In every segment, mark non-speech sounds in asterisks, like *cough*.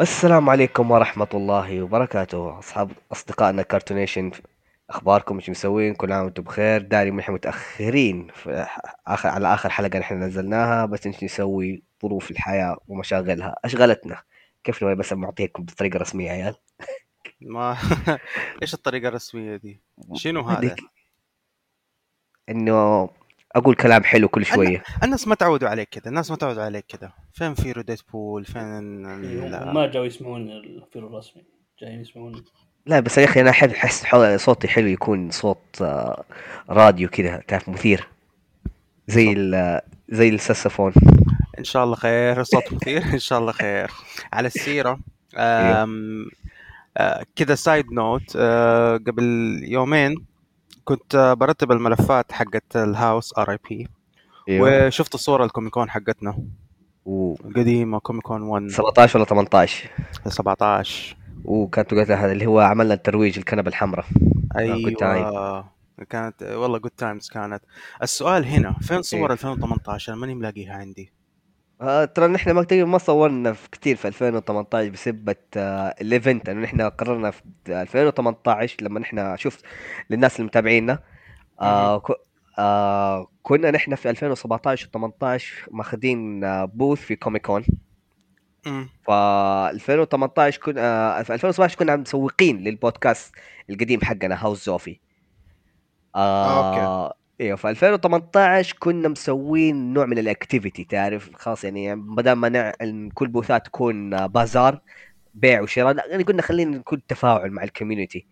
السلام عليكم ورحمة الله وبركاته. أصحاب أصدقائنا كارتونيشن أخباركم إيش مسوين؟ كل عام وأنتم بخير. داري إحنا متأخرين في آخر على آخر حلقة نحن نزلناها بس إيش نسوي ظروف الحياة ومشاغلها. أشغلتنا. كيف نبغى بس معطيكم بطريقة رسمية يا عيال؟ *laughs* ما *laughs* إيش الطريقة الرسمية دي؟ شنو هذا؟ إنه أقول كلام حلو كل شوية. الناس ما تعودوا عليك كذا الناس ما تعودوا عليك كذا فين فيرو ديدبول؟ فين ما جاوا يسمعون الفيلم الرسمي. جايين يسمعون لا بس يا أخي أنا أحب أحس حو- صوتي حلو يكون صوت آه، راديو كذا تعرف مثير. زي ال زي الساسفون إن شاء الله خير صوت مثير. إن شاء الله خير. على. آه، كذا سايد نوت آه، قبل يومين كنت آه، برتب الملفات حقت ال house RIP وشفت الصورة ال Comic Con حقتنا. و قديمة Comic Con 1 17 ولا 18 17 وكانت وقتها هذا اللي هو عملنا الترويج الكنبه الحمراء عايد. أيوه كانت والله good times كانت السؤال هنا فين صور إيه. 2018 ماني ملاقيها عندي آه ترى نحن ما تقريبا ما صورنا في كثير في 2018 بسبب آه ال event انه نحن قررنا في 2018 لما نحن شوف للناس المتابعينا آه ك... آه كنا نحن في 2017 و 18 ماخذين آه booth في Comic Con. ف 2018 كنا آه في 2017 كنا مسوقين للبودكاست القديم حقنا هاوس زوفي آه أيوه في 2018 كنا مسوين نوع من ال activity تعرف؟ خلاص يعني بدل ما نعلن كل بوثات تكون آه، بازار بيع وشراء لا يعني قلنا خلينا نكون تفاعل مع ال community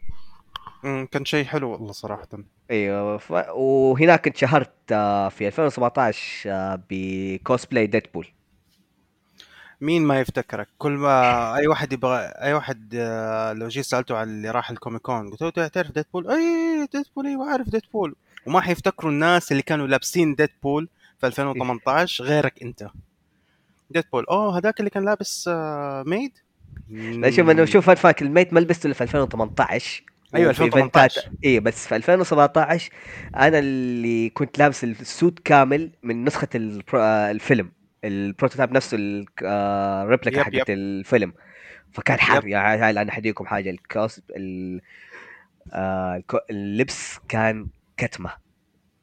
كان شيء حلو والله صراحة. أيوه ف... وهناك انشهرت آه، في 2017 آه، ب cosplay Deadpool مين ما يفتكرك؟ كل ما أي واحد يبغى أي واحد آه، لو جيت سألته على اللي راح ال Comic Con قلت له تعرف Deadpool اي Deadpool أيوه عارف Deadpool وما حيفتكروا الناس اللي كانوا لابسين Deadpool في 2018 غيرك أنت. Deadpool أوه هذاك اللي كان لابس آه، maid؟ لا شوف أنا شوف ذاك ال maid ما لبسته إلا في 2018 أيوه وفي إيفنتات- 2018 إيه بس في 2017 أنا اللي كنت لابس ال suit كامل من نسخة. آه، الفيلم. ال prototype نفسه ال replica yep، حقت. الفيلم فكان حر يا عيال أنا حديكم حاجة الكوس ال... آه الكو- اللبس كان كتمة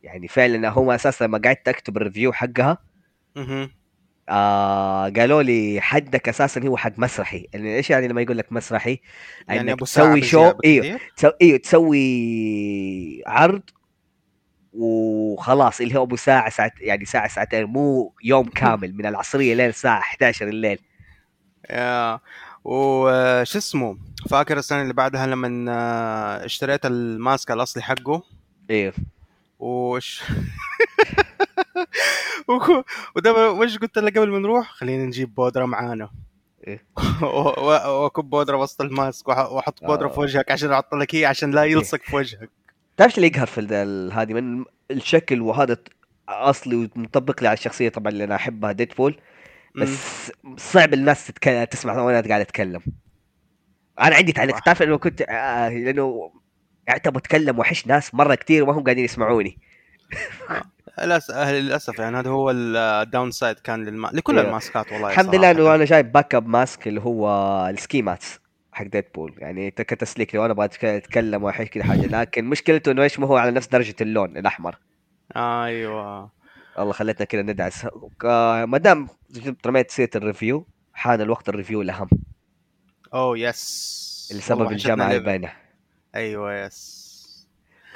يعني فعلا هو أساسا لما قعدت أكتب ال review حقها. آه قالوا لي حدك أساسا هو حق مسرحي يعني إيش يعني لما يقول لك مسرحي يعني إنك ساعه تسوي شو إيوه. تسوي إيوه تسوي عرض وخلاص اللي هو أبو ساعة ساعة يعني ساعة ساعتين مو يوم *laughs* كامل من العصرية لين الساعة 11 الليل. يا وش اسمه؟ فاكر السنة اللي بعدها لما آه، اشتريت ال mask الأصلي حقه؟ أيوه وش؟ *laughs* وده وش قلت له قبل ما نروح؟ خلينا نجيب بودرة معانا. إيه. *laughs* وأكب بودرة وسط الماسك وأحط بودرة في آه. وجهك عشان أحط لك هي عشان لا يلصق في وجهك. تعرف اللي يقهر في هذه؟ من الشكل وهذا أصلي ومطبق لي على الشخصية طبعا اللي أنا أحبها ديدبول بس صعب الناس تتك... تسمع وأنا قاعد أتكلم. أنا عندي تعليق. تعرف إنه كنت آه لأنه يعني تبغى أتكلم وأحش ناس مرة كثير وما هم قاعدين يسمعوني. *laughs* للأسف يعني هذا هو ال downside كان للما... لكل إيه. الماسكات والله الحمد لله. إنه أنا جايب backup mask اللي هو ال ski mask حق Deadpool يعني ت- كتسليك لو أنا أبغى اتكلم واحش كذا حاجة لكن مشكلته انه إيش ما هو على نفس درجة اللون الأحمر. أيوه. الله خلتنا كذا ندعس. ما دام جبت رميت سيرة ال review حان الوقت ال review الاهم oh yes. لسبب الجامعة بينه. أيوه yes.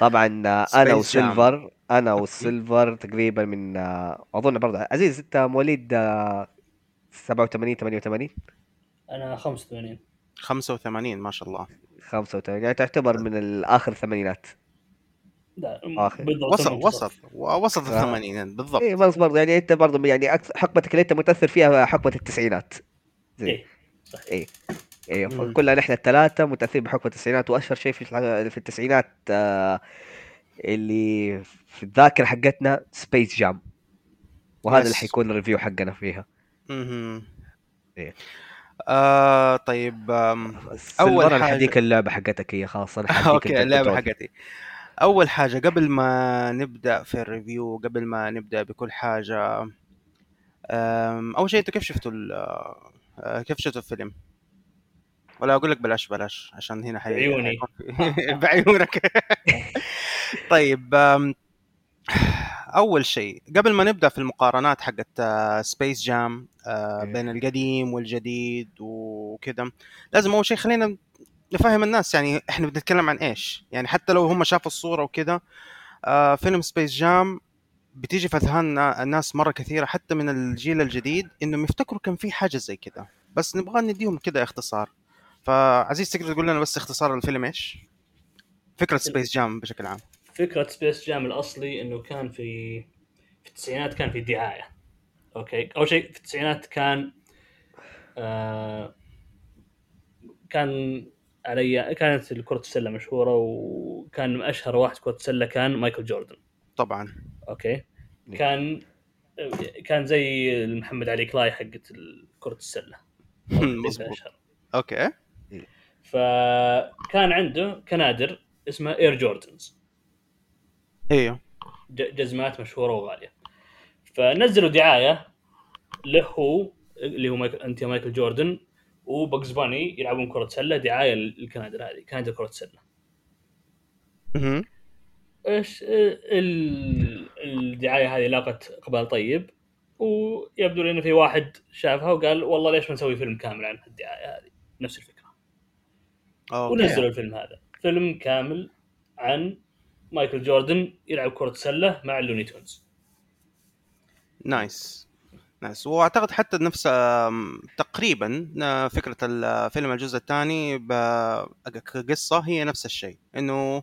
طبعا آه، أنا. وسيلفر أنا والسيلفر تقريبا من آه، أظن برضه. عزيز أنت مواليد آه، 87 88 أنا 85 85 ما شاء الله 85 يعني تعتبر من الآخر الثمانينات لا آخر. بالضبط وسط وسط وسط آه. الثمانينات بالضبط اي بس برضه يعني أنت برضه يعني حقبتك اللي أنت متأثر فيها حقبة التسعينات زي إيه صحيح أيوه مم. فكلنا نحن الثلاثة متأثرين بحقبة التسعينات وأشهر شيء في في التسعينات آه، اللي في الذاكرة حقتنا Space Jam وهذا اللي. حيكون ال review حقنا فيها مهم. إيه. آه طيب أول حاجة- حديك اللعبة حقتك هي حديك okay اللعبة. حقتي أول حاجة قبل ما نبدأ في ال review قبل ما نبدأ بكل حاجة أول شيء أنتوا كيف شفتوا ال- آه، كيف شفتوا الفيلم ولا أقول لك بلاش بلاش عشان هنا حي... بعيوني. *laughs* بعيونك *laughs* طيب أول شيء قبل ما نبدأ في المقارنات حقت Space Jam إيه. بين القديم والجديد وكذا لازم أول شيء خلينا نفهم الناس يعني إحنا بنتكلم عن إيش؟ يعني حتى لو هم شافوا الصورة وكذا آه فيلم Space Jam بتيجي في أذهان الناس مرة كثيرة حتى من الجيل الجديد إنهم يفتكروا كان في حاجة زي كذا. بس نبغى نديهم كذا اختصار. فعزيز تقدر تقول لنا بس اختصار الفيلم إيش؟ فكرة Space Jam بشكل عام. فكرة Space Jam الأصلي إنه كان في في التسعينات كان في دعاية. Okay؟ أول شيء في التسعينات كان آه كان علي كانت كرة السلة مشهورة وكان أشهر واحد كرة السلة كان مايكل جوردن. طبعا. Okay؟ كان كان زي محمد علي كلاي حقت كرة السلة. *laughs* مظبوط. أشهر. Okay. فكان عنده كنادر اسمها Air Jordans أيوه جزمات مشهورة وغالية. فنزلوا دعاية له هو اللي هو مايكل أنت مايكل جوردن وبجز باني يلعبون كرة سلة دعاية للكنادر هذه كنادر كرة سلة. مهم. إيش ال- الدعاية هذه لاقت إقبال طيب ويبدو لي انه في واحد شافها وقال والله ليش ما نسوي فيلم كامل عن الدعايه هذه؟ نفس الفكرة. Okay. ونزلوا الفيلم هذا. فيلم كامل عن مايكل جوردن يلعب كرة سلة مع ال Looney Tunes Nice. Nice. وأعتقد حتى نفس تقريبا آه، فكرة الفيلم الجزء الثاني كقصة هي نفس الشيء. إنه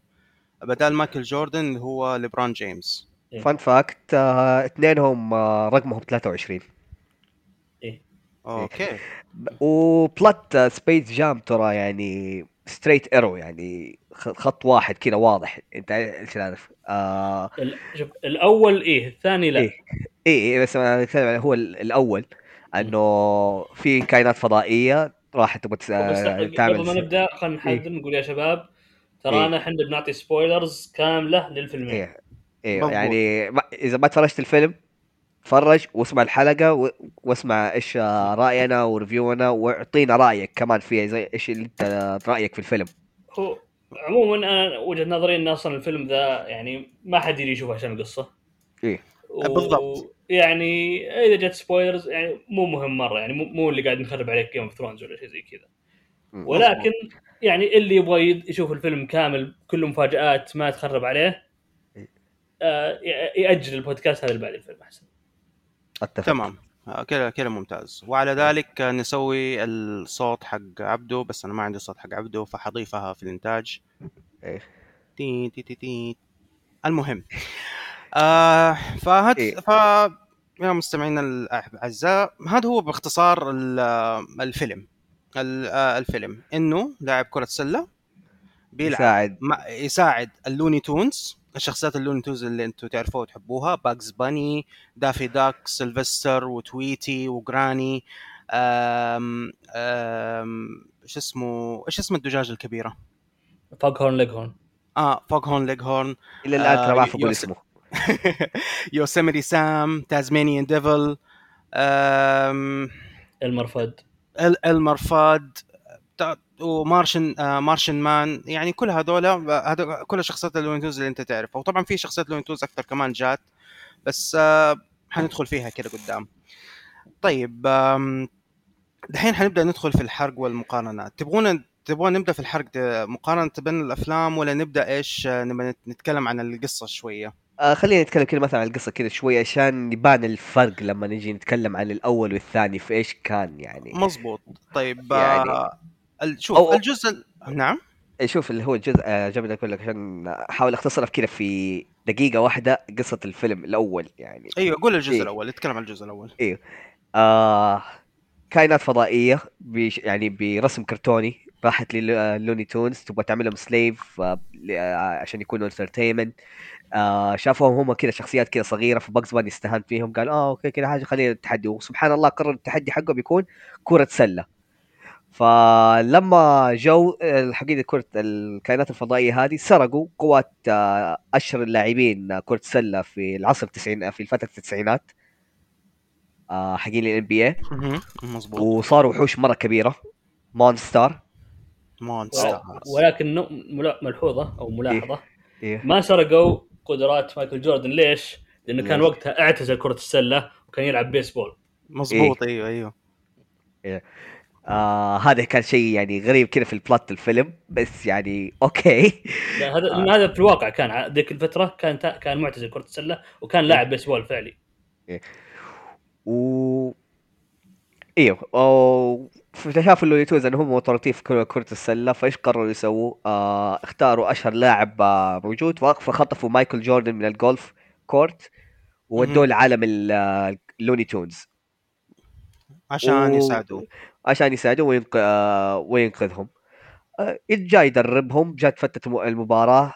بدال مايكل جوردن اللي هو ليبرون جيمس. Fun fact آه، اثنينهم آه، رقمهم 23 إيه. Okay. و plot Space Jam ترى يعني straight arrow يعني خ- خط واحد كذا واضح أنت إيش تعرف آه. شوف الأول إيه الثاني لا. إيه. اي إيه بس أنا اتكلم هو ال- الأول إنه في كائنات فضائية راحت تبغى آه، قبل ما تعمل نبدأ خلينا نحذر نقول يا شباب ترانا إحنا بنعطي spoilers كاملة للفيلمين. إيه. إيه مضبوط. يعني ما إذا ما تفرجت الفيلم تفرج واسمع الحلقة و- واسمع إيش آه، رأينا و review نا واعطينا رأيك كمان فيها زي إيش اللي أنت رأيك في الفيلم هو عموما أنا وجهة نظري إن أصلا الفيلم ذا يعني ما حد يجي يشوفه عشان القصة إيه. و- بالضبط. يعني إذا جت spoilers يعني مو مهم مرة يعني مو, مو اللي قاعد نخرب عليك Game of Thrones ولا شيء زي كذا. ولكن يعني اللي يبغى يشوف الفيلم كامل كله مفاجات ما تخرب عليه آه ي- يأجل البودكاست هذا اللي بعد الفيلم أحسن أتفق. تمام. آه، كذا كذا ممتاز. وعلى ذلك نسوي الصوت حق عبده بس أنا ما عندي صوت حق عبده فحضيفها في الإنتاج. إيه. تي تي تي تي. المهم. آه فهد إيه. ف يا مستمعينا الأعزاء هذا هو باختصار ال- الفيلم. ال- آه، الفيلم. إنه لاعب كرة سلة بيلعب يساعد. يساعد ال Looney Tunes. الشخصيات ال Looney Tunes اللي أنتم تعرفوها وتحبوها Bugs Bunny Daffy Duck Sylvester و Tweety و Granny أم أم إيش اسمه إيش اسم الدجاجة الكبيرة؟ Foghorn Leghorn آه Foghorn Leghorn إلى الآن آه، ترى ما اعرف أقول. اسمه *laughs* Yosemite Sam Tasmanian Devil المرفد إل- المرفاد تا- و Martian آه Martian man يعني كل هذول هذول كل الشخصيات ال Looney Tunes اللي انت تعرفها. وطبعا في شخصيات Looney Tunes أكثر كمان جات بس آه حندخل فيها كده قدام. طيب دحين حنبدأ ندخل في الحرق والمقارنات. تبغون تبغون نبدأ في الحرق مقارنة بين الأفلام ولا نبدأ إيش آه، نت- نتكلم عن القصة شوية؟ آه خلينا نتكلم كده مثلا عن القصة كده شوية عشان يبان الفرق لما نجي نتكلم عن الأول والثاني في إيش كان يعني. مزبوط طيب يعني- آه شوف أو- الجزء ال- نعم؟ إيه، شوف اللي هو الجزء آه، جاب لك أقول لك عشان أحاول أختصرها كده في دقيقة واحدة قصة الفيلم الأول يعني. أيوه قول الجزء إيه. الأول اتكلم عن الجزء الأول. آه كائنات فضائية بش يعني برسم كرتوني راحت لل Looney Tunes تبغى تعملهم slave عشان يكونوا entertainment آه شافوهم هم كذا شخصيات كذا صغيرة ف Bugs Bunny استهان فيهم قال آه okay كذا حاجة خلينا التحدي. وسبحان الله قرر التحدي حقه بيكون كرة سلة. فلما جو الحقيقة كرة الكائنات الفضائية هذه سرقوا قوات آه، أشهر اللاعبين كرة سلة في العصر التسعين في فتره التسعينات آه، حقين ال NBA. مظبوط. وصاروا وحوش مرة كبيرة. مونستر مونستر ولكن ملحوظة أو ملاحظة. إيه. ما سرقوا قدرات مايكل جوردن. ليش؟ لأنه كان ليش؟ وقتها اعتزل كرة السلة وكان يلعب بيسبول. مظبوط. أيوه أيوه. آه هذا كان شيء يعني غريب كذا في ال plot الفيلم بس يعني okay. هذا لأن هذا في الواقع كان ذيك الفترة كان كان معتزل كرة السلة وكان لاعب بيسبول فعلي. و أيوه أو... شافوا ال Looney Tunes انهم متورطين في كرة كرة السلة فإيش قرروا يسووا؟ آه اختاروا أشهر لاعب آه موجود فخ- فخطفوا مايكل جوردن من الجولف court وودوه. لعالم ال- آه، ال Looney Tunes عشان و- يساعدوه. عشان يساعدوه وينق... آه وينقذهم آه جاي يدربهم جات فترة الم- المباراة.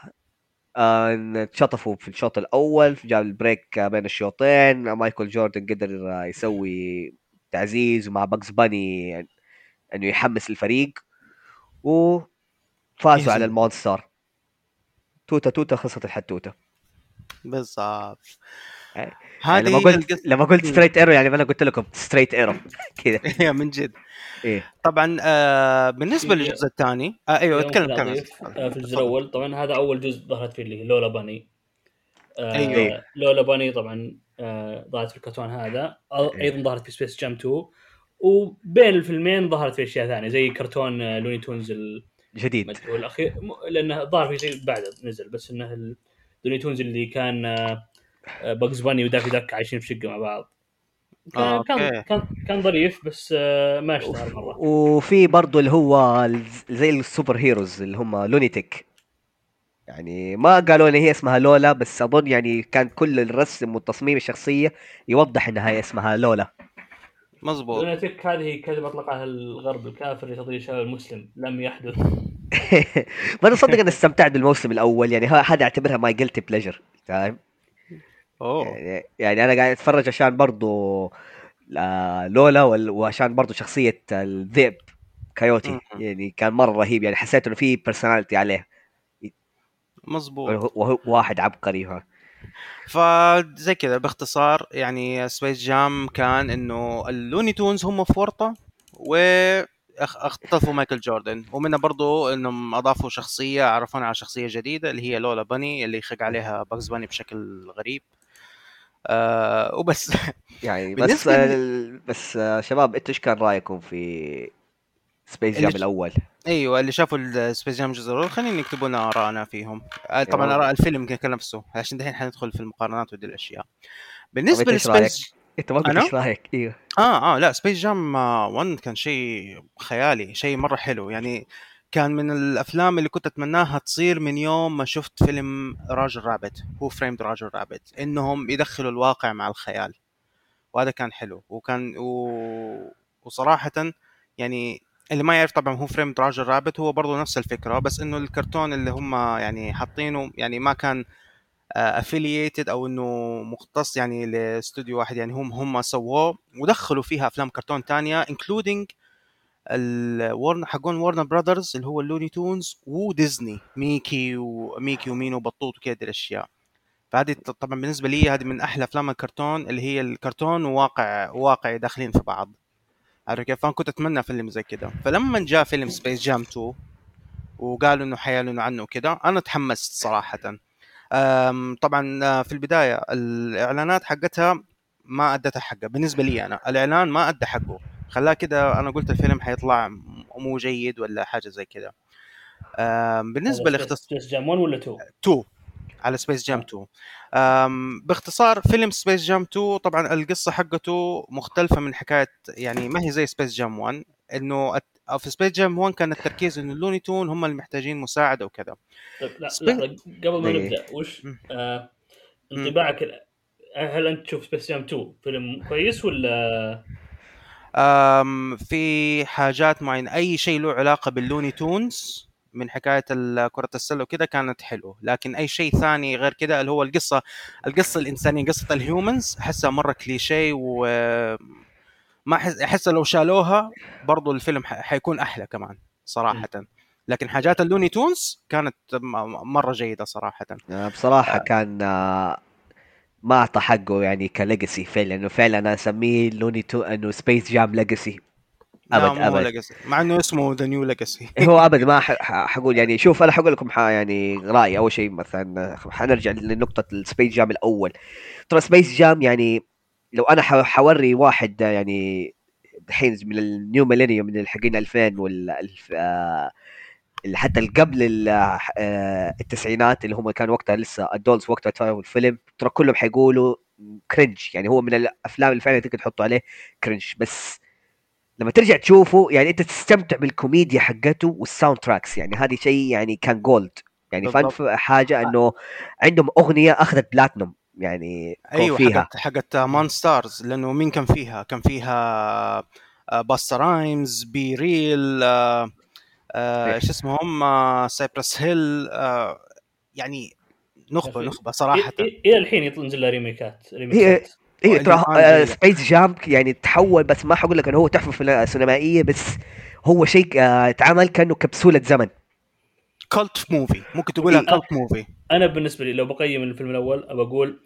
آه انشطفوا في الشوط الأول جاء ال break بين الشوطين. مايكل جوردن قدر يسوي تعزيز ومع Bugs Bunny يعني إنه يحمس الفريق. وفازوا. على ال monster توتا توتا خلصت الحتوته بالضبط يعني هذه لما قلت القصة. لما قلت straight arrow يعني أنا قلت لكم straight arrow كذا. *laughs* هي من جد. إيه. طبعا آه بالنسبة للجزء الثاني آه أيوه أتكلم أضيف، آه، في الجزء الأول. طبعا هذا أول جزء ظهرت فيه اللي هي Lola Bunny. آه أيوه. Lola Bunny طبعا آه ظهرت في الكرتون هذا. أيوه. أيضا ظهرت في Space Jam 2 وبين الفيلمين ظهرت في أشياء ثانية زي كرتون Looney Tunes جديد. المدعو الأخير. لأنه ظهر في شيء بعده نزل. بس إنه ال- Looney Tunes اللي كان آه، Bugs Bunny و Daffy Duck عايشين في شقه مع بعض. كان آه، كان. كان, كان ظريف بس آه، ما اشتهر مرة. وفي برضه اللي هو زي ال superheroes اللي هم Loonatics يعني ما قالوا لي هي اسمها Lola بس أظن يعني كان كل الرسم والتصميم الشخصية يوضح إنها هي اسمها Lola. مظبوط. Loonatics هذه كلمه أطلقها الغرب الكافر لتضليل الشباب المسلم لم يحدث. *laughs* ما أنا صدق أنا استمتعت بالموسم الأول يعني ها- هذا أعتبرها my guilty pleasure فاهم؟ أوه. يعني, يعني أنا قاعد أتفرج عشان برضو آه، Lola وعشان برضو شخصية الذئب كايوتي. يعني كان مرة رهيب يعني حسيت إنه في personality عليه. مظبوط. وهو واحد عبقري ها فزي كذا باختصار يعني Space Jam كان إنه ال Looney Tunes هم في ورطه و أخ- أختطفوا مايكل جوردن. ومنها برضو إنهم أضافوا شخصية عرفونا على شخصية جديدة اللي هي Lola Bunny اللي يخق عليها Bugs Bunny بشكل غريب. آه وبس يعني *laughs* بس ال- بس شباب أنتوا إيش كان رأيكم في Space Jam الأول؟ أيوه اللي شافوا ال Space Jam الجزء الأول خلينا يكتبوا لنا آرائنا فيهم آه، طبعا تمام. آراء الفيلم كان نفسه عشان دحين حندخل في المقارنات ودي الأشياء بالنسبة؟ ل Space إنت ما قلت؟ إيش رأيك؟ إيوه آه آه لا Space Jam 1 كان شيء خيالي شيء مرة حلو يعني كان من الأفلام اللي كنت أتمناها تصير من يوم ما شفت فيلم Roger Rabbit Who Framed Roger Rabbit إنهم يدخلوا الواقع مع الخيال. وهذا كان حلو. وكان و... وصراحه يعني اللي ما يعرف طبعا Who Framed Roger Rabbit هو برضه نفس الفكرة بس إنه الكرتون اللي هم يعني حاطينه يعني ما كان affiliated أو إنه مختص يعني لاستوديو واحد يعني هم هم سووه ودخلوا فيها أفلام كرتون تانية including ال Warner حقون Warner Brothers اللي هو ال Looney Tunes و Disney. ميكي وميكي وميني وبطوط وكذا الأشياء. فهذه طبعا بالنسبة لي هذه من أحلى أفلام الكرتون اللي هي الكرتون وواقع واقعي داخلين في بعض. عارف كيف؟ فأنا كنت أتمنى فيلم زي كذا. فلما جاء فيلم Space Jam 2 وقالوا إنه حيعلنوا عنه كذا أنا تحمست صراحة. طبعا آه، في البداية الإعلانات حقتها ما أدتها حقها. بالنسبة لي أنا الإعلان ما أدى حقه. خلاه كده أنا قلت الفيلم حيطلع مو جيد ولا حاجة زي كده. بالنسبة لاختصار Space Jam 1 ولا 2 2 على Space Jam 2 أم، باختصار فيلم Space Jam 2 طبعا القصة حقته مختلفة من حكاية يعني ما هي زي Space Jam 1 إنه في Space Jam 1 كان التركيز إنه ال Looney Tune هم اللي محتاجين مساعدة وكذا. طيب لا سبي- لحظه قبل ما إيه. نبدأ وش. آه انطباعك هل أنت تشوف Space Jam 2 فيلم كويس ولا في حاجات معينة. أي شيء له علاقة بال Looney Tunes من حكاية كرة السلة وكذا كانت حلوة. لكن أي شيء ثاني غير كذا اللي هو القصة القصة الإنسانية قصة ال humans أحسها مرة كليشيه و ما أحس أحس لو شالوها برضو الفيلم حيكون أحلى كمان صراحة. لكن حاجات ال Looney Tunes كانت مرة جيدة صراحة. آه، بصراحة كان آه، ما أعطى حقه يعني ك legacy فعلا إنه فعلا أنا أسميه Looney Tu- إنه Space Jam Legacy لا مو أبد. Legacy. مع إنه اسمه The New Legacy هو أبد ما حقول يعني شوف أنا حقول لكم يعني رأيي. أول شيء مثلا حنرجع لنقطة ال Space Jam الأول. ترى Space Jam يعني لو أنا حوري واحد يعني الحين من ال new millennium من الحقين 2000 وال آه، حتى اللي قبل آه، التسعينات اللي هم كانوا وقتها لسه adults وقتها ترى الفيلم ترى كلهم حيقولوا cringe يعني هو من الأفلام اللي فعلا تقدر تحطه عليه cringe بس لما ترجع تشوفه يعني أنت تستمتع بالكوميديا حقته وال soundtracks يعني هذه شيء يعني كان gold يعني fun. حاجة إنه عندهم أغنية أخذت بلاتنوم يعني أيوه فيها. حقت حقت Monstars لأنه مين كان فيها؟ كان فيها Busta Rhymes B-Real آه، إيه. إيش اسمهم آه، Cypress Hill آه، يعني نخبة نخبة صراحة إلى الحين يطلع ينزل له remixات remixات إيه واللي ترى. Space Jam يعني تحول بس ما حقول لك إنه هو تحفة سينمائيه بس هو شيء آه، اتعمل كأنه كبسولة زمن cult movie ممكن تقولها إيه. cult movie أنا بالنسبة لي لو بقيم الفيلم الأول ابى أقول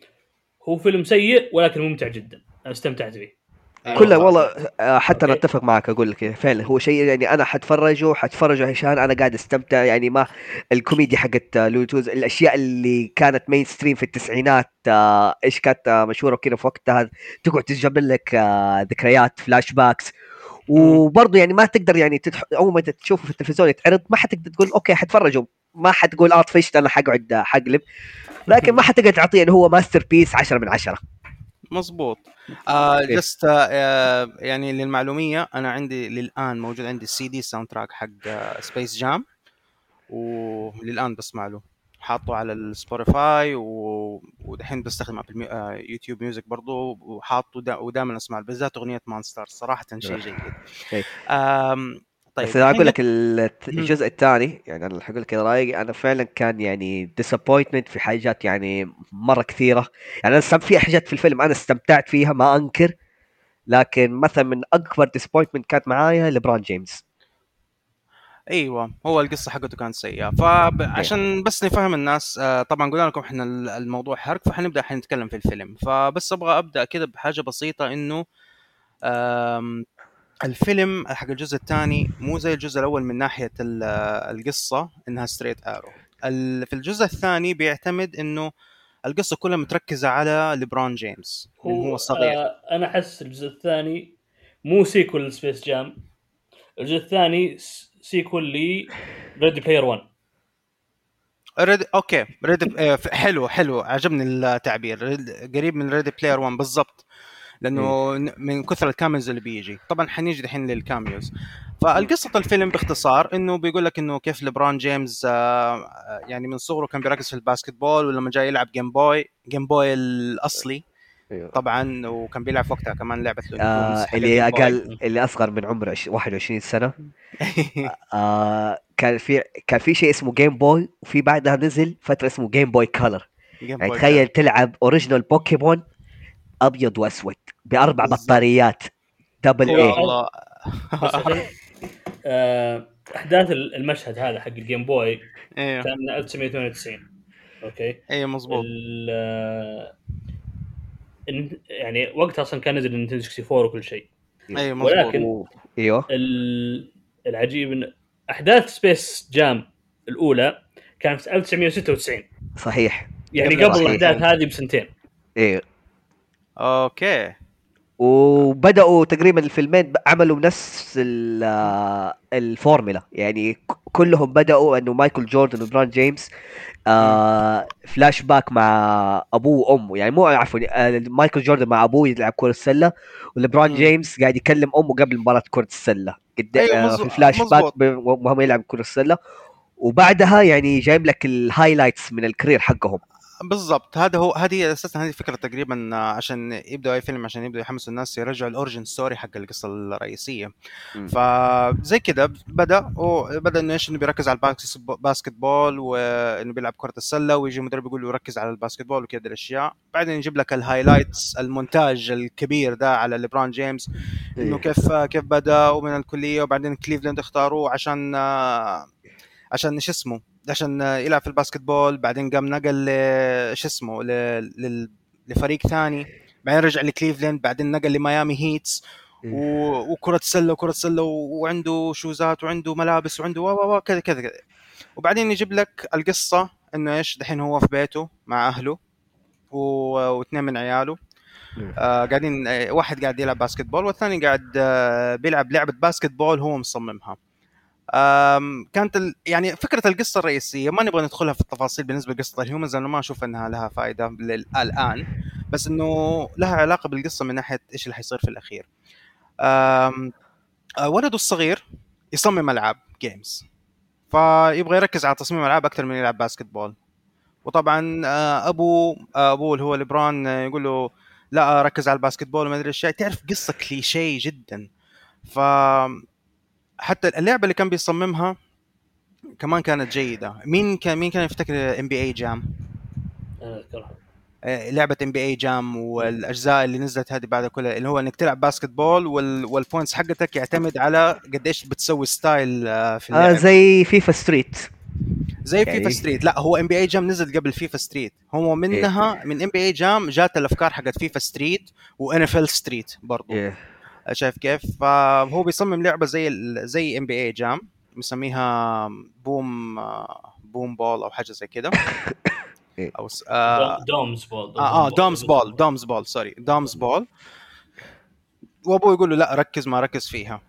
هو فيلم سيء ولكن ممتع جدا أنا استمتعت فيه أيوة. كله والله. آه، حتى أنا okay. أتفق معك أقول لك فعلا هو شيء يعني أنا حتفرجه حتفرجه عشان أنا قاعد أستمتع يعني ما الكوميديا حقت آه، Looney Tunes الأشياء اللي كانت mainstream في التسعينات آه، إيش كانت مشهورة كذا في وقتها تقعد تجيب لك ذكريات flashbacks وبرضه يعني ما تقدر يعني تدح... أول ما تشوفه في التلفزيون يتعرض ما حتقدر تقول okay حتفرجه. ما حتقول آه طفشت أنا حقعد حقلب. لكن ما حتقدر تعطيه إنه هو masterpiece 10 من 10 مظبوط آه. just آه يعني للمعلومية أنا عندي للآن موجود عندي ال CD soundtrack حق Space Jam وللآن بسمع له. حاطه على ال Spotify و... ودحين بستخدم Apple Mu... آه YouTube Music برضه وحاطه دا... ودائما أسمع بالذات أغنية Monstar صراحة شيء جيد. طيب بس أنا أقول لك. الجزء الثاني يعني أنا حقول لك رأيي أنا فعلا كان يعني disappointment في حاجات يعني مرة كثيرة. يعني أنا في حاجات في الفيلم أنا استمتعت فيها ما أنكر لكن مثلا من أكبر disappointment كانت معايا LeBron James. أيوه هو القصة حقته كانت سيئة. فعشان بس نفهم الناس آه، طبعا قلنا لكم إحنا ال- الموضوع حرق فحنبدا حنتكلم في الفيلم. فبس أبغى أبدأ كده بحاجة بسيطة إنه الفيلم حق الجزء الثاني مو زي الجزء الأول من ناحية ال- القصة إنها straight arrow في الجزء الثاني بيعتمد إنه القصة كلها متركزة على LeBron James من هو صغير. آه أنا أحس الجزء الثاني مو sequel ل Space Jam الجزء الثاني sequel ل Ready Player One Read- okay Read- حلو حلو. عجبني التعبير. Read- قريب من Ready Player One بالضبط. لأنه ن- من كثر ال cameos اللي بيجي. طبعا حنيجي دحين لل cameos فالقصة الفيلم باختصار إنه بيقول لك إنه كيف LeBron James آه، آه، يعني من صغره كان بيركز في ال basketball ولما جاي يلعب Game Boy Game Boy الأصلي طبعا وكان بيلعب وقتها كمان لعبة آه اللي. أقل اللي أصغر من عمر عش- 21 سنة. *laughs* آه كان في كان في شيء اسمه Game Boy وفي بعدها نزل فترة اسمه Game Boy Color يعني تخيل تلعب original بوكيمون أبيض وأسود. بأربع. بطاريات. double هو- اي والله. آه أحداث المشهد هذا حق ال Game Boy أيوه. كان 1998 أوكي؟ أيوه مظبوط. ال- آه، يعني وقتها أصلا كان نزل النينتندو 64 وكل شيء. أيوه مظبوط. ولكن- أيوه. ال- العجيب إن أحداث سبيس جام الأولى كانت في 1996 صحيح. يعني قبل. الأحداث هذه بسنتين. إيه. أوكي. وبدأوا تقريبا الفيلمين عملوا نفس ال- الفورمولا. يعني كلهم بدأوا إنه مايكل جوردن ولبران جيمس آه فلاش باك مع أبوه وأمه. يعني مو عفوا آه مايكل جوردن مع أبوه يلعب كرة السلة ولبران. جيمس قاعد يكلم أمه قبل مباراة كرة السلة. قد أيوة، آه في الفلاش باك وهم يلعب كرة السلة. وبعدها يعني جايب لك ال highlights من ال career حقهم. بالضبط هذا هو هذه أساسا هذه فكره تقريبا آه، عشان يبداوا أي فيلم عشان يبداوا يحمسوا الناس يرجعوا ال origin story حق القصة الرئيسية. فزي كذا بدأ وبدا إنه إيش إنه بيركز على ال basket basketball وإنه بيلعب كرة السلة ويجي المدرب يقول له ركز على ال basketball وكذا الأشياء بعدين يجيب لك ال highlights المونتاج الكبير ده على ليبرون جيمس إنه إيه. كيف كيف بدأ ومن الكلية وبعدين كليفلاند اختاروه عشان آه، عشان شو اسمه عشان يلعب في ال basketball بعدين قام نقل شو اسمه لفريق ثاني بعدين رجع لكليفلاند بعدين نقل لميامي هيتس. وكرة سلة وكرة سلة وعنده شوزات وعنده ملابس وعنده و و و كذا كذا وبعدين يجيب لك القصة إنه إيش دحين هو في بيته مع أهله واثنين من عياله. آه قاعدين واحد قاعد يلعب basketball والثاني قاعد آه بيلعب لعبة basketball هو مصممها. كانت. يعني فكرة القصة الرئيسية ما نبغى ندخلها في التفاصيل بالنسبة لقصة ال humans لأنه ما أشوف أنها لها فائدة لل... الآن بس إنه لها علاقة بالقصة من ناحية إيش اللي حيصير في الأخير آم، آه، ولده الصغير يصمم ألعاب games فيبغى يركز على تصميم ألعاب أكثر من يلعب basketball وطبعا آه، أبوه آه، أبوه اللي هو ليبران آه، يقول له لا ركز على ال basketball وما أدري إيش تعرف قصة كليشيه جدا ف حتى اللعبة اللي كان بيصممها كمان كانت جيدة. مين كان مين كان يفتكر NBA Jam أنا أذكرها. لعبة NBA Jam والأجزاء اللي نزلت هذه بعد كلها اللي هو إنك تلعب basketball وال... وال points حقتك يعتمد على قديش بتسوي style آه، في اللعب آه زي فيفا ستريت زي يعني- فيفا ستريت لا هو NBA Jam نزل قبل فيفا ستريت هو منها من NBA Jam جات الأفكار حقت فيفا ستريت و NFL Street برضو. إيه. شايف كيف؟ فهو بيصمم لعبة زي ال- زي NBA Jam مسميها بوم بوم ball أو حاجة زي كده. *laughs* إيه. أو س- آه Dom's Ball آه, آه Dom's Ball Dom's Ball sorry Dom's Ball. وأبوه يقول له لا ركز ما ركز فيها.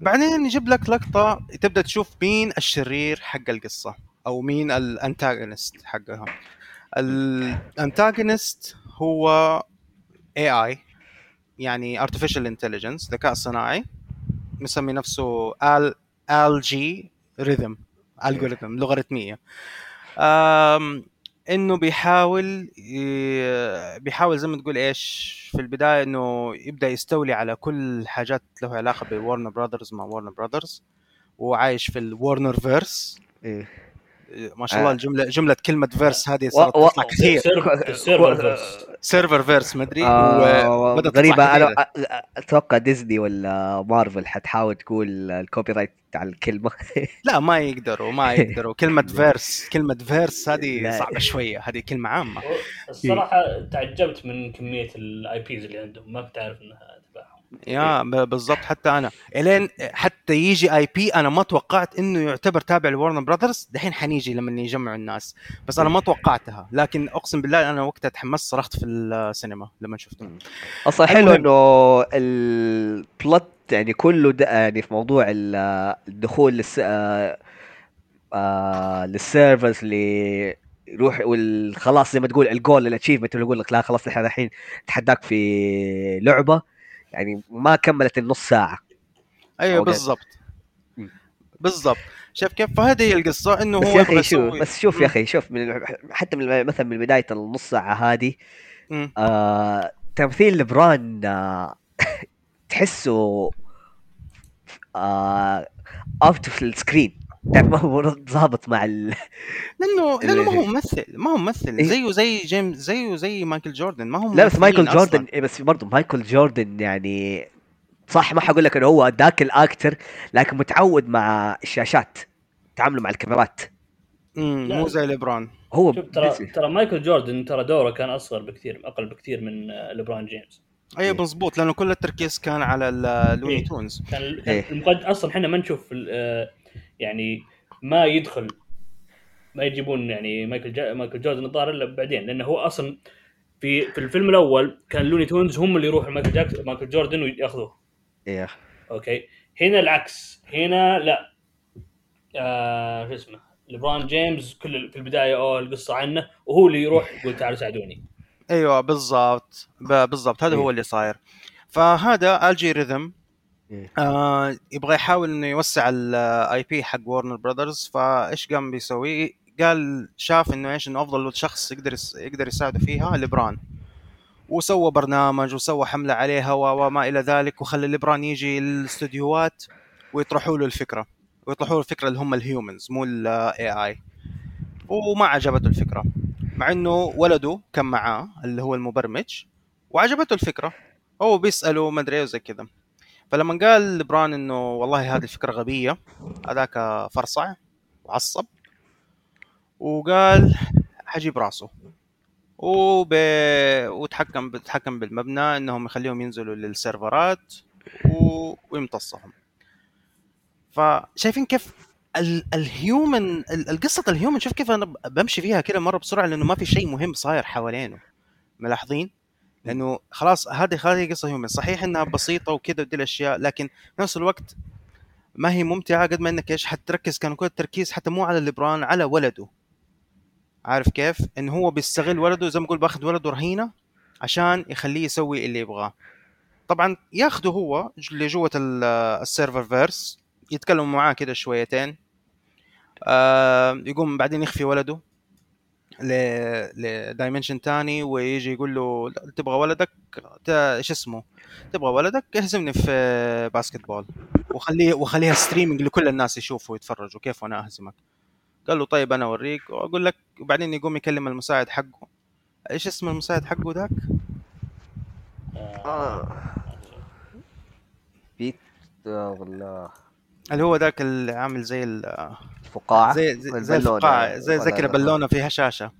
بعدين يجيب لك لقطة تبدأ تشوف مين الشرير حق القصة أو مين ال antagonist حقها. ال antagonist هو AI يعني artificial intelligence ذكاء صناعي مسمي نفسه ال Al-G Rhythm algorithm لوغاريتميه إنه بيحاول بيحاول زي ما تقول إيش في البداية إنه يبدأ يستولي على كل حاجات له علاقة بوورنر براذرز مع ورنر براذرز وعايش في ال Warner verse إيه. ما شاء الله آه. الجمله جملة كلمة verse هذه صارت و- تطلع كثير. ال Serververse Serververse مدري آه كثيرة. أنا أتوقع ديزني ولا مارفل حتحاول تقول ال copyright على الكلمة. *laughs* لا ما يقدروا ما يقدروا. كلمة *laughs* verse كلمة verse هذه لا. صعبة شوية. هذه كلمة عامة. الصراحة تعجبت من كمية ال IPs اللي عندهم. ما كنت عارف إنها يا بالضبط. حتى أنا إلين حتى يجي IP أنا ما توقعت إنه يعتبر تابع لورنر براذرز دحين حنيجي لما يجمعوا الناس. بس أنا ما توقعتها. لكن أقسم بالله أنا وقتها تحمست صرخت في السينما لما شفته أصلا حلو. إنه ال plot يعني كله ده يعني في موضوع ال- الدخول للس آه، آه، لل servers اللي يروح والخلاص زي ما تقول ال goal ال achievement اللي يقول لك لا خلاص إحنا الحين نتحداك في لعبة. يعني ما كملت النص ساعة أيوه. بالضبط. بالضبط شايف كيف فهذه هي القصة إنه بس هو يبغى شوف يسوي بس شوف. يا أخي شوف من حتى من مثلا من بداية النص ساعة هذه. آه تمثيل لبران آه تحسه out of ال screen تعرف ما هو ضابط مع ال... لأنه *laughs* لأنه ما هو ممثل ما هو ممثل إيه. زيه زي جيمس زيه زي مايكل جوردن ما هم لا بس مايكل ممثلين أصلاً. جوردن إيه بس برضه مايكل جوردن يعني صح ما حقول لك إنه هو ذاك ال actor لكن متعود مع الشاشات تعامله مع الكاميرات مم، لا. مو زي ليبرون هو شوف ترى ترى مايكل جوردن ترى دوره كان أصغر بكثير أقل بكثير من آه، ليبرون جيمس اي إيه. مضبوط لأنه كل التركيز كان على ال Looney. Tunes كان إيه. المقد... أصلا إحنا ما نشوف ال- آه، يعني ما يدخل ما يجيبون يعني مايكل جا... مايكل جوردن الظاهر إلا بعدين لأنه هو أصلا في في الفيلم الأول كان لوني تونز هم اللي يروحوا مايكل جاك مايكل جوردن ويأخذوه. إيه. okay. هنا العكس. هنا لا. آه شو اسمه؟ ليبرون جيمس كل في البداية أوه القصة عنه وهو اللي يروح يقول تعالوا ساعدوني. أيوه بالضبط. بالضبط. هذا إيه. هو اللي صاير. فهذا الجوريثم إيه. آه يبغى يحاول إنه يوسع ال IP حق ورنر براذرز فايش قام بيسوي؟ قال شاف إنه إيش إنه أفضل شخص يقدر يقدر يساعده فيها ليبران. وسوى برنامج وسوى حملة عليها وما إلى ذلك وخلى ليبران يجي الاستديوهات ويطرحوا له الفكرة. ويطرحوا له الفكرة اللي هم ال humans مو ال AI وما عجبته الفكرة مع إنه ولده كان معاه اللي هو المبرمج وعجبته الفكرة. هو بيسأله ما أدري وزي كذا. فلما قال لبران إنه والله هذه الفكرة غبية هذاك فرصع وعصب وقال حجيب راسه. وب... وتحكم بتحكم بالمبنى إنهم يخليهم ينزلوا للسيرفرات و... ويمتصهم. فشايفين كيف ال... الهيومن ال- القصة الهيومن شوف كيف أنا بمشي فيها كده مرة بسرعة لأنه ما في شيء مهم صاير حوالينه. ملاحظين؟ لأنه خلاص هذه هذه قصة هيومن صحيح إنها بسيطة وكذا ودي الأشياء لكن في نفس الوقت ما هي ممتعة قد ما إنك إيش حتركز كان كل التركيز حتى مو على ليبران على ولده عارف كيف؟ انه هو بيستغل ولده زي ما أقول باخذ ولده رهينة عشان يخليه يسوي اللي يبغاه. طبعا ياخده هو اللي جوة ال- ال Serververse يتكلموا معاه كده شويتين آه يقوم بعدين يخفي ولده ل dimension تاني ويجي يقول له "لا، تبغى ولدك؟ إيش اسمه؟ تبغى ولدك؟ اهزمني في basketball وخليه وخليها streaming لكل الناس يشوفوا ويتفرجوا كيف وأنا أهزمك؟ قال له طيب أنا أوريك. وأقول لك وبعدين يقوم يكلم المساعد حقه. إيش اسم المساعد حقه ذاك؟ آه. بيت آه، ولا اللي هو ذاك اللي عامل زي ال- فقاعة زي زي, زي الفقاعة زي زي كذا. بالونه فيها شاشة.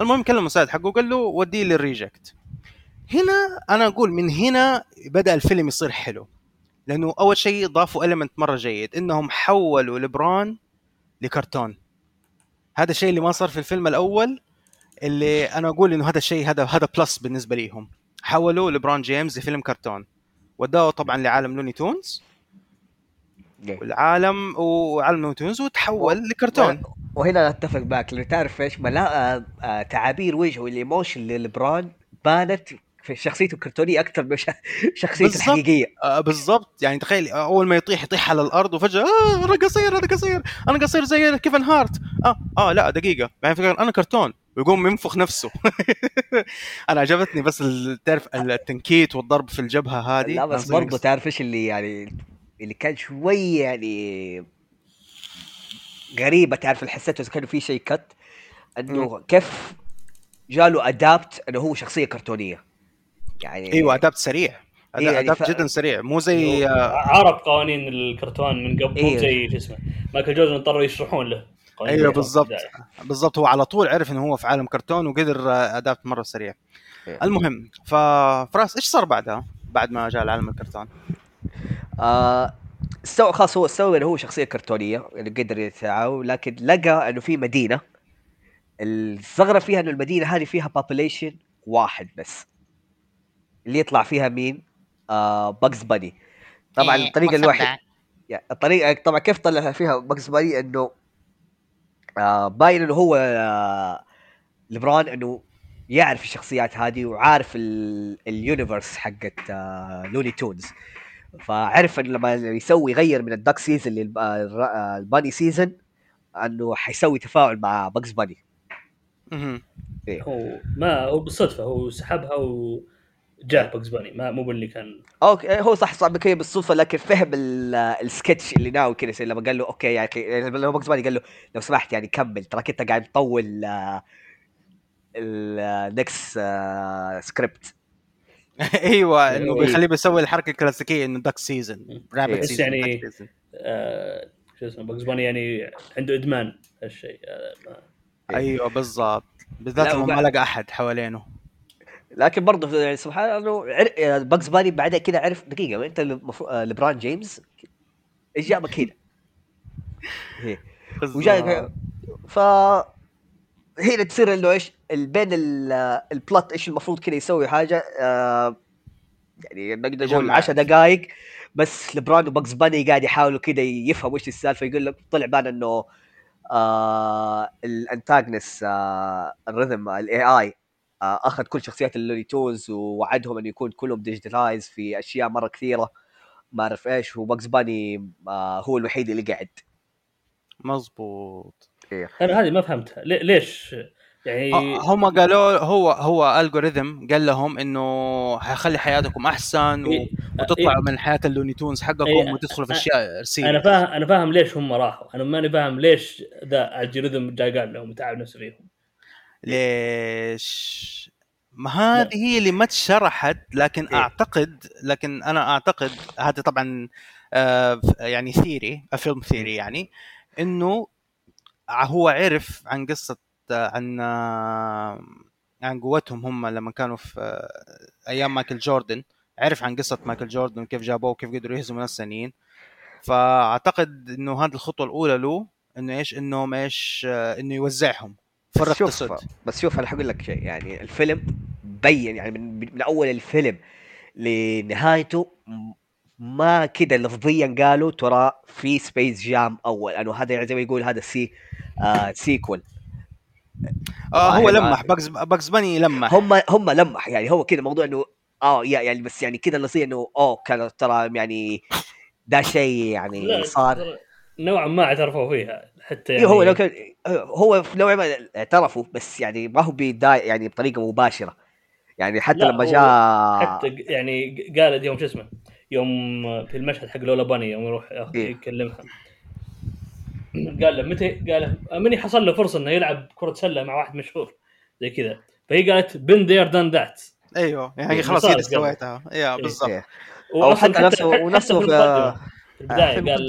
المهم كلم المساعد حقه قال له وديه لل reject. هنا أنا أقول من هنا بدأ الفيلم يصير حلو لأنه أول شيء ضافوا element مرة جيد إنهم حولوا لبران لكرتون. هذا الشيء اللي ما صار في الفيلم الأول اللي أنا أقول إنه هذا الشيء هذا هذا plus بالنسبة ليهم. حولوا لبران جيمس لفيلم كرتون. وداه طبعا لعالم لوني تونز. والعالم وعالم تونز وتحول لكرتون. وهنا أتفق معك. لأنه تعرف إيش ملا آه، آه، تعابير وجهه وال emotion للبران بانت في شخصيته الكرتونيه أكثر من شخصيته. الحقيقية. آه بالضبط. يعني تخيل أول ما يطيح يطيح على الأرض وفجأة آه أنا قصير أنا قصير أنا قصير زي كيفن هارت. آه آه لا دقيقة. بعدين فكر أنا كرتون. ويقوم ينفخ نفسه. *laughs* أنا عجبتني بس تعرف التنكيت والضرب في الجبهة هذه. لا بس برضه تعرف إيش اللي يعني اللي كان شوي يعني غريبه تعرف اللي حسيته إذا كان في شيء كت إنه كيف جاله ادابت إنه هو شخصية كرتونية. يعني أيوه ادابت سريع. أدا- إيه يعني ادابت ف- جدا سريع. مو زي آه، عرف قوانين الكرتون من قبل مو إيه. زي شو اسمه مايكل جوردن اضطروا يشرحون له قوانين أيوه بالضبط. بالضبط. هو على طول عرف إنه هو في عالم كرتون وقدر آه، ادابت مرة سريع. إيه. المهم فراس إيش صار بعدها؟ بعد ما جاء العالم الكرتون؟ آه استوى خلاص هو استوى انه هو شخصية كرتونية يعني قدر يتعاون لكن لقى إنه في مدينة الثغرة فيها إنه المدينة هذه فيها population واحد بس اللي يطلع فيها مين؟ آه باكس باني طبعا إيه، الطريقة الواحد مصدع. يعني الطريقة طبعا كيف طلع فيها باكس باني إنه آه باين إنه هو آه لبران إنه يعرف الشخصيات هذه وعارف ال- ال universe حقت آه لوني تونز فعرف انه لما يسوي يغير من ال duck season لل bunny season إنه حيسوي تفاعل مع باكس باني. مهم. هو ما هو بالصدفة هو سحبها وجاء باكس باني. ما مو باللي كان. okay هو صح صعب كذا بالصدفة لكن فهم ال- السكتش اللي ناوي كذا لما قال له okay يا أخي لما باكس باني قال له لو سمحت يعني كمل تراك انت قاعد تطول آه، ال next سكريبت *laughs* أيوه إنه إيه. بيخليه بيسوي الحركة الكلاسيكية إنه duck season إيه. rabbit بس season يعني- آه شو اسمه باكس باني يعني عنده إدمان هالشيء آه ما- أيوه بالضبط بالذات لما ما لقى أحد حوالينه لكن برضه يعني سبحان الله. باكس باني بعدين كذا عرف دقيقة أنت المفروض آه، لبران جيمس إيش جابك هنا؟ *laughs* إيه. وجاي ف هنا تصير إنه إيش بين ال- ال plot إيش المفروض كذا يسوي حاجة آه يعني نقدر نقول يجمع. 10 دقائق بس لبران وباكس باني قاعد يحاولوا كذا يفهموا إيش السالفة يقول لك طلع بان إنه آه ال antagonist آه الجوريثم ال AI آه أخذ كل شخصيات اللوني تونز ووعدهم إنه يكون كلهم digitalize في أشياء مرة كثيرة ما أعرف إيش وباكس باني آه هو الوحيد اللي قاعد. مظبوط. أنا هذه ما فهمتها. لي- ليش يعني ه- هم قالوا هو هو الجوريثم قال لهم إنه حيخلي حياتكم أحسن و... إيه، وتطلعوا من حياة اللوني تونز حقكم وتدخلوا في أشياء أنا رسيله فاهم أنا فاهم ليش هم راحوا. أنا ماني فاهم ليش ذا الجوريثم جاي قال لهم تعب نفسه فيهم ليش؟ ما هذه هي اللي ما اتشرحت لكن إيه. أعتقد لكن أنا أعتقد هذا طبعا آه، يعني theory film theory يعني إنه هو عرف عن قصة آه، عن عن قوتهم هم لما كانوا في أيام مايكل جوردن. عرف عن قصة مايكل جوردن وكيف جابوه وكيف قدروا يهزموا ناس ثانيين. فأعتقد إنه هذه الخطوة الأولى له إنه إيش انهم إيش إنه يوزعهم. فرق بس شوف بس شوف أنا حقول لك شيء. يعني الفيلم بين يعني من, من أول الفيلم لنهايته ما كده لفظيا قالوا ترى في Space Jam أول. لأنه هذا يعني زي ما يقول هذا سي آه sequel آه هو لمح Bugs Bugs Bunny لمح. هم هم لمح يعني هو كده موضوع إنه آه يا- يعني بس يعني كده نصير إنه أوه كان ترى يعني ده شيء يعني لا صار. ترى نوعا ما اعترفوا فيها حتى إيه يعني هو لو كان هو في نوع ما اعترفوا بس يعني ما هو يعني بطريقة مباشرة. يعني حتى لما جاء حتى يعني قالت يوم شو اسمه يوم في المشهد حق لولا باني يوم يروح ياخذ- إيه. قال له متى قال له مني حصل له فرصة إنه يلعب كرة سلة مع واحد مشهور زي كذا فهي قالت بن ذير دان ذات أيوه يعني إيه، خلاص هي. سويتها يا إيه. بالضبط إيه. نفسه- ونفسه في في- المقدمة، في البدايه قال.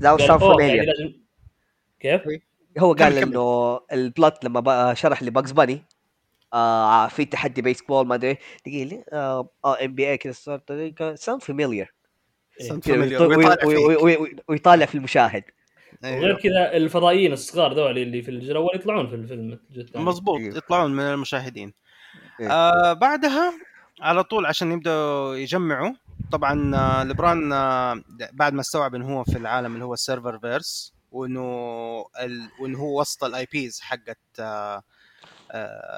لا أوه، يعني كيف؟ هو قال. إنه ال plot لما بقى شرح ل Bugs Bunny آه في تحدي بيسبول ما أدري دقيقه لي آه NBA كذا صار sounds familiar. ويطالع في المشاهد وغير أيوه. كذا الفضائيين الصغار ذول اللي في الجزء الأول يطلعون في الفيلم مظبوط إيه. يطلعون من المشاهدين إيه. آه بعدها على طول عشان يبدأوا يجمعوا طبعا آه ليبرون آه بعد ما استوعب إنه هو في العالم اللي هو ال Serververse وإنه ال... وإنه هو وسط ال IPs حقت آه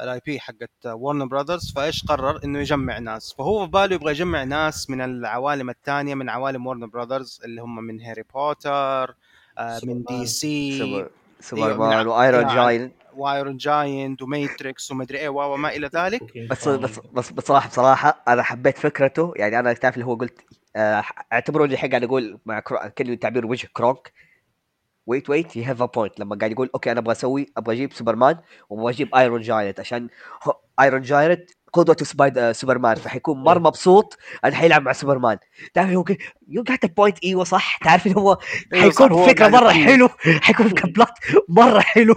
ال IP حقت Warner Brothers فإيش قرر إنه يجمع ناس فهو في باله يبغى يجمع ناس من العوالم الثانية من عوالم Warner Brothers اللي هم من Harry Potter من DC Super- Superman من- و Iron نعم. Giant و Iron Giant و Matrix ومدري إيه وما إلى ذلك King بس كونغ. بس بس بصراحة بصراحة أنا حبيت فكرته يعني أنا تعرف اللي هو قلت آه، اعتبروا لي حق قاعد أقول مع كرو... كلمه تعبير وجه Kronk wait wait you have a point لما قاعد يقول okay أنا أبغى أسوي أبغى أجيب سوبرمان وأبغى أجيب Iron Giant عشان Iron Giant قدوته سبايد سوبرمان فحيكون مرة مبسوط إنه حيلعب مع سوبرمان تعرف هو you got point إيوه صح تعرف إنه هو هو *laughs* حيكون فكرة قاعد مرة يطنش. حلو حيكون ك plot مرة حلو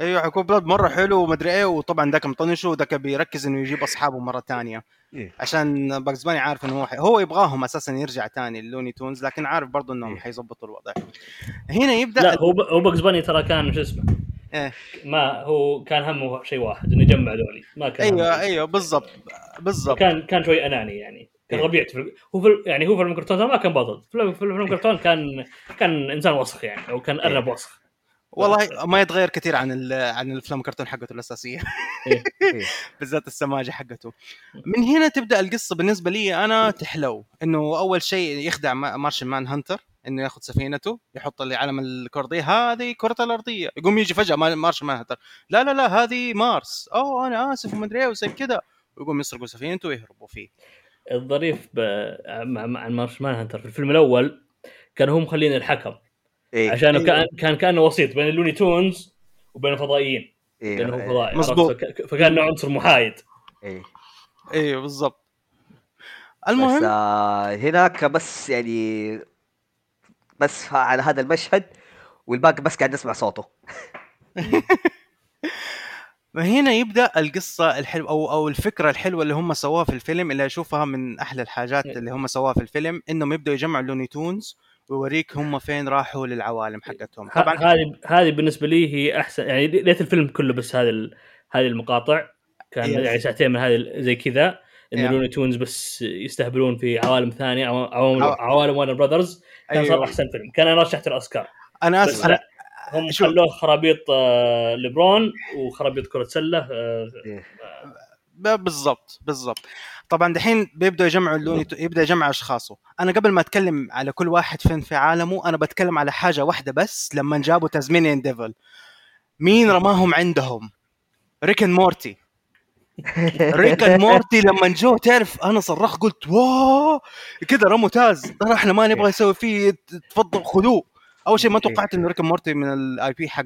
إيوه حيكون plot مرة حلو ومدري إيه وطبعا ذاك مطنشه وذاك بيركز إنه يجيب أصحابه مرة تانية إيه. عشان Bugs Bunny عارف إنه هو حي... هو يبغاهم أساسا يرجع تاني ال Looney Tunes لكن عارف برضه إنهم إيه. حيظبطوا الوضع هنا يبدأ لا هو ب... هو Bugs Bunny ترى كان شو اسمه إيه. ما هو كان همه شيء واحد إنه يجمع ذولي. ما كان أيوه. أيوه بالضبط بالضبط. كان كان شوي أناني يعني. كان إيه. ربيع في... هو في... يعني هو في الكرتون ترى ما كان بطل. في الفيلم- في فيلم الكرتون كان كان إنسان وسخ يعني أو كان ارنب وسخ. والله ما يتغير كثير عن ال... عن الأفلام الكرتون حقته الأساسية. إيه. إيه. *laughs* بالذات السماجة حقته. من هنا تبدأ القصة بالنسبة لي أنا تحلو. إنه أول شيء يخدع ما- Martian Manhunter إنه ياخذ سفينته يحط اللي علم الكره هذه كرة الأرضية. يقوم يجي فجأة ما- Martian Manhunter لا لا لا هذه مارس. أوه أنا آسف ومدري إيه وزي كذا. ويقوم يسرقوا سفينته ويهربوا فيه. الظريف ب... مع مع Martian Manhunter في الفيلم الأول كانوا هم مخلين الحكم. إيه. عشان أيوه. كان كان كأنه وسيط بين ال Looney Tunes وبين الفضائيين. إيه. لأنه هو فضائي. مظبوط. فكان عنصر محايد. إيه. أيوه بالضبط. بس المهم آه هناك بس يعني بس على هذا المشهد والباقي بس قاعد نسمع صوته. *laughs* هنا يبدأ القصة الحلوه أو أو الفكرة الحلوة اللي هم سووها في الفيلم اللي أشوفها من أحلى الحاجات اللي هم سووها في الفيلم إنهم يبدأوا يجمعوا Looney Tunes ويوريك هم فين راحوا للعوالم حقتهم. طبعا هذه هذه بالنسبة لي هي أحسن يعني ليت الفيلم كله بس هذه هذه المقاطع. كان. يعني ساعتين من هذه زي كذا. ان. Looney Tunes بس يستهبلون في عوالم ثانية عوالم عو- عوالم Warner Brothers كان صار أيوه. أحسن فيلم. كان أنا رشحت الأوسكار. أنا اسف لا أنا هم شوف. خلوه خرابيط آه، ليبرون وخرابيط كرة سلة آه، ب- بالضبط بالضبط. طبعا دحين بيبدأ يجمعوا ال Looney يبدا يجمع أشخاصه. أنا قبل ما أتكلم على كل واحد فين في عالمه أنا بتكلم على حاجة واحدة بس لما جابوا Tasmanian Devil مين رماهم عندهم؟ Rick and Morty Rick and Morty لما جو تعرف أنا صرخت قلت wow كذا رموا Taz. ترى إحنا ما نبغى نسوي فيه تفضل خذوه. أول شيء ما توقعت إنه Rick and Morty من ال IP حق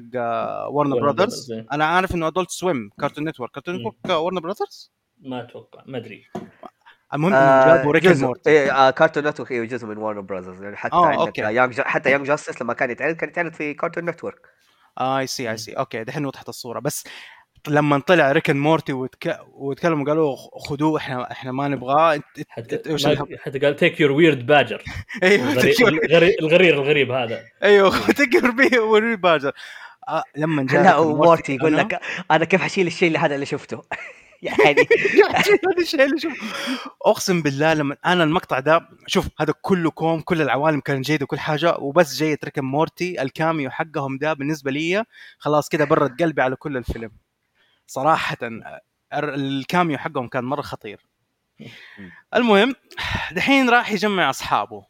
Warner Brothers، إيه. أنا عارف إنه Adult Swim Cartoon Network Cartoon Network Warner Brothers ما أتوقع ما أدري. المهم إنهم جابوا آه، جزء Morty. إيه آه Cartoon Network أيوه جزء من Warner Brothers يعني حتى آه، عندك okay. Young حتى Young Justice لما كان يتعرض كان يتعرض في Cartoon Network I see I see okay دحين وضحت الصورة. بس لما طلع Rick and Morty وتك... وتكلموا قالوا خذوه إحنا إحنا ما نبغاه. حتى قال take your weird badger أيوه الغرير الغريب هذا. أيوه take your weird badger لما جاء لا و Morty يقول لك أنا كيف حشيل الشيء اللي هذا اللي شفته؟ *laughs* يعني *laughs* هذا الشيء اللي شوف أقسم بالله لما أنا المقطع ده شوف هذا كله كوم كل العوالم كانت جيدة وكل حاجة وبس Rick and Morty ال cameo حقهم ده بالنسبة لي خلاص كده برد قلبي على كل الفيلم. صراحة الر- ال cameo حقهم كان مرة خطير. المهم دحين راح يجمع أصحابه.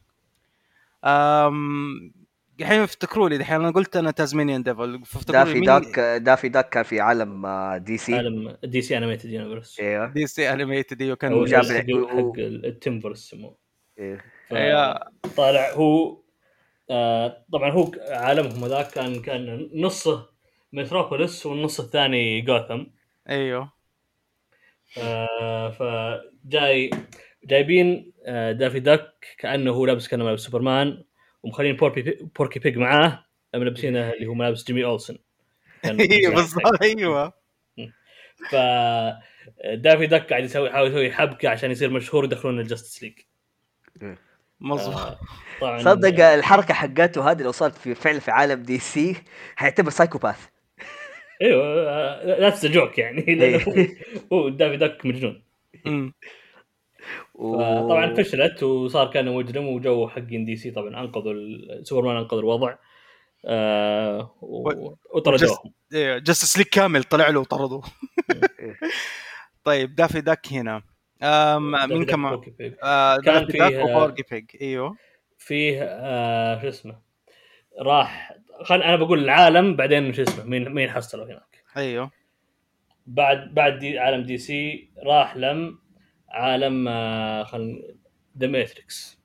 أم دحين افتكروا لي دحين أنا قلت أنا Tasmanian Devil Daffy مين؟ Duck Daffy Duck كان في عالم آه، DC عالم DC animated universe أيوه DC animated أيوه كان جاب حق ال Timmverse يسموه. ف- أيوة. طالع هو آه طبعا هو عالمهم هذاك كان كان نصه Metropolis والنص الثاني جوثم. أيوه. آه فجاي جايبين آه Daffy Duck كأنه هو لابس كأنه ملابس سوبرمان ومخلين Porky Porky Pig معاه ملبسينه اللي هو ملابس Jimmy Olsen *laughs* أيوه بالضبط أيوه. ف Daffy Duck قاعد يسوي يحاول يسوي حبكة عشان يصير مشهور يدخلون ال Justice League مظبوط. طبعا صدق الحركة حقته هذه لو صارت في فعل في عالم DC حيعتبر psychopath أيوه that's joke يعني. *laughs* لأنه هو- Daffy Duck مجنون. طبعا فشلت وصار كان مجرم وجو حقين DC طبعا انقذوا سوبرمان أنقذ الوضع. آه وطردوهم أيوه Justice League كامل طلع له وطرده إيه. *laughs* طيب Daffy Duck هنا. مين Duck كمان. آه كان فيه- Pig إيوه. فيه آه شو اسمه؟ راح خل أنا بقول العالم بعدين شو اسمه مين مين حصلوا هناك؟ أيوه. بعد بعد دي عالم DC راح لم عالم آه خل the Matrix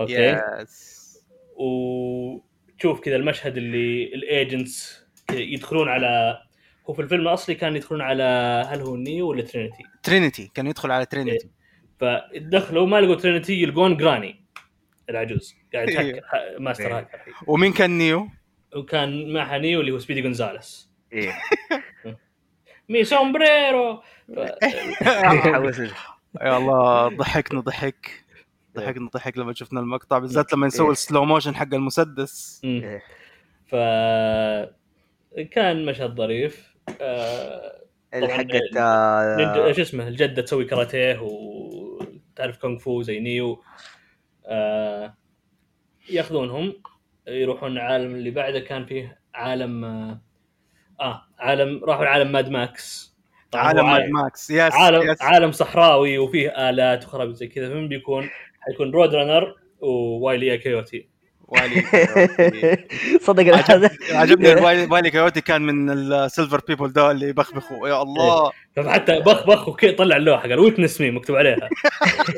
okay؟ yes وتشوف كذا المشهد اللي ال agents يدخلون على هو في الفيلم الأصلي كان يدخلون على هل هو Neo ولا Trinity Trinity كان يدخل على Trinity فدخلوا ما لقوا ترينيتي يلقون Granny العجوز قاعد إيه. يتهكر ح- ماستر إيه. هاكر ومين كان Neo؟ وكان معها Neo اللي هو Speedy Gonzales إيه. *laughs* mi sombrero *laughs* يا الله ضحكنا ضحك ضحكنا ضحك لما شفنا المقطع بالذات لما نسوي ال slow motion حق المسدس. إيه. ف كان مشهد ظريف آه، حقت آه، شو اسمه الجدة تسوي كاراتيه وتعرف كونغ فو زي Neo آه ياخذونهم يروحون العالم اللي بعده كان فيه عالم آه, آه عالم راحوا لعالم Mad Max. عالم Mad Max. Yes عالم yes عالم صحراوي وفيه آلات وخرابيط زي كذا. فمن بيكون؟ حيكون Road Runner ووايلي كيوتي والي *laughs* صدق هذا عجبني *laughs* وايلي كايوتي كان من السيلفر بيبل ده اللي يبخبخوا يا الله. فحتى بخ بخ وكي طلع اللوحة قال ويتنس مي مكتوب عليها.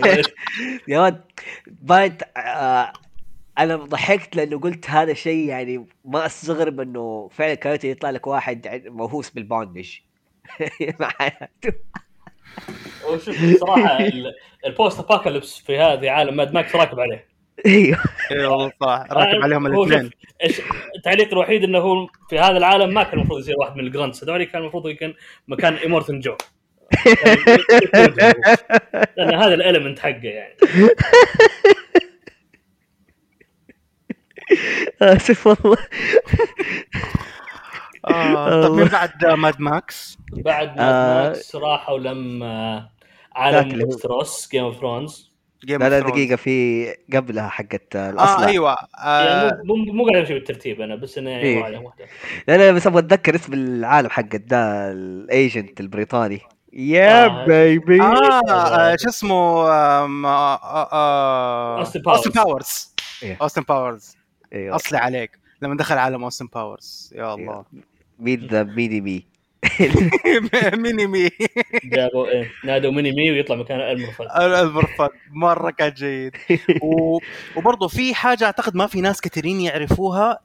*laughs* يا ولد بعد آه، أنا ضحكت لأنه قلت هذا شيء يعني ما أستغرب إنه فعلا كايوتي يطلع لك واحد موهوس بالبوندج مع حياته وشوف صراحة ال- ال post apocalypse في هذه عالم Mad Max راكب عليه. أيوه. اي والله صح. *laughs* راكب عليهم الاثنين. التعليق الوحيد إنه هو في هذا العالم ما كان المفروض يصير واحد من ال grunts هذول كان المفروض يكون مكان Immortan Joe *laughs* لأن هذا ال element حقه يعني. *laughs* آسف والله. آه، طب مين بعد Mad Max؟ بعد آه. Mad Max راحوا لما عالم Westeros Game of Thrones لا لا. دقيقة في قبلها حقت آه الأصل. أيوه يعني آه مو مو مو قاعد امشي بالترتيب أنا بس إنه يعني إيه. لا لا بس أبغى أتذكر اسم العالم حق ده ال agent البريطاني. yeah. baby آه, آه شو اسمه آه آه آه. Austin Powers إيه. Austin Powers أيوه أصلي عليك. لما دخل عالم Austin Powers يا الله. مين ذا Mini-Me *laughs* Mini-Me. جابوا إيه نادوا Mini-Me ويطلع مكان Elmer Fudd Elmer Fudd *laughs* مرة كان جيد. و... وبرضه في حاجة أعتقد ما في ناس كثيرين يعرفوها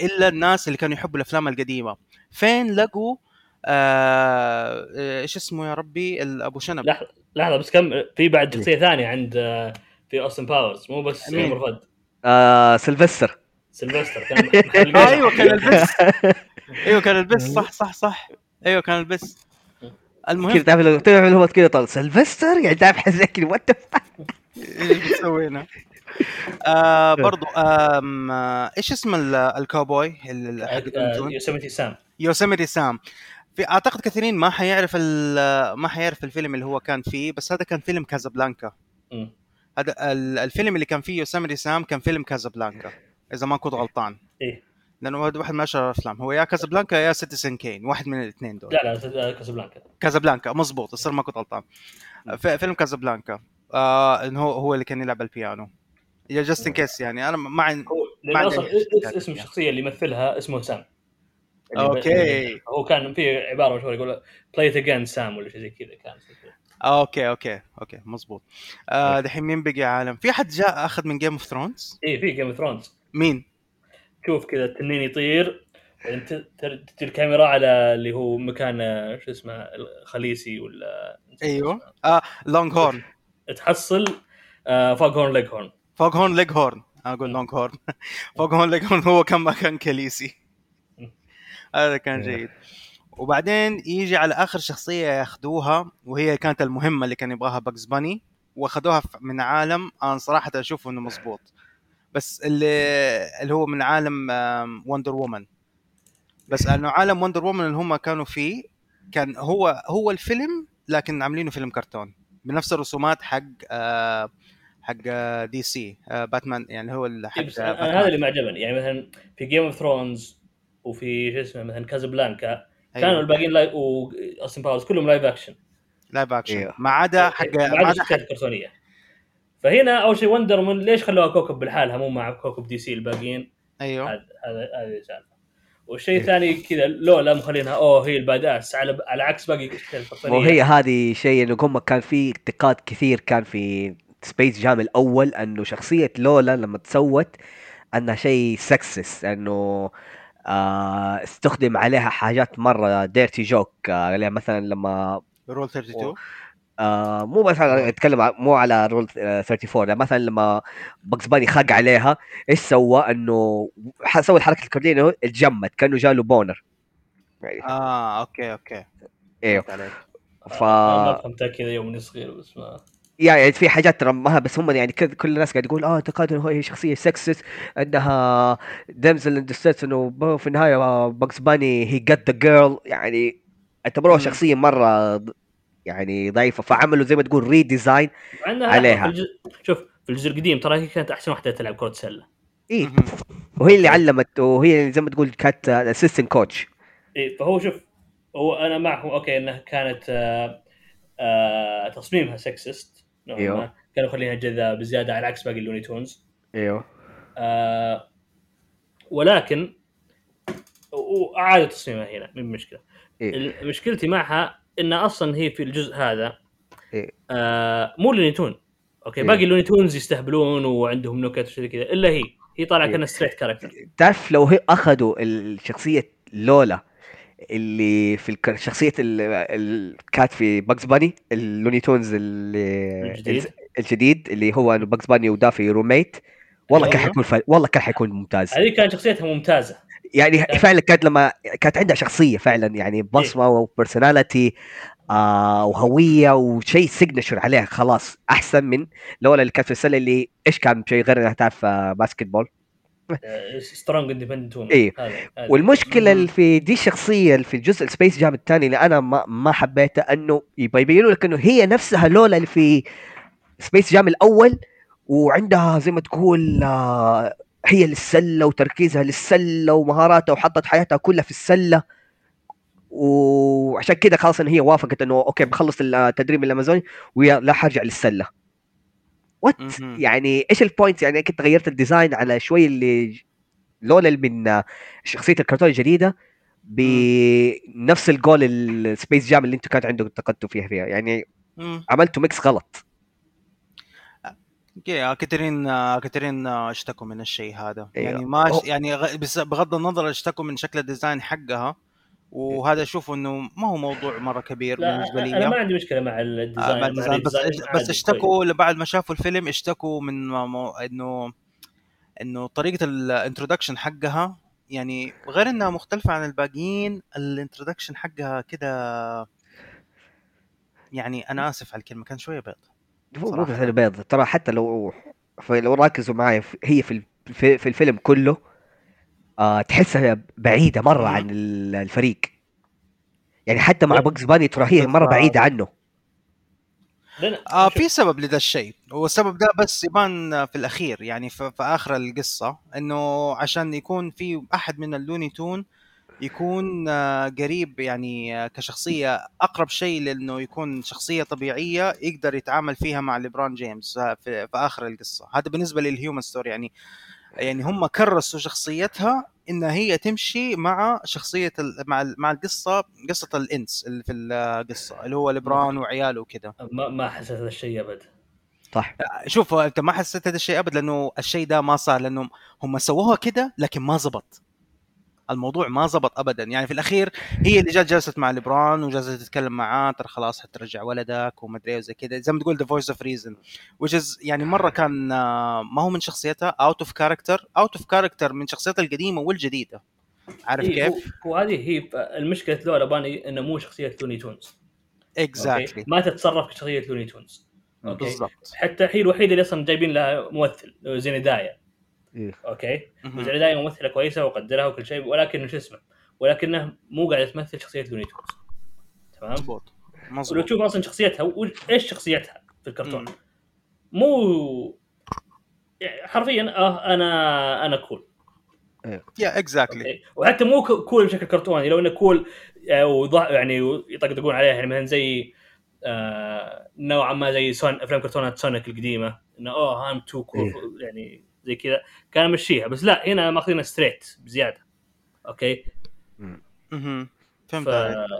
إلا الناس اللي كانوا يحبوا الأفلام القديمة. فين لقوا آه... إيش اسمه يا ربي؟ أبو شنب. لحظة لحظة بس كم في بعد شخصية ثانية عند آه، في أوستن باورز. مو بس مين؟ المرفد آه سيلفستر. سيلفستر كان. *laughs* أيوه كان ألبس. أيوه كان ألبس. صح صح صح. أيوه كان البس كذا المهم تعرف لو تعرف اللي هو كذا طال سيلفستر؟ يعني تعرف حزين كذا وات إيش سوينا آه *laughs* برضو آه إيش اسم ال- الكاوبوي؟ آه،؟ يوسيميتي سام. يوسيميتي سام. في أعتقد كثيرين ما حيعرف ال- ما حيعرف الفيلم اللي هو كان فيه بس هذا كان فيلم Casablanca. هذا ال- الفيلم اللي كان فيه Yosemite Sam كان فيلم Casablanca إذا ما كنت غلطان. إيه. لأنه واحد من اشهر الافلام هو يا Casablanca يا Citizen Kane واحد من الاثنين دول. لا لا Casablanca Casablanca. مزبوط الصر ما كنت غلطان. فيلم Casablanca آه إنه هو هو اللي كان يلعب البيانو. يا just in case يعني أنا ما عن... ما اس- اسم الشخصية اللي يمثلها؟ اسمه Sam. Okay. هو كان في عبارة مشهورة يقول play again Sam ولا شيء زي كذا كان. آه okay okay okay مزبوط آه دحين مين بقي عالم؟ في حد جاء أخذ من Game of Thrones إيه في Game of Thrones مين؟ شوف كذا التنين يطير بعدين تجي الكاميرا على اللي هو مكان آه، شو اسمه ال Khaleesi ولا أيوه. آه Longhorn تحصل آه، Foghorn Leghorn Foghorn Leghorn أقول. Longhorn Foghorn Leghorn هو كان مكان Khaleesi. هذا كان جيد. وبعدين يجي على آخر شخصية ياخذوها وهي كانت المهمة اللي كان يبغاها Bugs Bunny وأخذوها من عالم أنا صراحة أشوفه إنه مزبوط بس اللي اللي هو من عالم Wonder Woman بس إنه عالم Wonder Woman اللي هم كانوا فيه كان هو هو الفيلم لكن عاملينه فيلم كرتون بنفس الرسومات حق آه حق DC آه باتمان يعني هو حق إيه، آه،. هذا اللي ما عجبني يعني مثلا في Game of Thrones وفي شو اسمه مثلا Casablanca كانوا أيوه. الباقيين live و Austin Powers كلهم لايف اكشن لايف اكشن أيوه. ما عدا حق ما عدا حق الكرتونيه فهنا أول شيء Wonder Woman ليش خلوها كوكب بالحالها مو مع كوكب DC الباقيين؟ أيوه. هذا هذا هذه السالفة. والشيء الثاني كذا لولا مخلينها أوه هي ال badass على على عكس باقي الشخصيات الكرتونيه وهي هذه شيء انه هم كان في انتقاد كثير كان في Space Jam الأول أنه شخصية لولا لما تسوت أنها شيء سكسس أنه آه استخدم عليها حاجات مرة dirty joke آه عليها مثلا لما rule 32 آه مو بس على أتكلم مو على rule آه 34 يعني مثلا لما Bugs Bunny خاق عليها إيش سوى؟ إنه سوى الحركة الكرتونية إنه اتجمد كأنه جاله boner. يعني آه okay okay. أيوه. ف أنا ما فهمتها كذا يوم صغير بس ما يعني في حاجات ترى ما بس هم يعني كل كل الناس قاعد يقول آه اعتقاد إنه هي شخصية سكسس إنها damsel in إنه ب- في النهاية Bugs Bunny he get the girl يعني اعتبروها. شخصية مرة يعني ضعيفه فعملوا زي ما تقول redesign عليها. في الجزء شوف في الجزء القديم ترى هي كانت أحسن واحدة تلعب كرة سلة اي. وهي اللي علمت وهي زي ما تقول كانت assistant coach إيه فهو شوف هو أنا معكم okay إنها كانت آه آه تصميمها sexist. ما. كانوا يخليها جذابه بزيادة على عكس باقي ال Looney Tunes إيوه آه ولكن وأعادوا تصميمها هنا من مشكله إيه. مشكلتي معها إن أصلا هي في الجزء هذا إيه. آه مو Looney Tune okay إيه. باقي Tunes يستهبلون وعندهم نكت وشي كذا إلا هي هي طالعة إيه. كأنها straight character تعرف لو هي أخذوا الشخصية لولا اللي في شخصية ال- ال- كانت في Bugs Bunny ال Looney Tunes اللي الجديد. الجديد اللي هو Bugs Bunny و Daffy roommate والله كان أيوه. حيكون. والله كان حيكون ممتاز هذه كانت شخصيتها ممتازة يعني فعلا كانت لما كانت عندها شخصية فعلا يعني بصمة و personality آه وهوية وشيء signature عليها خلاص أحسن من لولا اللي كانت في السلة اللي إيش كان شيء غير إنها تعرف basketball strong independent woman إيه. هذا والمشكلة. اللي في دي الشخصية اللي في الجزء ال Space Jam الثاني اللي أنا ما ما حبيته إنه يبغى يبينوا لك إنه هي نفسها لولا اللي في Space Jam الأول وعندها زي ما تقول آه، هي للسلة وتركيزها للسلة ومهاراتها وحطت حياتها كلها في السلة. وعشان كده خلاص إن هي وافقت إنه okay بخلص التدريب الامازوني ولا حرجع للسلة. what. يعني إيش ال point يعني كنت غيرت ال design على شوي اللي لولا من شخصية الكرتون الجديدة بنفس ال goal ال Space Jam اللي أنتم كانت عندكم انتقدتوا فيها فيها. يعني. عملتوا mix غلط. كثيرين آه، كثيرين آه، اشتكوا من الشيء هذا. أيوه. يعني ما هو- يعني بغض النظر اشتكوا من شكل ال design حقها وهذا أشوف إنه ما هو موضوع مرة كبير لا بالنسبة لي. أنا ما عندي مشكلة مع آه، ال design مع ال design بس بس اشتكوا بعد ما شافوا الفيلم اشتكوا من مو انه إنه طريقة ال introduction حقها يعني غير إنها مختلفة عن الباقيين ال introduction حقها كده يعني أنا آسف على الكلمة كان شوية بيض. بس البيض ترى حتى لو لو ركزوا معي في- هي في في, في الفيلم كله آه تحسها بعيدة مرة. عن ال- الفريق يعني حتى مع. Bugs Bunny ترى هي مره. بعيدة عنه آه في سبب لذا الشيء والسبب ده بس يبان في الأخير يعني في, في آخر القصة إنه عشان يكون في أحد من ال Looney Tune يكون آه، قريب يعني آه، كشخصية. أقرب شيء لأنه يكون شخصية طبيعية يقدر يتعامل فيها مع ليبرون جيمس آه، في, في آخر القصة. هذا بالنسبة لل human story يعني يعني هم كرسوا شخصيتها إن هي تمشي مع شخصية ال- مع مع القصة قصة الإنس اللي في القصة اللي هو ليبرون وعياله وكده. ما ما حسيت هذا الشيء أبد. صح. شوف أنت ما حسيت هذا الشيء أبد لأنه الشيء ده ما صار لأنه هم سووها كده لكن ما زبط. الموضوع ما زبط ابدا. يعني في الأخير هي اللي جات جلست مع ليبرون وجلست تتكلم معاه ترى خلاص حترجع ولدك وما ادري إيه وزي كذا. زي ما تقول the voice of reason which is يعني مرة كان آه، ما هو من شخصيتها out of character out of character من شخصيتها القديمة والجديدة. عارف إيه، كيف؟ وهذه هي المشكلة Lola Bunny إنه مو شخصية Looney Tunes؟ exactly ما تتصرف كشخصية Looney Tunes بالضبط. حتى هي الوحيدة اللي أصلا جايبين لها ممثل Zendaya. okay. مهم. و Zendaya ممثلة كويسة واقدرها وكل شيء ولكن شو اسمه. ولكنه مو قاعدة تمثل شخصية Looney Tunes. تمام؟ مظبوط. ولو تشوف أصلا شخصيتها إيش شخصيتها في الكرتون؟ مم. مو يعني حرفيا آه أنا أنا cool yeah exactly؟ وحتى مو cool بشكل كرتوني. لو إنه cool آه، يعني يطقطقون عليها يعني مثلا زي آه نوعا ما زي سون أفلام كرتونات Sonic القديمة. إنه oh I'm too cool يعني زي كذا كان مشيها بس لا هنا ماخذينها straight بزيادة أوكي مهم. فهمت ف...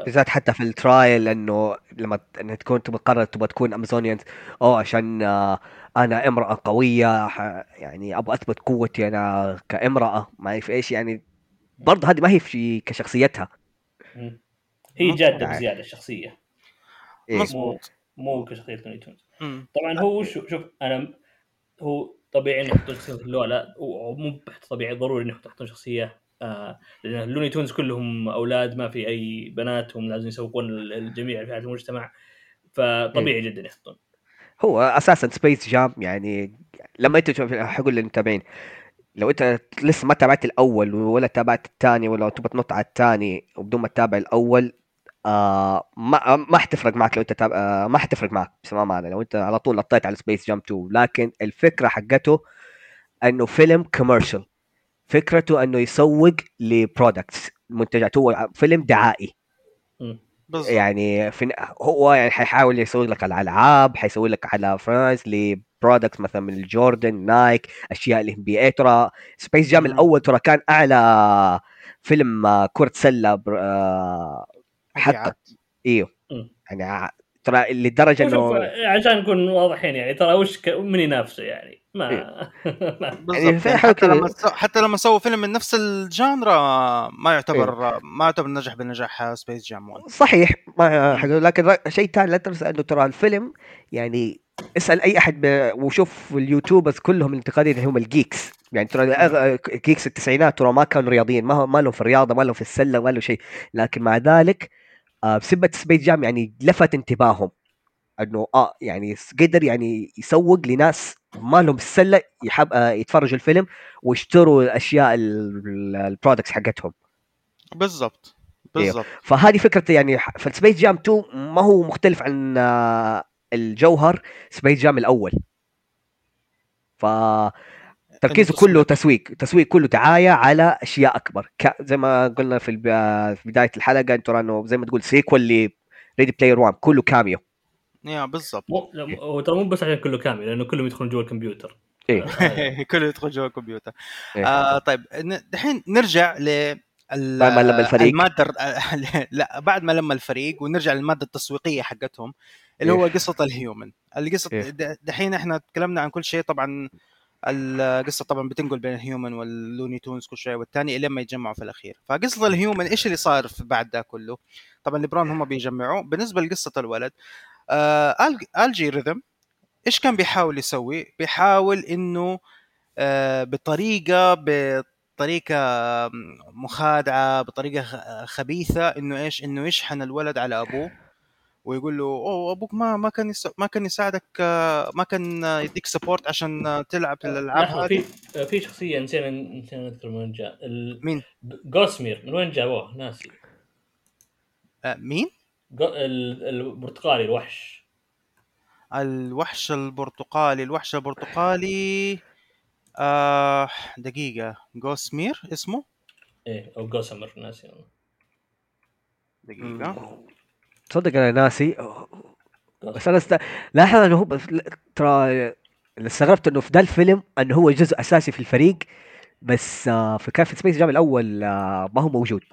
بالذات حتى في الـ trailer انه لما إنها تكون تبغى تقرر تبغى تكون Amazonian أو عشان آه، أنا امرأة قوية ح- يعني أبغى أثبت قوتي أنا كامرأة ما اعرف إيش يعني برضه هذه ما هي في كشخصيتها. هي. جادة يعني. بزيادة الشخصية إيه. مو مظبوط مو كشخصية لوني تونز. طبعا هو شوف شوف أنا هو طبيعي إنه يحطون شخصية لولا ومو طبيعي ضروري إنه يحطون شخصية آه لأن اللوني تونز كلهم أولاد ما في أي بنات هم لازم يسوقون الجميع في المجتمع فطبيعي جدا يحطون. هو أساسا سبيس جام يعني لما أنت تشوف حقول للمتابعين لو أنت لسه ما تابعت الأول ولا تابعت الثاني ولا تبغى تنط على الثاني وبدون ما تتابع الأول آه ما ما حتفرق معك لو انت تابع آه ما حتفرق معك بصراحه معنى لو انت على طول نطيت على سبيس جام 2 لكن الفكرة حقته إنه فيلم commercial فكرته إنه يسوق ل products منتجات. هو فيلم دعائي. بالضبط يعني في هو يعني حيحاول يسوي لك على الالعاب حيسوي لك على فرانس ل products مثلا من الجوردن نايك أشياء اللي بي اي ترى سبيس جام. الأول ترى كان أعلى فيلم آه، كرة مبيعات. إيوه مم. يعني ترى لدرجة إنه عشان نكون واضحين يعني ترى وش ك... من ينافسه يعني ما, *laughs* ما. بالضبط في يعني حتى. لما. حتى لما سووا فيلم من نفس ال genre ما يعتبر ما يعتبر نجح بنجاح سبيس جام 1 صحيح ما لكن شيء ثاني لا تنسى إنه ترى الفيلم يعني اسأل أي أحد ب... وشوف ال YouTubers كلهم الانتقادين اللي هم ال geeks يعني ترى الأغ- geeks التسعينات ترى ما كانوا رياضيين ما, هو- ما لهم في الرياضة ما لهم في السلة ما لهم شيء لكن مع ذلك آه بسبة سبيس جام يعني لفت انتباههم. إنه آه يعني قدر يعني يسوق لناس ما لهم السلة يحب آه يتفرجوا الفيلم ويشتروا الأشياء ال products حقتهم. بالضبط. إيه. بالضبط. فهذه فكرة يعني فالسبيس جام 2 ما هو مختلف عن آه، الجوهر سبيس جام الأول. ف تركيزه كله تسويق تسويق كله دعاية على أشياء أكبر ك... زي ما قلنا في, الب... في بداية الحلقة انت ترى إنه زي ما تقول sequel ل ريدي بلاير 1 كله كاميو يا بالضبط هو ترى مو بس عشان كله cameo لأنه كلهم يدخلون جوا الكمبيوتر إيه. آه، *laughs* كله يدخل جوا الكمبيوتر إيه. آه طيب ن- دحين نرجع ل بعد ما لما الفريق. المادة *laughs* لا بعد ما لما الفريق ونرجع للمادة التسويقية حقتهم اللي إيه. هو قصة ال human القصة إيه. د- دحين إحنا تكلمنا عن كل شيء طبعا القصة طبعا بتنقل بين ال human واللوني تونز كل شوية والثاني إلين ما يتجمعوا في الأخير. فقصة ال human إيش اللي صار في بعد ده كله؟ طبعا ليبرون هم بيجمعوا بالنسبة لقصة الولد آه ألج- algorithm إيش كان بيحاول يسوي؟ بيحاول إنه آه بطريقة بطريقة مخادعة بطريقة خبيثة إنه إيش؟ إنه يشحن الولد على أبوه. ويقول له أوه أبوك ما ما كان يس... ما كان يساعدك آه، ما كان آه، يديك support عشان آه، تلعب في الألعاب هذه؟ في في شخصية نسينا نسينا نذكر من وين جاء. ال- مين؟ جوسمير من وين جابوه ناسي. آه، مين؟ جو- ال- البرتقالي الوحش. الوحش البرتقالي الوحش البرتقالي آه دقيقة. جوسمير اسمه؟ إيه، إيه أو جوسمر ناسي. دقيقة. تصدق أنا ناسي. بس أنا است... لاحظ إنه هو بس... ترى اللي استغربت إنه في ذا الفيلم إنه هو جزء أساسي في الفريق بس آه في كان في سبيس جام الأول آه ما هو موجود.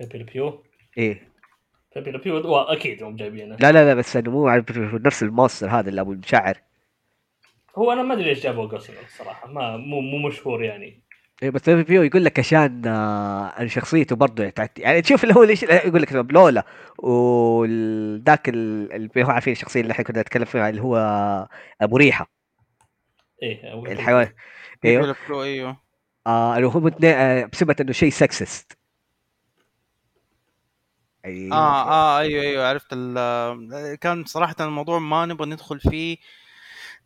بيبي البيو إيه. بيبي هو أكيد هم جايبينه. لا لا لا بس إنه مو نفس ال monster هذا اللي أبو المشاعر. هو أنا ما أدري ليش جابوه جوسمر الصراحه ما مو مو مشهور يعني. إيه بس بيو يقول لك عشان آه شخصيته برضه يعني, يعني تشوف اللي هو ليش يقول لك بلولا وذاك ال- اللي هو عارفين الشخصيه اللي إحنا كنا نتكلم فيها اللي هو أبو ريحة. إيه أو- الحيوان. إيوه. أيوه. آه اللي هو متنا- آه، بسبب إنه شيء sexist أيوه. آه آه أيوه أيوه عرفت ال- كان صراحة الموضوع ما نبغى ندخل فيه.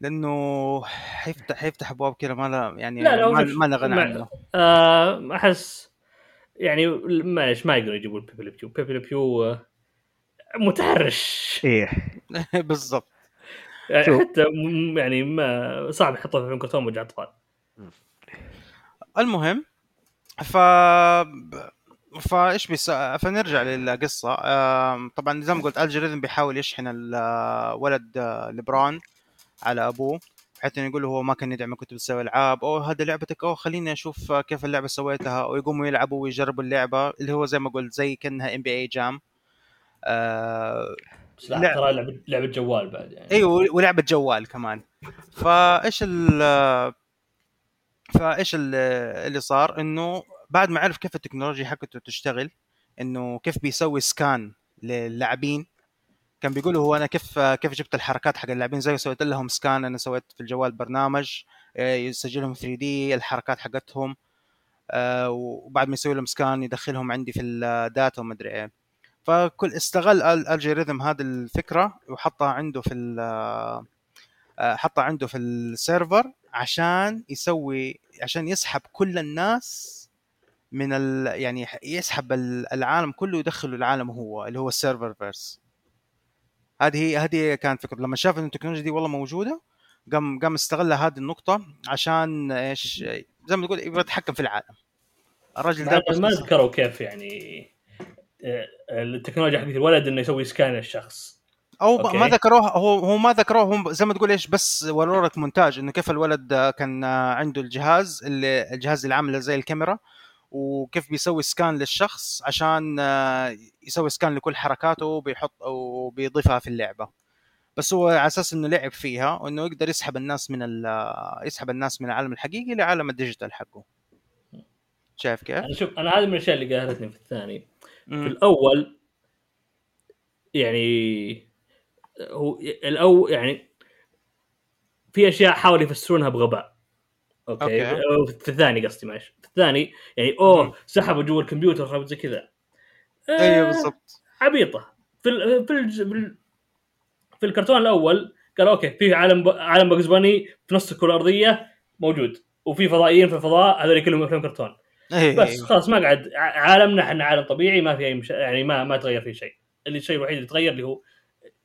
لأنه حيفتح حيفتح أبواب كذا ما لا يعني لا، لا، ما, ما لنا غنى عنه. آه أحس يعني معلش ما يقدروا يجيبوا بيبي البيو بيبي البيو آه، متحرش. إيه. *laughs* بالضبط. يعني. حتى يعني ما صعب يحطه في فيلم كرتون وجه أطفال. المهم ف فايش بيس... فنرجع للقصة. طبعا زي ما قلت ال algorithm بيحاول يشحن الولد آه، ليبرون. على أبوه حتى إنه يقول له هو ما كان يدعمك كنت بتسوي ألعاب اوه هذا لعبتك اوه خليني أشوف كيف اللعبة سويتها ويقوموا يلعبوا ويجربوا اللعبة اللي هو زي ما قلت زي كأنها NBA Jam. آه بس لا. ترى لعبة لعبة جوال بعد يعني. أيوه ولعبة جوال كمان. فإيش ال فإيش ال- اللي صار؟ إنه بعد ما عرف كيف التكنولوجيا حقته تشتغل إنه كيف بيسوي scan للاعبين كان بيقول هو أنا كيف كيف جبت الحركات حق اللاعبين؟ زي سويت لهم scan أنا سويت في الجوال برنامج آه، يسجلهم 3D الحركات حقتهم آه، وبعد ما يسوي لهم scan يدخلهم عندي في ال data وما أدري إيه. فكل استغل ال algorithm هذه الفكرة وحطها عنده في آه، حطها عنده في ال server عشان يسوي عشان يسحب كل الناس من ال يعني يسحب ال- العالم كله يدخله العالم هو اللي هو ال server verse هذه هذه كانت فكرة. لما شاف ان التكنولوجيا دي والله موجودة قام قام استغل هذه النقطة عشان إيش؟ زي ما تقول يبغى يتحكم في العالم. الراجل ده ما ذكروا كيف يعني آه، التكنولوجيا حقت الولد إنه يسوي سكان للشخص أو أوكي. ما ذكروه هو هو ما ذكروه هم زي ما تقول إيش بس وروا لك مونتاج إنه كيف الولد كان عنده الجهاز اللي الجهاز اللي عامله زي الكاميرا. وكيف بيسوي scan للشخص عشان آه، يسوي scan لكل حركاته وبيحط وبيضيفها في اللعبة بس هو على أساس إنه لعب فيها وإنه يقدر يسحب الناس من ال- يسحب الناس من العالم الحقيقي لعالم ال digital حقه شايف كيف؟ أنا شوف أنا هذه من الأشياء اللي قهرتني في الثاني في. الأول يعني هو الأول يعني في أشياء حاولوا يفسرونها بغباء okay, okay. في الثاني قصدي معلش في الثاني يعني. أوه سحبوا جوا الكمبيوتر خربت زي كذا. أيوه آه، بالضبط. عبيطة. في ال في ال في, ال في الكرتون الأول قال okay في عالم ب... عالم باني في نص الكرة الأرضية موجود وفي فضائيين في الفضاء هذول كلهم أفلام كرتون. إيه بس أيوة. خلاص ما قعد عالمنا إحنا عالم طبيعي ما في أي مش... يعني ما ما تغير فيه شيء. اللي الشيء الوحيد اللي تغير اللي هو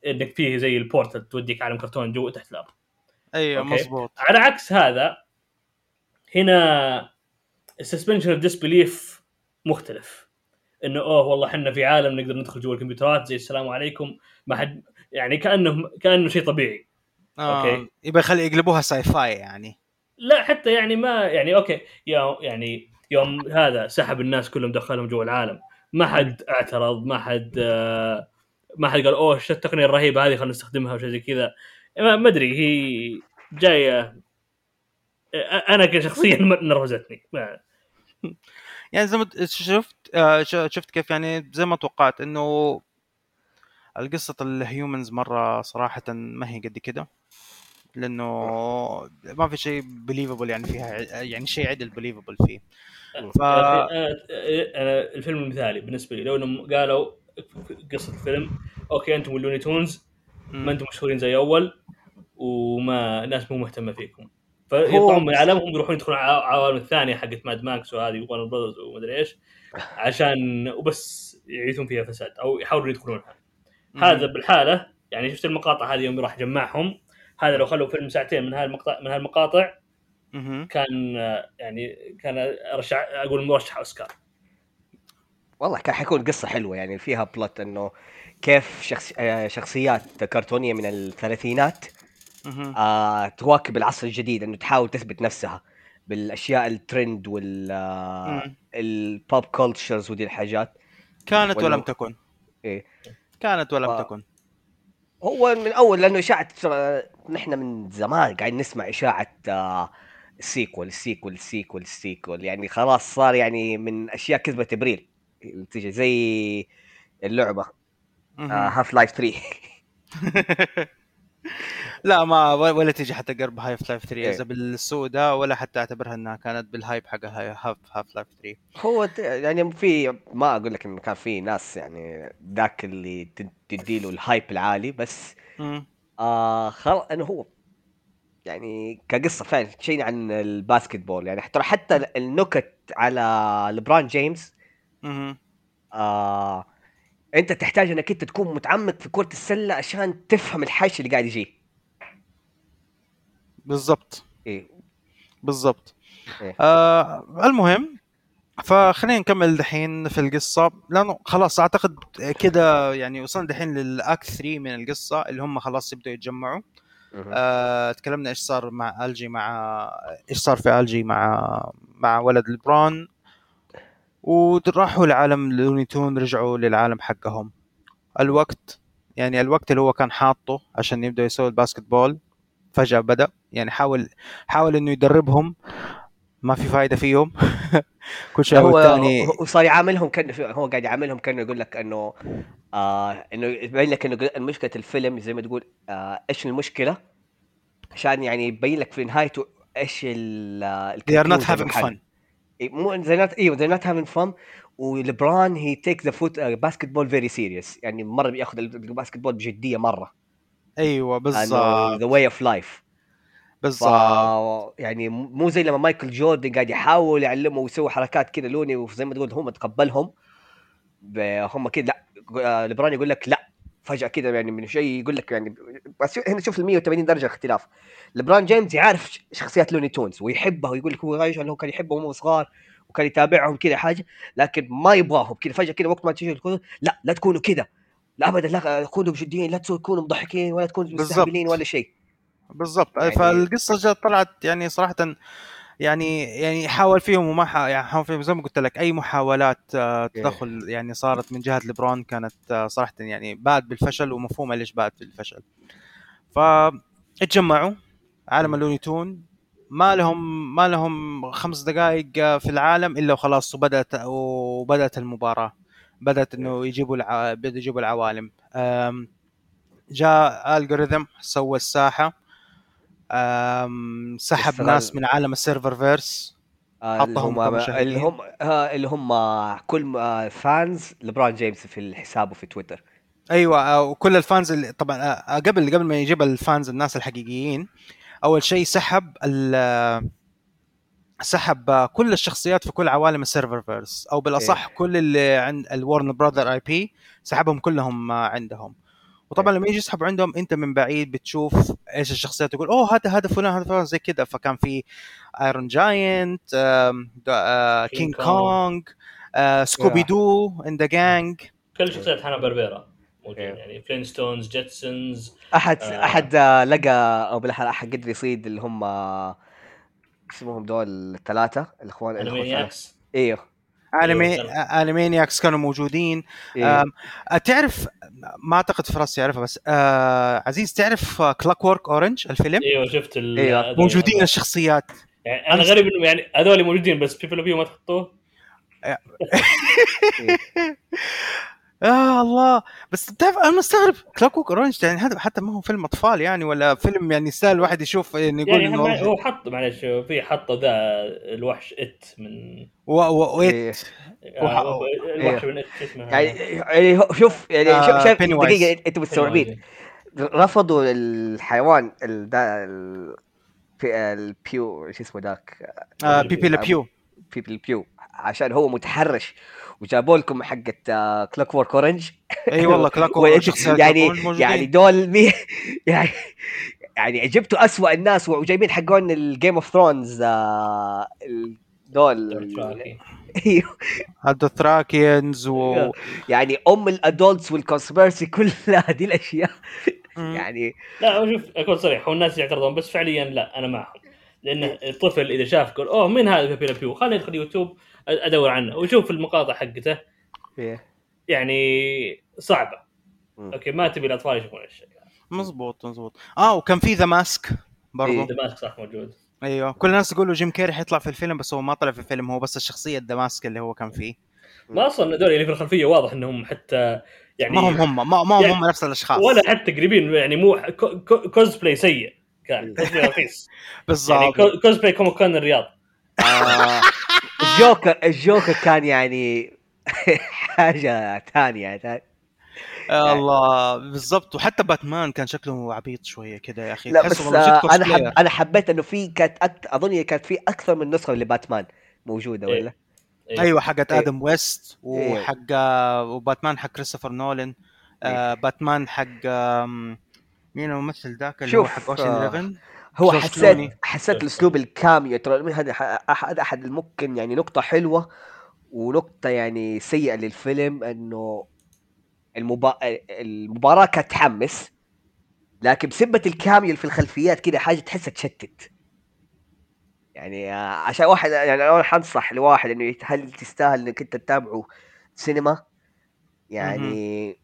إنك فيه زي ال portal توديك عالم كرتون جوا تحت الأرض. أيوه. مظبوط. على عكس هذا هنا ال suspension of disbelief مختلف. إنه أوه والله إحنا في عالم نقدر ندخل جوا الكمبيوترات زي السلام عليكم. ما حد يعني كانه كأنه شيء طبيعي. آه. أوكي. يبغى يخلي يقلبوها ساي فاي يعني. لا حتى يعني ما يعني okay. يعني يوم هذا سحب الناس كلهم دخلهم جوا العالم. ما حد اعترض ما حد آه، ما حد قال أوه إيش التقنية الرهيبة هذه خلينا نستخدمها وشيء زي كذا. ما أدري هي جاية أنا كشخصيا *laughs* نرفزتني. ما *laughs* يعني زي ما شفت آه، شفت كيف يعني زي ما توقعت إنه القصة ال humans مرة صراحة ما هي قد كده لأنه ما في شيء believable يعني فيها يعني شيء عدل believable فيه. ف يا أخي، أنا الفيلم المثالي بالنسبة لي لو إنهم قالوا قصة الفيلم okay أنتم اللوني تونز ما أنتم مشهورين زي أول وما الناس مو مهتمة فيكم. فيطلعون من عالمهم يروحون يدخلون على العوالم الثانية حقت ماد ماكس وهذه وورنر براذرز ومدري إيش *laughs* عشان وبس يعيثون فيها فساد أو يحاولوا يدخلونها هذا بالحالة يعني شفت المقاطع هذه يوم راح جمعهم هذا لو خلوا فيلم ساعتين من هالمقطع من هالمقاطع. كان يعني كان ارشح أقول مرشح أوسكار والله كان حيكون قصة حلوة يعني فيها بلوت إنه كيف شخص... آه، شخصيات كرتونية من الثلاثينات. آه تواكب العصر الجديد إنه تحاول تثبت نفسها بالأشياء الترند وال آه،. ال pop cultures ودي الحاجات. كانت ولم تكن. إيه. كانت ولم ف- تكن. هو من أول لأنه إشاعة نحن من زمان قاعدين نسمع إشاعة آه السيكول السيكول السيكول السيكول يعني خلاص صار يعني من أشياء كذبه إبريل. تيجي زي اللعبة. Half-Life 3 لا ما ولا تيجي حتى قرب Half-Life 3 إيه. إذا بالسوء ده ولا حتى أعتبرها إنها كانت بال hype حق Half Half-Life 3 هو يعني في ما أقول لك انه كان في ناس يعني ذاك اللي تد- تديله ال hype العالي بس مم. آه خل إنه هو يعني كقصة فعلا شيء عن ال basketball يعني ترى حتى النكت على لبران جيمس مهم. آه أنت تحتاج إنك أنت تكون متعمق في كرة السلة عشان تفهم الحش اللي قاعد يجي بالضبط. إيه. بالضبط. إيه. آه المهم فخلينا نكمل دحين في القصة. لأنه خلاص أعتقد كده يعني وصلنا دحين للأكت 3 من القصة اللي هم خلاص يبدأوا يتجمعوا. آه تكلمنا إيش صار مع ألجي مع إيش صار في ألجي مع مع ولد لبران وراحوا لعالم لوني تون رجعوا للعالم حقهم. الوقت يعني الوقت اللي هو كان حاطه عشان يبدأ يسوي الباسكت بول فجأة بدأ. يعني حاول حاول إنه يدربهم. ما في فايدة فيهم. *laughs* كل شيء هو والثاني هو صار يعاملهم كان هو قاعد يعاملهم كأنه يقول لك إنه آه إنه يبين لك إنه مشكله الفيلم زي ما تقول آه إيش المشكلة؟ عشان يعني يبين لك في نهايته إيش ال آه، they are not having fun. مو زي not إيوه زي not having fun ولبران he take the فوت basketball very serious يعني مرة بياخذ ال basketball بجدية مرة. إيوه بالضبط. the way of life ف بالضبط. يعني مو زي لما مايكل جوردن قاعد يحاول يعلمه ويسوي حركات كذا loony وزي ما تقول هم تقبلهم هم كذا لا آه، لبران يقول لك لا فجأة كذا يعني من شيء يقول لك يعني بس هنا شوف ال 180 درجة اختلاف. لبران جيمس يعرف شخصيات لوني تونز ويحبها ويقول لك هو غايش هو كان يحبهم وهو صغار وكان يتابعهم كذا حاجة لكن ما يبغاهم كذا فجأة كذا وقت ما تيجي الكورة، لا لا تكونوا كذا لا ابدا لا كونوا بجديين لا تكونوا مضحكين ولا تكونوا. مستهبلين ولا شيء. بالضبط. يعني- فالقصة جات طلعت يعني صراحة يعني يعني حاول فيهم وما ح... يعني حاول فيهم. زي ما قلت لك أي محاولات آه، تدخل يعني صارت من جهة لبرون كانت آه، صراحة يعني باد بالفشل ومفهومة ليش باد بالفشل. فاتجمعوا عالم اللوني تون ما لهم ما لهم خمس دقائق في العالم إلا وخلاص وبدأت وبدأت المباراة. بدأت إنه يجيبوا الع... بدأوا يجيبوا العوالم. جاء algorithm سوى الساحة. سحب ناس من عالم ال server verse آه، اللي حطهم هم. اللي هم آه، اللي هم كل آه، fans لبران جيمس في حسابه في تويتر. أيوه آه، وكل ال fans اللي طبعا آه، قبل قبل ما يجيب ال fans الناس الحقيقيين أول شيء سحب سحب آه، كل الشخصيات في كل عوالم ال server verse أو بالأصح كل اللي عند الورنر براذر IP سحبهم كلهم آه، عندهم. وطبعا لما يجي يسحبوا عندهم أنت من بعيد بتشوف إيش الشخصيات تقول أوه هذا هذا فلان هذا فلان زي كذا فكان في ايرون جاينت كينج كونغ. كونغ سكوبي دو and the gang كل شخصيات حنا بربيرا موجودين إيه. يعني Flintstones Jetsons احد آه. أحد آه، لقى أو بالاحرى احد قدر يصيد اللي هم اسمهم دول الثلاثة الاخوان. Animaniacs أيوه انمي أيوة. كانوا موجودين آه، تعرف ما أعتقد فراس يعرفها بس آه عزيز تعرف Clockwork Orange الفيلم إيوه شفت ال- أيوة. هذول- موجودين الشخصيات يعني أنا غريب إنه يعني هذول موجودين بس Pepé Le Pew ما تحطوه *laughs* *laughs* إيه. يا الله. بس تعرف أنا مستغرب. Clockwork Orange يعني هذا حتى ما هو فيلم أطفال يعني ولا فيلم يعني يستاهل الواحد يشوف يعني يقول يعني إنه هو حط معلش في حطوا ذا الوحش It من و... و... ويت إيه. آه، الوحش من It شو اسمه؟ يعني يعني شوف يعني آه، شوف. دقيقة أنتم مستوعبين رفضوا الحيوان ال- البيو شو اسمه ذاك؟ آه Pepé Le Pew Pepé Le Pew عشان هو متحرش. وجابوا لكم حقة Clockwork Orange أي والله *laughs* وإنت- Work يعني. يعني دول مي *laughs* يعني يعني جبتوا أسوأ الناس وجايبين حقون ال Game of Thrones دول. أيوه. ال Dothrakians و يعني أم ال adults وال conspiracy كلها دي الأشياء. يعني لا شوف أكون صريح هو الناس يعترضون بس فعليا لا أنا معهم. لأن الطفل إذا شاف يقول أوه مين هذا Pepé Pew خليني أدخل يوتيوب. أدور عنه. ويشوف المقاطع حقته. يعني صعبة. مم. okay ما تبي الأطفال يشوفون الشيء مزبوط مزبوط. آه وكان في The Mask برضو. إيه. ذا ماسك صح موجود. أيوه. كل الناس يقولوا جيم كيري حيطلع في الفيلم بس هو ما طلع في الفيلم. هو بس الشخصية The Mask اللي هو كان فيه. ما أصلا هذول اللي في الخلفية واضح إنهم حتى يعني ما هم هم ما, ما هم يعني هم نفس الأشخاص. ولا حتى قريبين يعني مو كو- كو- كوزبلاي سيء كان. كوزبلاي رخيص. *laughs* يعني بالضبط كو- cosplay Comic Con الرياض. آه، الجوكر الجوكر كان يعني *laughs* حاجة ثانية. يا الله بالضبط وحتى باتمان كان شكله عبيط شوية كده يا أخي لا بس والله آه، جد أنا. حب أنا حبيت إنه في كانت أكت... أظن كانت في أكثر من نسخة لباتمان موجودة إيه. ولا إيه. أيوه حقت إيه. آدم ويست إيه. وحق آه، وباتمان حق كريستوفر نولان آه باتمان حق مين الممثل ذاك اللي هو حق Ocean آه، 11 هو حسيت. حسيت الأسلوب ال cameo ترى هذا أحد ممكن يعني نقطة حلوة ونقطة يعني سيئة للفيلم إنه المبا... المباراة كانت تحمس لكن بسبة ال cameo في الخلفيات كده حاجة تحسها تشتت. يعني آه، عشان واحد يعني أنا حنصح لواحد إنه هل تستاهل إنك أنت تتابعه سينما؟ يعني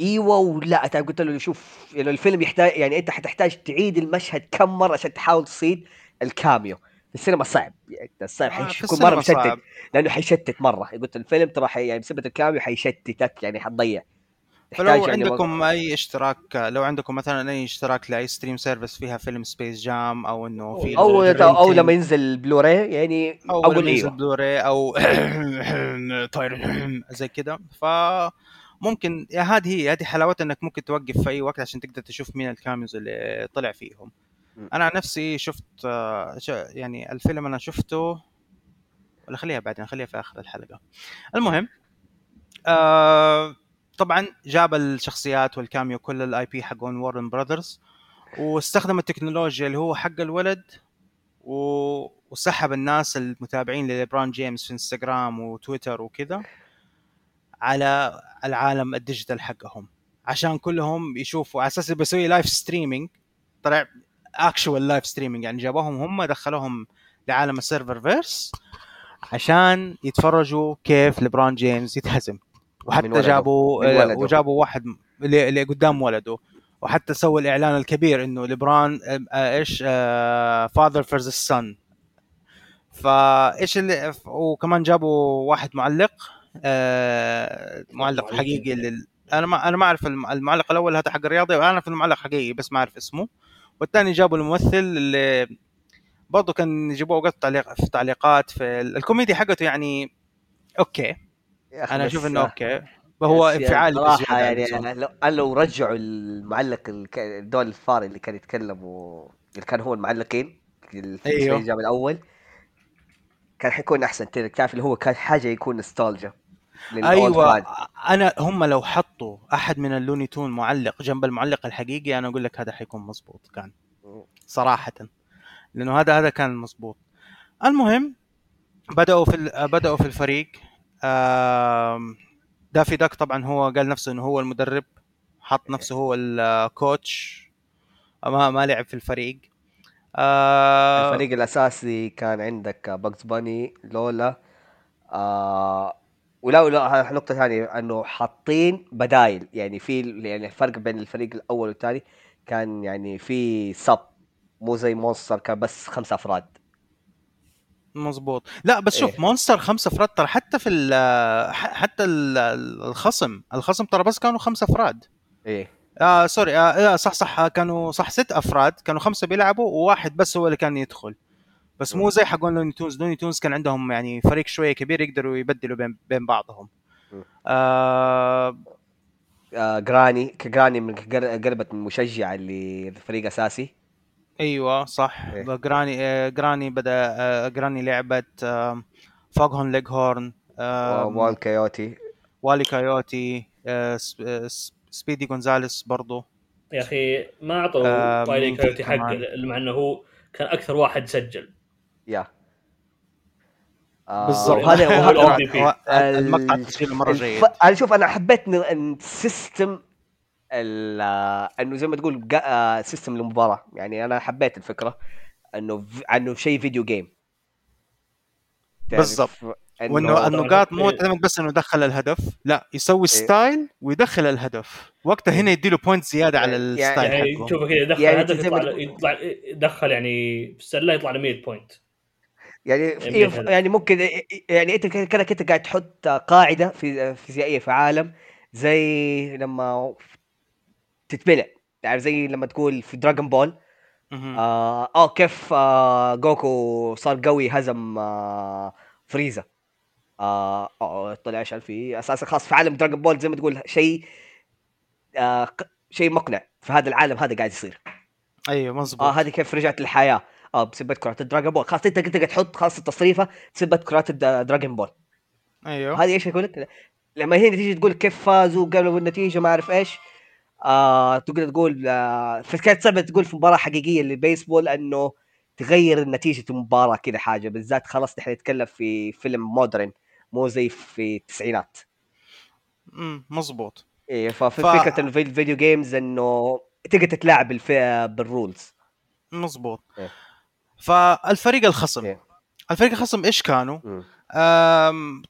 إيوه ولا قلت له شوف يعني الفيلم يحتاج يعني أنت حتحتاج تعيد المشهد كم مرة عشان تحاول تصيد ال cameo. في السينما صعب يعني الصعب آه، في حيكون مرة مشتت صعب. لأنه حيشتت مرة. قلت الفيلم ترى يعني بسبب ال cameo حيشتتك يعني حتضيع. فلو يعني عندكم أي اشتراك لو عندكم مثلا أي اشتراك لأي stream service فيها فيلم Space Jam أو إنه في أو أو لما ينزل بلوراي يعني أو لما ينزل إيوه. بلوري أو *coughs* طاير زي كده. ف ممكن يا هذه هي هذه حلاوتها إنك ممكن توقف في أي وقت عشان تقدر تشوف مين ال cameos اللي طلع فيهم. أنا عن نفسي شفت آه، يعني الفيلم أنا شفته ولا خليها بعدين خليها في آخر الحلقة. المهم آه طبعا جاب الشخصيات وال cameo كل ال IP حقون Warner Brothers واستخدم التكنولوجيا اللي هو حق الولد و... وسحب الناس المتابعين لليبران جيمس في انستغرام وتويتر وكذا. على العالم ال digital حقهم. عشان كلهم يشوفوا على أساس بيسوي live streaming طلع actual live streaming يعني جابوهم هم دخلوهم لعالم ال Serververse عشان يتفرجوا كيف ليبران جيمس يتهزم. وحتى. جابوا ولده. وجابوا واحد اللي قدام ولده. وحتى سوى الإعلان الكبير إنه ليبران آه، آه، إيش father versus son فايش اللي وكمان جابوا واحد معلق آه، معلق معلق. حقيقي لل... أنا ما أنا ما أعرف الم- المعلق الأول هذا حق الرياضي وأنا اعرف المعلق حقيقي بس ما أعرف اسمه والثاني جابوا الممثل اللي برضه كان يجيبوه اوقات تعليق في تعليقات في ال- الكوميديا حقته يعني okay أنا أشوف إنه أوكي هو بس يعني بزيادة عن يعني. أنا لو, رجعوا المعلق الدول الفار اللي كان يتكلم و... اللي كان هو المعلقين في أيوه. الأول كان حيكون ترى تعرف اللي هو كان حاجة يكون نوستالجيا أيوه أنا هم لو حطوا أحد من اللوني تون معلق جنب المعلق الحقيقي أنا أقول لك هذا حيكون مزبوط كان صراحة لأنه هذا هذا كان مزبوط المهم بدأوا في بدأوا في الفريق. دافي داك طبعا هو قال نفسه إنه هو المدرب حط نفسه هو ال coach ما ما لعب في الفريق. آه، الفريق الأساسي كان عندك Bugs Bunny لولا آه ولا ولا نقطة ثانية إنه حاطين بدايل. يعني في يعني الفرق بين الفريق الأول والثاني كان يعني في sub. مو زي Monstars كان بس خمسة أفراد. مظبوط. لا بس شوف إيه. Monstars خمسة أفراد ترى حتى في ال- حتى ال- الخصم. الخصم ترى بس كانوا خمسة أفراد. إيه. آه sorry آه آه، صح صح آه، كانوا صح ست أفراد. كانوا خمسة بيلعبوا وواحد بس هو اللي كان يدخل. بس مو زي حقون Looney Tunes. Looney Tunes كان عندهم يعني فريق شوية كبير يقدروا يبدلوا بين بين بعضهم. آه آه Granny ك Granny من قر- قلبت من مشجع اللي فريق أساسي. أيوه صح. إيه. جراني آه جراني بدأ آه جراني لعبت آه فوغهون ليج هورن آه وان كيوتي والي كايوتي آه آه، سب- سبيدي جونزاليس برضو. يا أخي ما أعطوا آه، في كايوتي حقه؟ مع إنه هو كان أكثر واحد سجل. يا. آه، بالضبط. وهذا هو وهذا- المقطع ال- التسجيل مرة جيد. أنا شوف أنا حبيت السيستم ال- آه، إنه زي ما تقول آه، system المباراه يعني أنا حبيت الفكرة. إنه في- إنه شيء video game بالضبط. وإنه النقاط مو. تعتمد بس إنه دخل الهدف. لا يسوي style ويدخل الهدف. وقتها هنا يديله point زيادة على يعني- ال style يعني حقه. تشوفه كذا يدخل يعني هدف يطلع يطلع يدخل يعني في السلة يطلع له 100 بوينت يعني يعني. يعني ممكن يعني إنت كانك انت قاعد تحط قاعدة في فيزيائية في عالم زي لما تتبنى تعرف زي لما تقول في دراغون بول. آه, آه كيف آه جوكو صار قوي هزم آه فريزا. آه, آه طلع عشان في أساسا خاص في عالم دراغون بول زي ما تقول شيء آه شيء مقنع في هذا العالم هذا قاعد يصير. أيوه مزبوط آه هذه كيف رجعت للحياة. آه بسبه كرات الدراغون بول. خاص انت قاعد تحط خاص التصريفة بسبه كرات الدراغون بول. أيوه. هذه إيش يقول لك؟ لما هنا تيجي تقول كيف فازوا قبل النتيجه ما أعرف إيش آه تقدر تقول آه فكانت صعبة تقول في مباراة حقيقية للبيسبول إنه تغير نتيجه المباراه كذا حاجة. بالذات خلاص نحن نتكلم في فيلم modern مو زي في التسعينات. امم مزبوط إيه ف- ففكره في ال video games إنه تقدر تتلاعب. بال rules. مزبوط إيه. فالفريق الخصم. إيه. الفريق الخصم إيش كانوا؟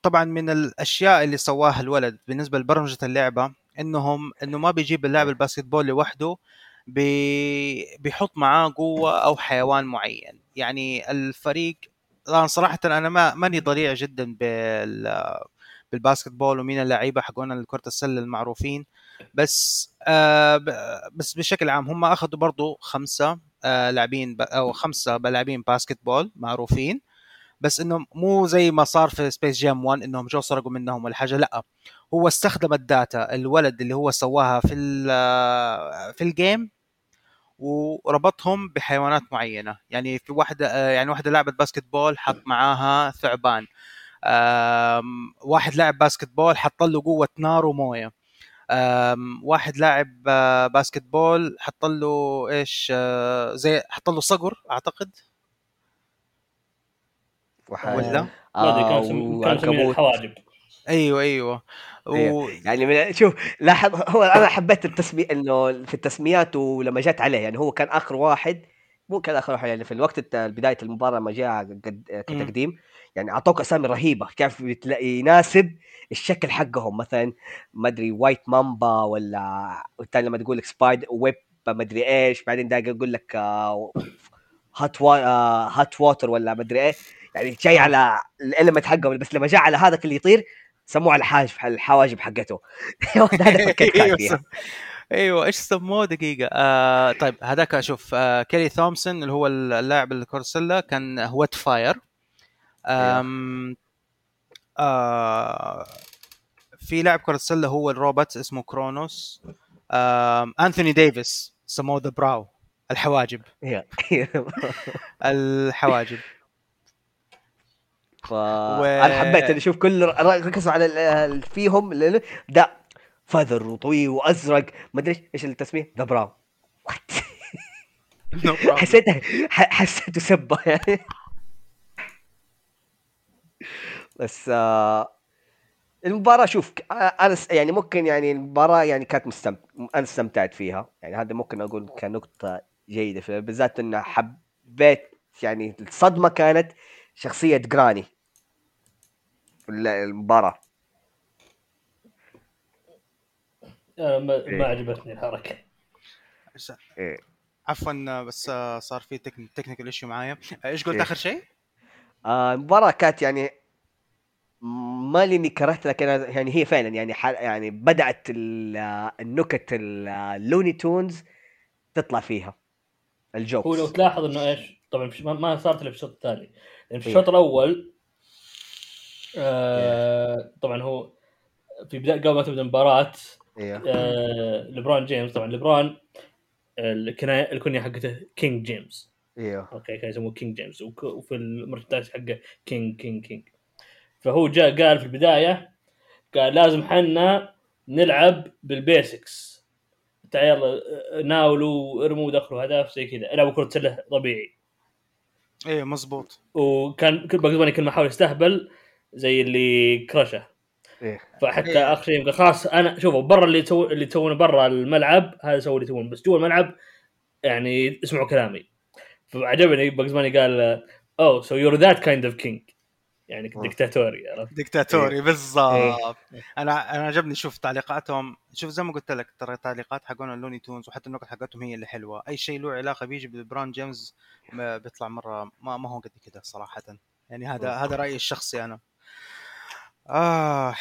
طبعا من الأشياء اللي سواها الولد بالنسبة لبرمجة اللعبة إنهم إنه ما بيجيب اللاعب ال basketball لوحده بي بيحط معاه قوة أو حيوان معين. يعني الفريق طبعا صراحة أنا ما ماني ضليع جدا بال بال basketball ومين اللعيبة حقون كره السلة المعروفين. بس آه بس بشكل عام هم أخذوا برضو خمسة لاعبين ب- أو خمسة لاعبين basketball معروفين. بس إنه مو زي ما صار في Space Jam 1 إنهم جو سرقوا منهم ولا حاجة لأ. هو استخدم ال data الولد اللي هو سواها في ال- في ال game وربطهم بحيوانات معينة. يعني في واحدة آه، يعني واحدة لعبت basketball حط معاها ثعبان. واحد لاعب basketball حط له قوة نار وموية. واحد لاعب آه، basketball حط له إيش آه، زي حط له صقر أعتقد. ولا آه كانوا. الحواجب أيوه أيوه إيه. و... يعني من شوف لاحظ هو أنا حبيت التسمي إنه في التسميات ولما جت عليه يعني هو كان آخر واحد مو كان آخر واحد يعني في الوقت الت- بداية المباراة لما جاء قد- كتقديم يعني أعطوك أسامي رهيبة. كيف يناسب الشكل حقهم. مثلا ما أدري White Mamba ولا والثاني لما تقول لك spider web ما أدري إيش. بعدين ده يقول لك hot hot water ولا ما أدري إيه. يعني جاي على ال element حقهم. بس لما جاء على هذاك اللي يطير سموه على الحاجب الحواجب حقته. هذا فكيت كان أيوه إيش سموه؟ دقيقة. آه طيب هذاك أشوف. آه Klay Thompson اللي هو اللاعب السلة كان Wet-Fire آم آه في لاعب كرة السلة هو الروبوت اسمه Chronos. آم أنثوني ديفيس سموه The Brow الحواجب. الحواجب. فانا حبيت إني أشوف كل ركزوا على فيهم ده feather وطويل وأزرق. ما أدري إيش- إيش التسميه The Brow No problem. حسيت ح- حسيته سبة. يعني *laughs* بس آه المباراة شوف ك- أنا يعني ممكن يعني المباراة يعني كانت مستمت... أنا استمتعت فيها يعني هذا ممكن أقول كنقطة جيدة فيها بالذات إن حبيت يعني الصدمة كانت شخصية جراني في ال- المباراة آه، ما, إيه. ما عجبتني الحركة إيه. عفوا بس آه، صار في technical issue معايا آه، إيش قلت إيه. آخر شيء؟ آه، المباراة كانت يعني ما لاني كرهت لكن يعني هي فعلا يعني يعني بدأت ال- النكت ال- ال Looney Tunes تطلع فيها. هو لو ال jokes تلاحظ إنه إيش؟ طبعا ما- صارت إلا في الشوط الثاني. لأن في إيه. الشوط الأول آه طبعا هو في بداية قبل ما تبدأ المباراة أيوه آه ليبرون جيمس طبعا ليبرون الكناية الكنية حقته King James أيوه أوكي كان يسموه King James وفي المرتدات حقه king king king فهو جاء قال في البداية قال لازم حنا نلعب بال basics. تعال يلا ناولوا ارموا دخلوا هدف زي كذا. العبوا كرة سلة طبيعي. إيه مزبوط. وكان كل Bugs Bunny كان كل ما حاول يستهبل زي اللي كرشه. إيه. فحتى إيه. آخر شيء يبقى خلاص أنا شوفوا برا اللي تو... اللي تسوونه برا الملعب هذا سووا اللي تسوونه بس جوا الملعب يعني اسمعوا كلامي. فعجبني Bugs Bunny قال oh so you're that kind of king يعني آه. دكتاتوري عرفت؟ ديكتاتوري بالضبط. إيه. أنا أنا عجبني شوف تعليقاتهم. شوف زي ما قلت لك ترى التعليقات حقون ال Looney Tunes وحتى النكت حقتهم هي اللي حلوة. أي شيء له علاقة بيجي بليبرون جيمس ما بيطلع مرة ما, ما هو قد كده صراحة. يعني هذا هذا رأيي الشخصي أنا. آه.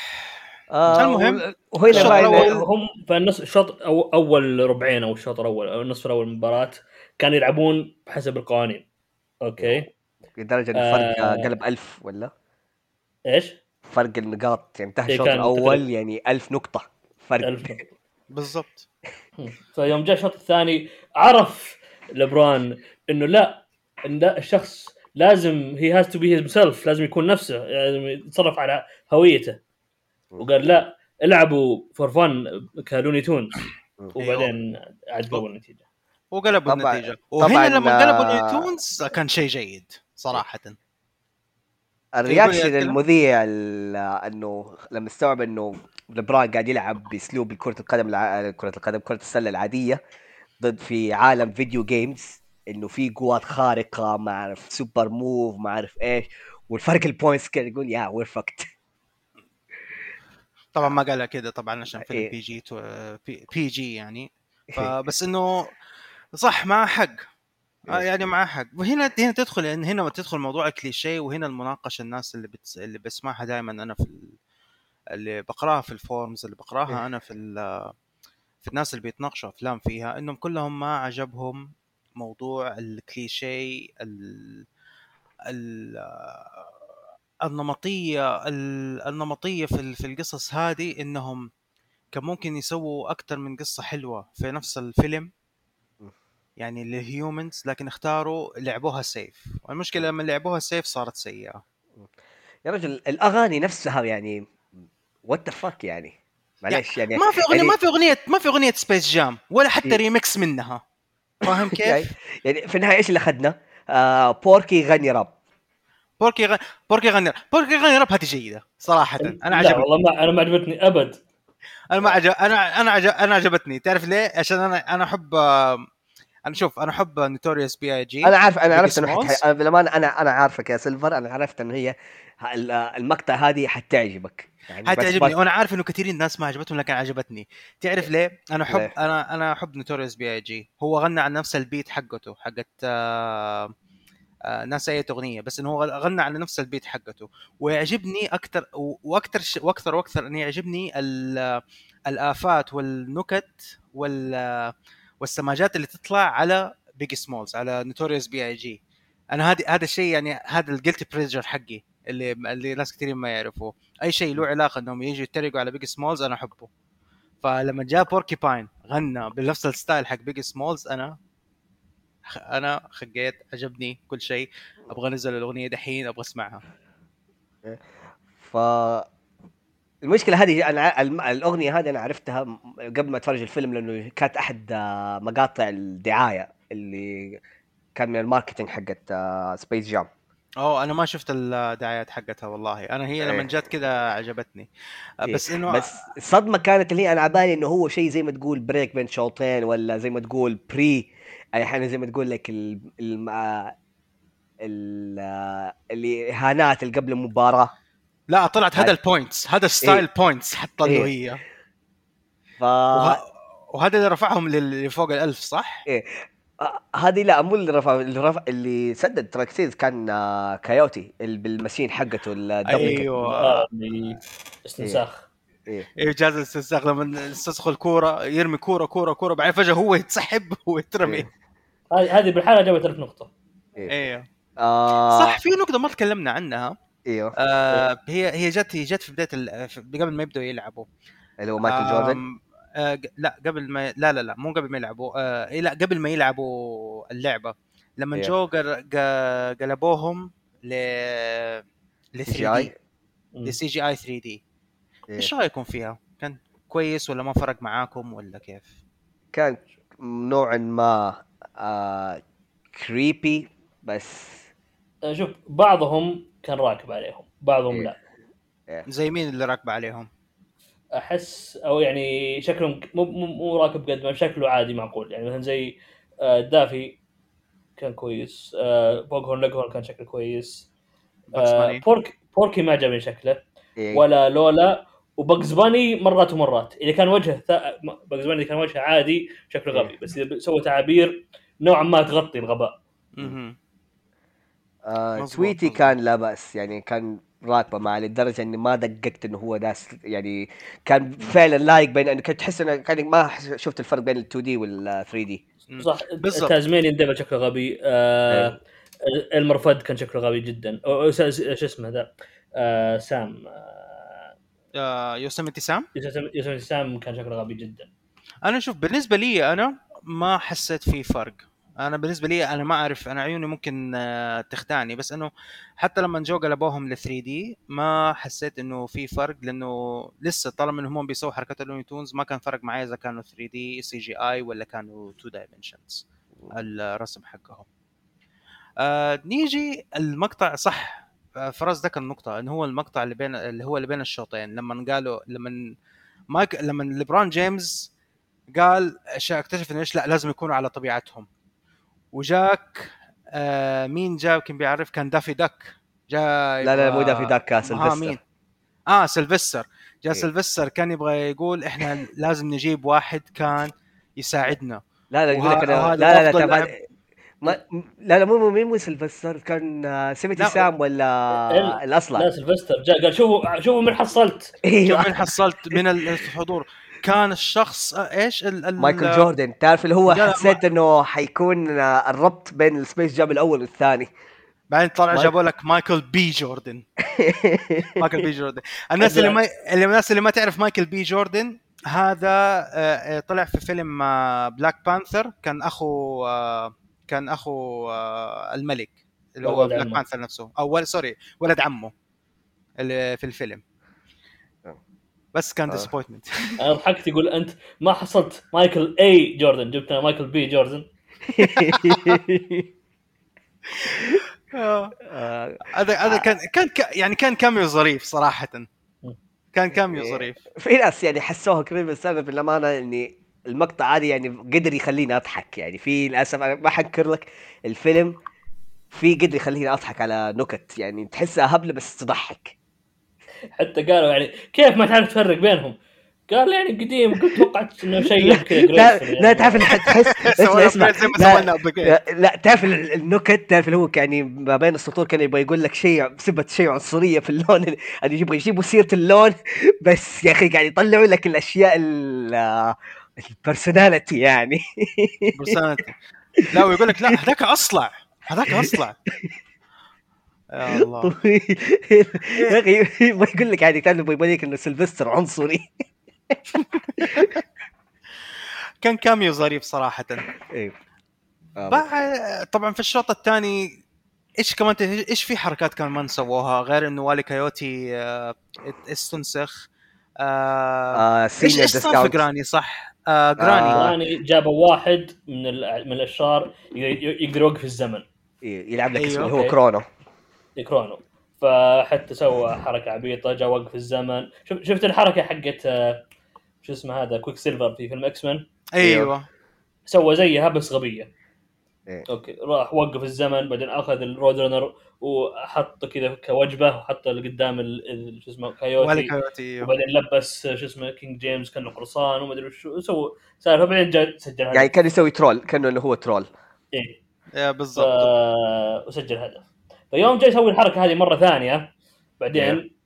آه المهم، إنه- هم في النص الشوط أو أول ربعين أو الشوط الأول أو النصف الأول من المباراة كانوا يلعبون بحسب القوانين. أوكي؟ لدرجة إن الفرق آه. قلب ألف ولا؟ إيش؟ فرق النقاط يعني انتهى إيه، الشوط الأول تقريباً. يعني ألف نقطة فرق. ألف *laughs* بالضبط. فيوم جاء الشوط الثاني عرف لبران إنه لا إن الشخص لازم he has to be himself لازم يكون نفسه لازم يتصرف على هويته. وقال لا العبوا for fun ك Looney Tunes. وبعدين عجبوا النتيجة. وقلبوا طبعاً- النتيجة. وهنا لما قلبوا آه، Tunes كان شيء جيد. صراحة ال reaction؟ المذيع ال- انه لما استوعب انه لبران قاعد يلعب باسلوب كرة القدم الع... كرة القدم كرة السلة العادية ضد في عالم video games انه في قوات خارقة ما أعرف super move ما أعرف إيش والفرق ال points كان يقول yeah we're fucked طبعا ما قالها كده طبعا عشان فيلم إيه. PG تو... P... PG يعني *laughs* فبس إنه صح مع حق آه يعني مع حق وهنا هنا تدخل لأن هنا تدخل موضوع الكليشيه وهنا المناقشة الناس اللي بتس... اللي بسمعها دائما أنا في ال... اللي بقراها في ال forums اللي بقراها إيه. أنا في ال... في الناس اللي بيتناقشوا أفلام فيها إنهم كلهم ما عجبهم موضوع الكليشيه ال... ال... النمطية ال- النمطية في ال- في القصص هذه إنهم كان ممكن يسووا أكثر من قصة حلوة في نفس الفيلم يعني لل humans لكن اختاروا لعبوها safe والمشكلة لما لعبوها safe صارت سيئة. يا رجل الأغاني نفسها يعني what the fuck يعني؟ معلش يعني ما في أغنية يعني- ما في أغنية ما في أغنية Space Jam ولا حتى إيه. ريمكس منها. فاهم *laughs* كيف؟ يعني في النهاية إيش اللي أخذنا؟ آه بوركي يغني راب. بوركي غ... بوركي غني بوركي غني راب هذه جيدة صراحة. أنا عجبتني والله ما أنا ما عجبتني أبد. أنا ما عجب أنا أنا عجب... أنا عجبتني. تعرف ليه؟ عشان أنا أنا أحب أنا شوف أنا احب Notorious B.I.G. أنا عارف أنا عرفت إنه. أنا بالامانه أنا أنا عارفك يا سيلفر أنا عرفت إنه هي المقطع هذه حتعجبك. يعني حتعجبني. وأنا عارف إنه كثيرين ناس ما عجبتهم لكن عجبتني. تعرف ليه؟ أنا احب ليه؟ أنا أنا أحب Notorious B.I.G. هو غنى عن نفس ال beat حقته حقت آه آه ناس أي أغنية. بس إنه هو غنى على نفس ال beat حقته. ويعجبني أكثر وأكثر ش... وأكثر وأكثر إنه يعجبني ال- الآفات والنكت وال والسماجات اللي تطلع على Biggie Smalls على Notorious B.I.G. أنا هذا هذا الشيء يعني هذا ال guilty pleasure حقي اللي اللي ناس كثير ما يعرفوه. أي شيء له علاقة إنهم يجوا يتريقوا على Biggie Smalls أنا أحبه. فلما جاء بوركي باين غنى بنفس ال style حق Biggie Smalls أنا أنا خقيت عجبني كل شيء. أبغى أنزل الأغنية دحين أبغى أسمعها. ف المشكلة هذه أنا الأغنية هذه أنا عرفتها قبل ما اتفرج الفيلم لأنه كانت أحد آه، مقاطع الدعاية اللي كان من ال marketing حقت Space Jam أوه أنا ما شفت الدعايات حقتها والله أنا هي لما إيه. جت كذا عجبتني إيه. بس إنه بس الصدمه كانت اللي أنا عبالي إنه هو شيء زي ما تقول break بين شوطين ولا زي ما تقول بري أحيانا زي ما تقول لك ال... ال... آه، ال... آه، الاهانات اللي قبل المباراة لا طلعت هذا. البوينتس هذا ستايل إيه. بوينتس حط له إيه. هي ف وه... وهذا اللي رفعهم لل- لفوق الألف صح؟ آه، هذه لا مو اللي رفع اللي رفع اللي سدد تراكسيز كان آه، كايوتي اللي بالماشين حقته أيوه آه، استنساخ إيه. إيه جهاز الاستنساخ لما يستسخ الكورة يرمي كورة كورة كورة بعدين فجأة هو يتسحب ويترمي إيه. هذه هذه بالحالة جابت 1000 نقطة أيوه آه صح في نقطة ما تكلمنا عنها إيوه آه هي هي جت هي جت في بداية ال- في- قبل ما يبدأوا يلعبوا اللي هو مايكل جوردن آه لا قبل ما لا لا لا مو قبل ما يلعبوا آه إيه لا قبل ما يلعبوا اللعبة لما إيه. جو قر- ق- قلبوهم ل ل 3 CGI. D ل CGI 3 D إيه. إيش رأيكم فيها؟ كان كويس ولا ما فرق معاكم ولا كيف؟ كان نوعا ما آه creepy بس آه، شوف بعضهم كان راكب عليهم بعضهم إيه. لا زي مين اللي راكب عليهم؟ أحس أو يعني شكلهم مو مو مو راكب قد ما شكله عادي معقول يعني مثلا زي آه، دافي كان كويس آه، بوغهورن ليغهورن كان شكله كويس آه،. بورك بوركي ما عجبني شكله إيه. ولا لولا وبجز باني مرات ومرات إذا كان وجهه ثا... بجز باني إذا كان وجهه عادي شكله غبي إيه. بس إذا سوى تعابير نوعا ما تغطي الغباء. آه مظبوط، تويتي مظبوط. كان لا بأس يعني كان راكبة معي لدرجة إني ما دققت إنه هو داس يعني كان فعلا لايق بين إنه كنت تحس إنه كان ما شفت الفرق بين ال 2 D وال 3 D. صح بالضبط. تازمانيان ديفل شكله غبي. آه أيوه. المرفد كان شكله غبي جدا. شو اسمه ذا آه سام. آه آه يوسميتي سام؟ يوسميتي سام كان شكله غبي جدا. أنا شوف بالنسبة لي أنا ما حسيت في فرق. أنا بالنسبة لي أنا ما أعرف أنا عيوني ممكن آه، تخدعني بس إنه حتى لما جو قلبوهم ل 3 D ما حسيت إنه في فرق لأنه لسه طالما إنهم هم بيسووا حركات ال Looney Tunes ما كان فرق معي إذا كانوا 3 D CGI ولا كانوا 2 dimensions الرسم حقهم. آه نيجي المقطع صح فراس ذكر النقطة إنه هو المقطع اللي بين اللي هو اللي بين الشوطين. لما قالوا لما مايك لما ليبرون جيمس قال اكتشف إنه إيش لا لازم يكونوا على طبيعتهم. وجاك آه مين جاب كان بيعرف كان دافي دك جاء لا لا مو دافي داك ها سلفستر مين آه سلفستر جاء إيه. سلفستر كان يبغى يقول إحنا لازم نجيب واحد كان يساعدنا. لا لا يقول لك أنا لا لا لا. ما لا لا مو مو مين مو سلفستر كان آه، يوسمتي لا. سام ولا ال- الأصلع. لا سلفستر جاء قال شوفوا شوفوا من حصلت. إيوه. شوف من حصلت من الحضور. كان الشخص آه، إيش ال ال مايكل جوردن. تعرف اللي هو حسيت إنه حيكون آه، الربط بين ال Space Jam الأول والثاني. بعدين طلع مايك- جابوا لك مايكل بي جوردن. *laughs* مايكل بي جوردن. الناس اللي ما اللي الناس اللي ما تعرف مايكل بي جوردن هذا آه، آه، طلع في فيلم بلاك بانثر كان أخو آه، كان أخو آه، الملك اللي هو بلاك. بانثر نفسه. أو sorry ولد عمه اللي في الفيلم. بس كان آه. disappointment *laughs* أنا ضحكت يقول أنت ما حصلت مايكل اي جوردن جبت مايكل بي جوردن. آه، هذا هذا كان كان ك- يعني كان cameo ظريف صراحة. كان كاميو. ظريف. في ناس يعني حسوها كريم بس أنا بالامانه إني المقطع هذا يعني قدر يخليني أضحك يعني. في للأسف أنا ما حنكر لك الفيلم في قدر يخليني أضحك على نكت يعني. تحسها هبلة بس تضحك. حتى قالوا يعني كيف ما تعرف تفرق بينهم؟ قال يعني قديم قلت توقعت إنه شيء كذا لا. تعرف تحس *laughs* اسمع اسمع لا-. لا, تعرف ال- النكت تعرف اللي هو يعني ما بين السطور كان يبغى يقول لك شيء بسبة شيء عنصرية في اللون يعني يبغى يجيبوا سيرة اللون بس يا أخي قاعد يطلعوا لك الأشياء ال- البرسوناليتي يعني لا ويقول لك لا هذاك أصلع هذاك أصلع *laughs* يا الله. *laughs* طويل. *laughs* يا أخي يبغى يقول لك كان يبغى يبين لك إنه سلفستر عنصري. *laughs* كان كاميو ظريف صراحة. أيوه آه، بعد طبعا في الشوط الثاني إيش كمان إيش في حركات كمان سووها غير إنه وايلي كايوتي آه، استنسخ. آه، آه إيش إيش صار في جراني؟ صح. آه جراني. آه. يعني جابوا واحد من ال- من الأشرار ي- ي- يقدر يوقف الزمن. إيه، يلعب لك أيوه. هو. كرونو كرونو فحتى سوى حركة عبيطة جا وقف الزمن. شف- شفت الحركة حقت آه، شو اسمه هذا كويك سيلفر في فيلم إكس مان أيوه. سوى زيها بس غبية. إيه. okay. راح وقف الزمن بعدين أخذ الرود رانر وحط كذا كوجبة وحط اللي قدام ال- ال- شو اسمه كايوتي. أيوه. وبعدين لبس شو اسمه كينج جيمس كأنه قرصان وما أدري شو سووا سالفة بعدين جاء سجل هدف. يعني كان يسوي troll كأنه انه هو troll إيه. ف... بالضبط. وسجل هدف. فيوم جاي يسوي الحركة هذه مرة ثانية بعدين.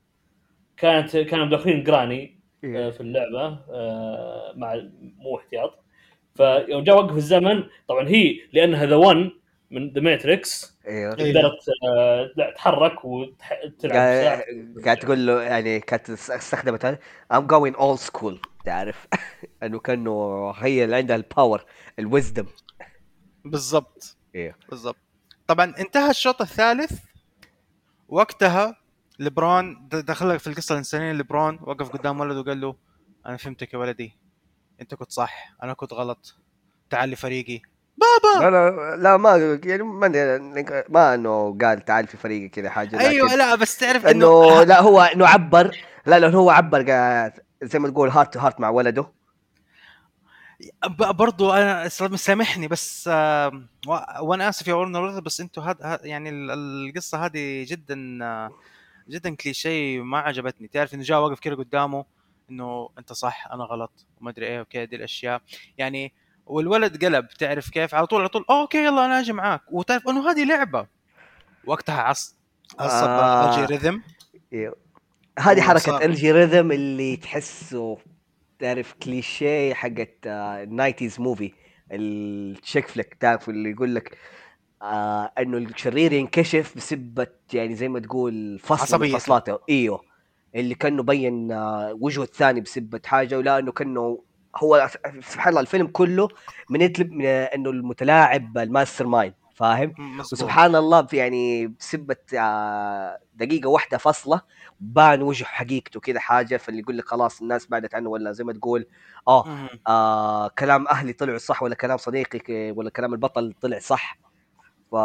كانت كانوا مدخلين جراني آه،. في اللعبة آه، مع مو احتياط. فيوم جاء وقف الزمن طبعا هي لأنها the one من The Matrix أيوه. قدرت آه، تتحرك وتلعب قاعد تقول له يعني كانت استخدمت I'm going old school. تعرف؟ *laughs* إنه كأنه هي اللي عندها ال power ال wisdom بالضبط. أيوه بالضبط. طبعا انتهى الشوط الثالث. وقتها لبرون د- دخلك في القصة الإنسانية لبرون وقف قدام ولده وقال له أنا فهمتك يا ولدي أنت كنت صح أنا كنت غلط تعال لفريقي. بابا! لا لا لا ما يعني ما ما إنه قال تعال في فريقي كذا حاجة أيوه لا بس تعرف إنه إنه لا هو إنه عبر لا لا هو عبر زي ما تقول heart to heart مع ولده. برضو أنا سام- سامحني بس وأنا آسف يا ورنر بس أنتوا هاد هاد- يعني ال- القصة هذه جدا جدا كليشيه ما عجبتني تعرف إنه جاء واقف كده قدامه إنه أنت صح أنا غلط وما أدري إيه وكذا دي الأشياء يعني والولد قلب تعرف كيف على طول على طول okay يلا أنا أجي معاك وتعرف إنه هذه لعبة وقتها عص عصب آه. آه. Rhythm. هذه حركة الجوريثم اللي تحسه تعرف كليشيه حقت ال nineties movie ال chick flick تعرف اللي يقول لك آه إنه الشرير ينكشف بسبة يعني زي ما تقول فصل من عصبيته. فصلاته إيوه. اللي كأنه بين آه وجهه الثاني بسبة حاجة ولا إنه كأنه هو سبحان الله الفيلم كله من من إنه المتلاعب ال mastermind. فاهم؟ مظبوط. وسبحان الله في يعني بسبة آه، دقيقة واحدة فصلة بان وجه حقيقته كذا حاجة فاللي يقول لك خلاص الناس بعدت عنه ولا زي ما تقول آه. آه كلام أهلي طلعوا صح ولا كلام صديقي ولا كلام البطل طلع صح ف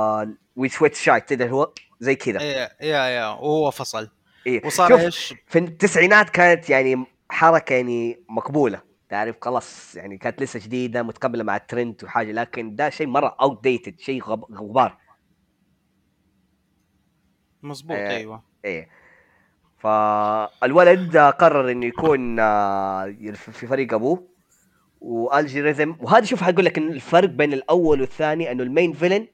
وي سويت شايت كذا هو زي كذا يا يا وهو فصل إيه. وصار إيش في التسعينات كانت يعني حركة يعني مقبولة تعرف خلاص يعني كانت لسه جديدة متقبلة مع الترند وحاجة لكن ده شيء مرة اوت ديتد شيء غب- غبار مظبوط آه. أيوه إيه فالولد قرر إنه يكون آه، في فريق أبوه والجوريثم وهذا شوف حقول لك إن الفرق بين الأول والثاني إنه ال main villain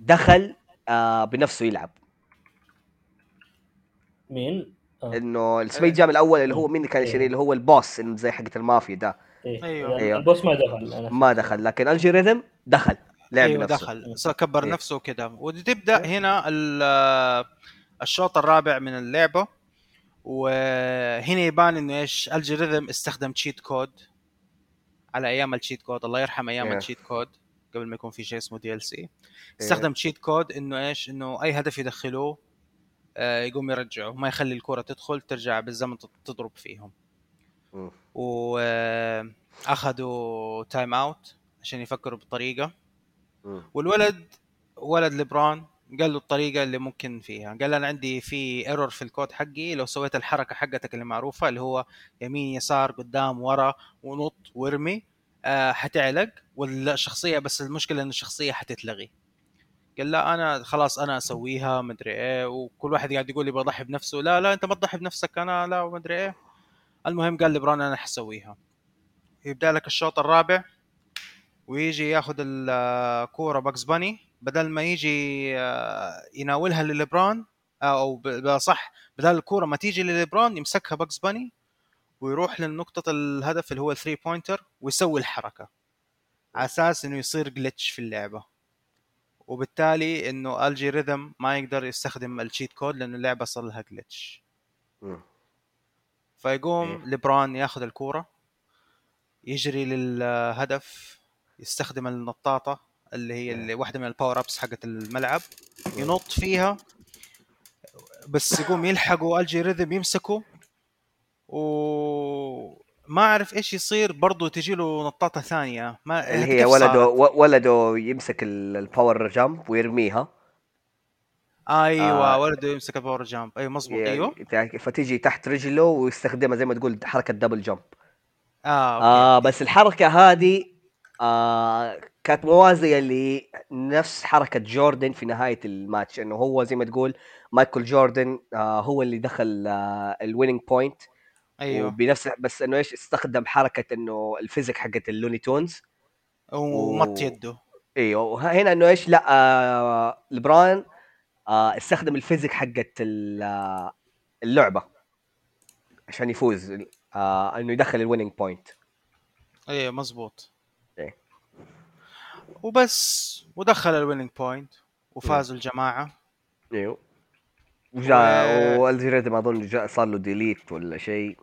دخل آه بنفسه يلعب مين؟ آه. إنه ال Space Jam الأول اللي هو مين اللي كان إيه. يشتري اللي هو ال boss اللي زي حقة المافيا ده إيه. أيوه. أيوه. ال boss ما دخل ما دخل لكن الجوريثم دخل لعب أيوه بنفسه دخل صار كبر إيه. نفسه وكذا وتبدا هنا ال- الشوط الرابع من اللعبة وهنا يبان إنه إيش الجوريثم استخدم cheat code على أيام ال cheat code الله يرحم أيام إيه. ال cheat code قبل ما يكون في شيء اسمه DLC استخدم cheat code إنه إيش إنه أي هدف يدخلوه آه، يقوم يرجعه. ما يخلي الكرة تدخل ترجع بالزمن تض- تضرب فيهم. واخذوا time out عشان يفكروا بطريقة. والولد ولد لبرون قال له الطريقة اللي ممكن فيها. قال أنا عندي في error في الكود حقي لو سويت الحركة حقتك اللي معروفة اللي هو يمين يسار قدام ورا ونط وارمي آه حتعلق. والشخصيه بس المشكلة إن الشخصية حتتلغي. قال لا أنا خلاص أنا أسويها مدري إيه وكل واحد قاعد يقول لي بضحي بنفسه لا لا أنت ما تضحي بنفسك أنا لا ومدري إيه. المهم قال لبران أنا حسويها يبدأ لك الشوط الرابع ويجي ياخذ الكوره باكس باني. بدل ما يجي آه، يناولها لليبران أو ب- ب- صح بدل الكورة ما تيجي لليبران يمسكها باكس باني ويروح لنقطة الهدف اللي هو ال three pointer ويسوي الحركة. على أساس إنه يصير glitch في اللعبة. وبالتالي إنه الجوريثم ما يقدر يستخدم ال cheat code لأنه اللعبة صار لها مم. فيقوم إيه. لبران ياخذ الكورة يجري للهدف يستخدم النطاطة اللي هي اللي واحدة من ال power ups حقت الملعب ينط فيها بس يقوم يلحقوا الجي ريذم يمسكوا وما أعرف إيش يصير برضه تجي له نطاطة ثانية. ما اللي هي ولده ولده يمسك ال- ال power jump ويرميها. أيوه آه. ولده يمسك ال power jump أيوه أيوه. يعني فتيجي تحت رجله ويستخدمها زي ما تقول حركة double jump آه okay. آه بس الحركة هذه آه كانت موازية لنفس حركة جوردن في نهاية الماتش. إنه هو زي ما تقول مايكل جوردن آه هو اللي دخل آه ال winning point أيوه. وبنفس بس إنه إيش استخدم حركة إنه ال physics حقت اللوني تونز. ومط يده. أيوه. وه- هنا إنه إيش لأ آه لبران آه استخدم ال physics حقت آه، اللعبة عشان يفوز آه إنه يدخل الويننج بوينت أيوه مزبوط إيه. وبس. ودخل ال winning point وفازوا الجماعة. أيوه. وجاء ما أظن جاء صار له delete ولا شيء.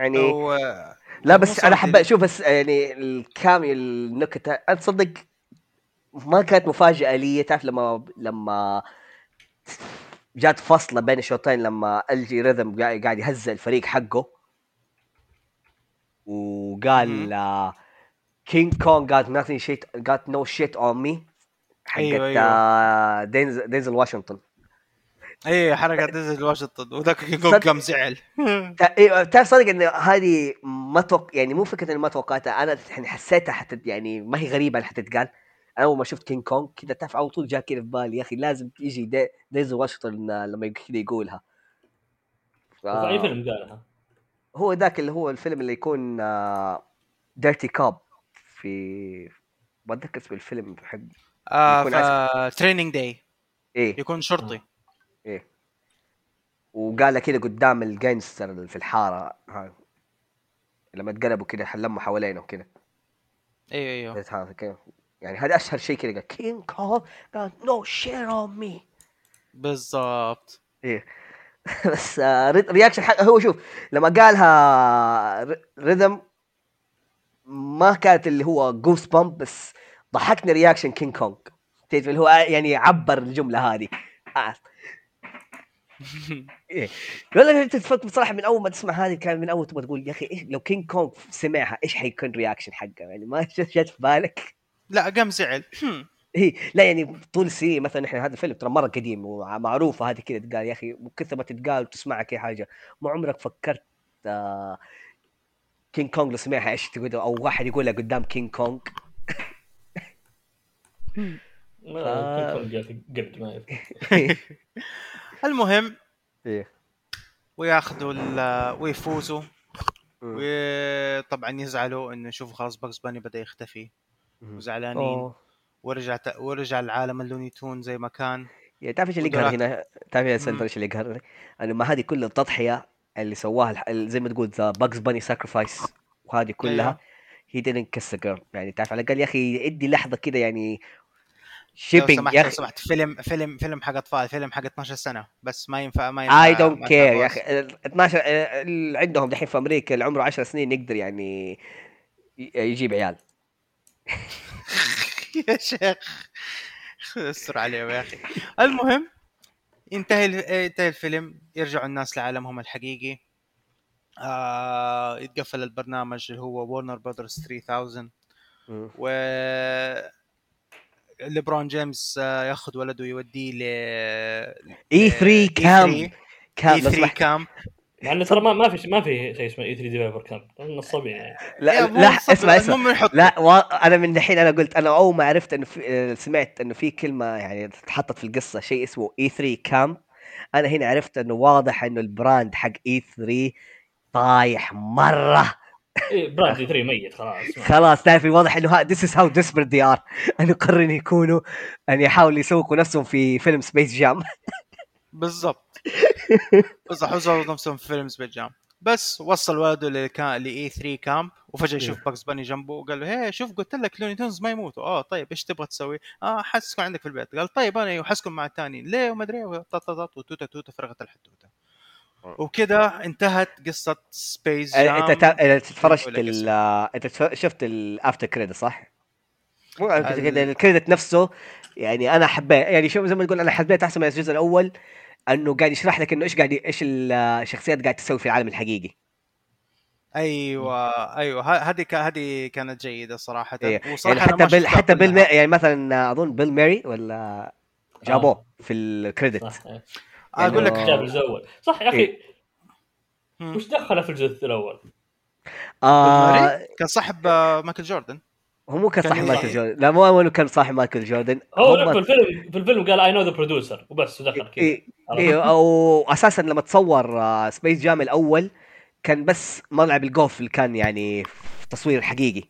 يعني و... لا بس أنا delete. حبيت شوف بس يعني ال cameo النكتة تصدق ما كانت مفاجأة لي تعرف لما لما جات فصله بين الشوطين لما الجي ريذم قاعد يهزئ الفريق حقه وقال آه، كينج كونغ got nothing shit got no shit on me حقت أيوة، أيوة. آه، دينزل, دينزل واشنطن إيه حركة دينزل واشنطن وذاك يقول قام زعل. إيه، تعرف صدق إن هذه ما توق... يعني مو فكرة إني ما توقعتها أنا يعني حسيتها حتى يعني ما هي غريبة إنها حتتقال. أنا أول ما شفت كينج كونغ كذا تعرف على طول جاء كذا في بالي يا أخي لازم يجي دي... دينزل واشنطن آه، لما كذا يقولها. ف... أي فيلم قالها؟ هو ذاك اللي هو الفيلم اللي يكون dirty cop في ما أتذكر اسم الفيلم حق آه تريننج داي إيه. يكون شرطي. إيه. وقال كذا قدام ال gangster اللي في الحارة ها. لما تقلبوا كذا لموا حوالينه كذا أيوه أيوه يعني هذا أشهر شيء كذا. قال كينج كونغ قال no shit on me بالضبط. إيه. *laughs* بس آه، ري- reaction حق هو شوف لما قالها ريذم ما كانت اللي هو goosebump بس ضحكني reaction كينج كونغ تعرف اللي هو يعني عبر الجملة هذه. آه. إيه. والله أنت تفكر بصراحة من أول ما تسمع هذه كان من أول تبغى تقول يا أخي إيه لو كينج كونغ سمعها إيش حيكون reaction حقه؟ يعني ما *laughs* جت في بالك؟ لا قام زعل. *clears throat* هم. هي لا يعني طول السنين مثلا إحنا هذا الفيلم ترى مرة قديم ومعروفة هذه كذا تقال يا أخي كثر ما تتقال وتسمعها كي حاجة. ما عمرك فكرت آه كينج كونغ لو سمعها إيش تقول؟ أو واحد يقولها قدام كينج كونغ. *laughs* ما قاعد قبل ما. *laughs* المهم إيه وياخذوا ال- ويفوزوا. وطبعا يزعلوا إنه يشوفوا خلاص باكس باني بدأ يختفي. وزعلانين. ورجع ت... ورجع العالم اللوني تون زي ما كان يعني تعرف إيش اللي يقهر ودراك. هنا؟ تعرف يا إيش اللي يقهر؟ إنه ما هذه كل التضحية اللي سواها زي ما تقول ذا باكس باني sacrifice وهذه كلها. هي a girl يعني تعرف على الأقل يا أخي ادي لحظة كده يعني شيبينج يا أخي. سمحت. فيلم فيلم فيلم حق أطفال فيلم حق 12 سنة. بس ما ينفع ما ينفع اي دونت كير يا. أخي. ال 12 ال- اللي عندهم دحين في أمريكا اللي عمره 10 سنين يقدر يعني يجيب عيال. *laughs* يا شيخ. استر عليهم يا أخي. المهم ينتهي ينتهي الفيلم. يرجعوا الناس لعالمهم الحقيقي. آه يتقفل البرنامج اللي هو وورنر براذرز 3000 و ليبرون جيمس آه، ياخذ ولده يوديه ل إي 3 كام إي كام لو 3 سمحت كام. مع إنه ترى ما ما في ما في شيء اسمه إي 3 ديفلوبر كامب نصابين يعني. لا لا اسمع اسمع. المهم يحط لا و... أنا من دحين أنا قلت أنا أول ما عرفت إنه في... آه، سمعت إنه في كلمة يعني اتحطت في القصة شيء اسمه إي 3 كام. أنا هنا عرفت إنه واضح إنه ال brand حق E3 طايح مرة. إيه brand 3 ميت خلاص خلاص تعرف واضح إنه ها this is how desperate they are. انه قرروا يكونوا أن يحاولوا يسوقوا نفسهم في فيلم Space Jam بالضبط. بس حوزوا نفسهم في فيلم Space Jam بس وصل ولده لكان ل E3 camp وفجأة يشوف Bugs Bunny جنبه وقال له هي شوف قلت لك Looney Tunes ما يموتوا. آه طيب إيش تبغى تسوي؟ آه حسكن عندك في البيت. قال طيب أنا حسكن مع الثاني ليه؟ وما أدري. إيه، وتوتة توتة فرغت الحدوتة. وكذا انتهت قصة Space Jam إنت تا- إنت تفرجت؟ إنت شفت ال after credit صح؟ مو ال- ال credit نفسه يعني أنا حبيت يعني شوف زي ما تقول أنا حبيت أحسن من الجزء الأول إنه قاعد يشرح لك إنه إيش قاعد إيش الشخصيات قاعد تسوي في العالم الحقيقي أيوه أيوه ه- هذه هذه كانت جيدة صراحة إيه. وصراحة يعني حتى Bill شفتها حتى Bill. يعني مثلا أظن Bill Murray ولا جابوه في ال credit صح إيه. أقول لك جاب الجزء الأول صح يا أخي إيه. وش دخله في الجزء الأول؟ آه كان صاحب آه، Michael Jordan هو مو كان صاحب؟ Michael Jordan لا مو انه كان صاحب Michael Jordan هو في الفيلم في الفيلم قال I know the producer وبس ودخل كذا إيه عرفت؟ أيوه أو أساسا لما تصور آه، Space Jam الأول كان بس ملعب الجولف اللي كان يعني في تصوير حقيقي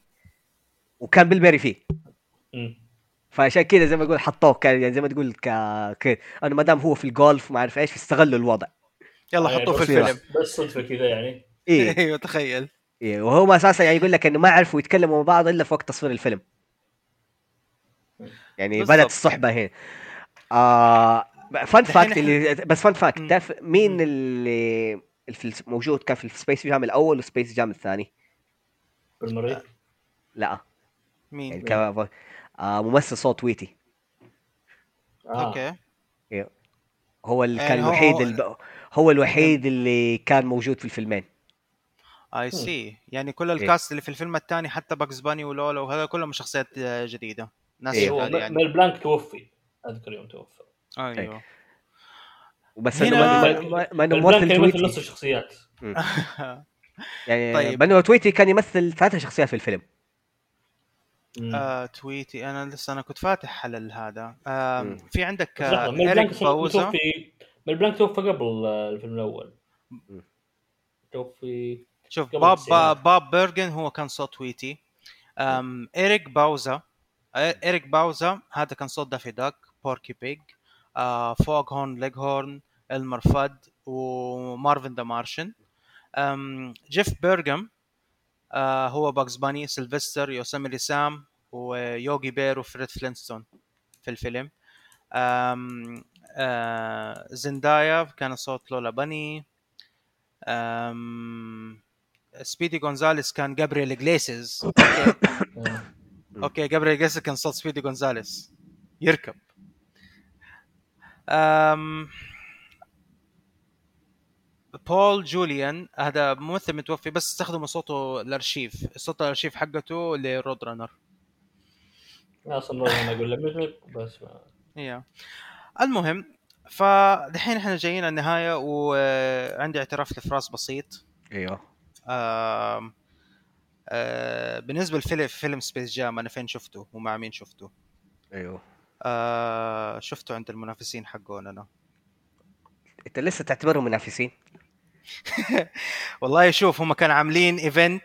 وكان Bill فيه. فعشان كذا زي ما أقول حطوه كان يعني زي ما تقول ك كده أنه ما دام هو في الجولف ما اعرف إيش استغلوا الوضع. يلا يعني حطوه في الفيلم. بس صدفة كذا يعني. إيه. *laughs* أيوه تخيل. إيه وهم أساسا يعني يقول لك إنه ما عرفوا يتكلموا مع بعض إلا في وقت تصوير الفيلم. يعني. بدأت الصحبة هنا. آه fun fact اللي بس fun fact. تعرف مين. اللي في موجود كان في ال Space Jam الأول وال Space Jam الثاني؟ Bill Murray لا. يعني مين؟ آه ممثل صوت Tweety آه. okay. هو اللي كان الوحيد هو- الب... هو الوحيد اللي كان موجود في الفيلمين. I see يعني كل ال cast اللي في الفيلم الثاني حتى Bugs Bunny و Lola وهذا كلهم شخصيات آه، جديدة. ناس إيه، هو يعني. Mel Blanc توفي. أذكر يوم توفى. أيوه. وبس هنا- إنه ما- انه ممثل كان يمثل نص الشخصيات. *laughs* يعني طيب. انه Tweety كان يمثل ثلاثة شخصيات في الفيلم. آه، Tweety. أنا لسه أنا كنت فاتح على هذا. آه،. في عندك آه، Mel Blanc Eric Bauza توفي Mel Blanc توفى قبل آه، الفيلم الأول. توفي شوف باب التسعينات. Bob Bergen هو كان صوت تويتي. Eric Bauza Eric Bauza هذا كان صوت Daffy Duck Porky Pig آه Foghorn Leghorn Elmer Fudd و Marvin the Martian Jeff Bergman آه هو Bugs Bunny Sylvester Yosemite Sam و Yogi Bear و Fred Flintstone في الفيلم. أم آه Zendaya كان صوت Lola Bunny. أم Speedy Gonzales كان Gabriel Iglesias. *coughs* okay. Gabriel Iglesias كان صوت Speedy Gonzales يركب. أم Paul Julian هذا ممثل متوفي بس استخدموا صوته الارشيف صوت الأرشيف حقته ل Road Runner أصلا أنا أقول لك بس ما هي المهم فدحين إحنا جايين على النهاية وعندي اعتراف لفراس بسيط. إيوه. آم، آه، بالنسبة لفيلم فيلم Space Jam أنا فين شفته؟ ومع مين شفته؟ إيوه. آه، شفته عند المنافسين حقون أنا. أنت لسه تعتبرهم منافسين؟ *laughs* والله شوف هم كانوا عاملين event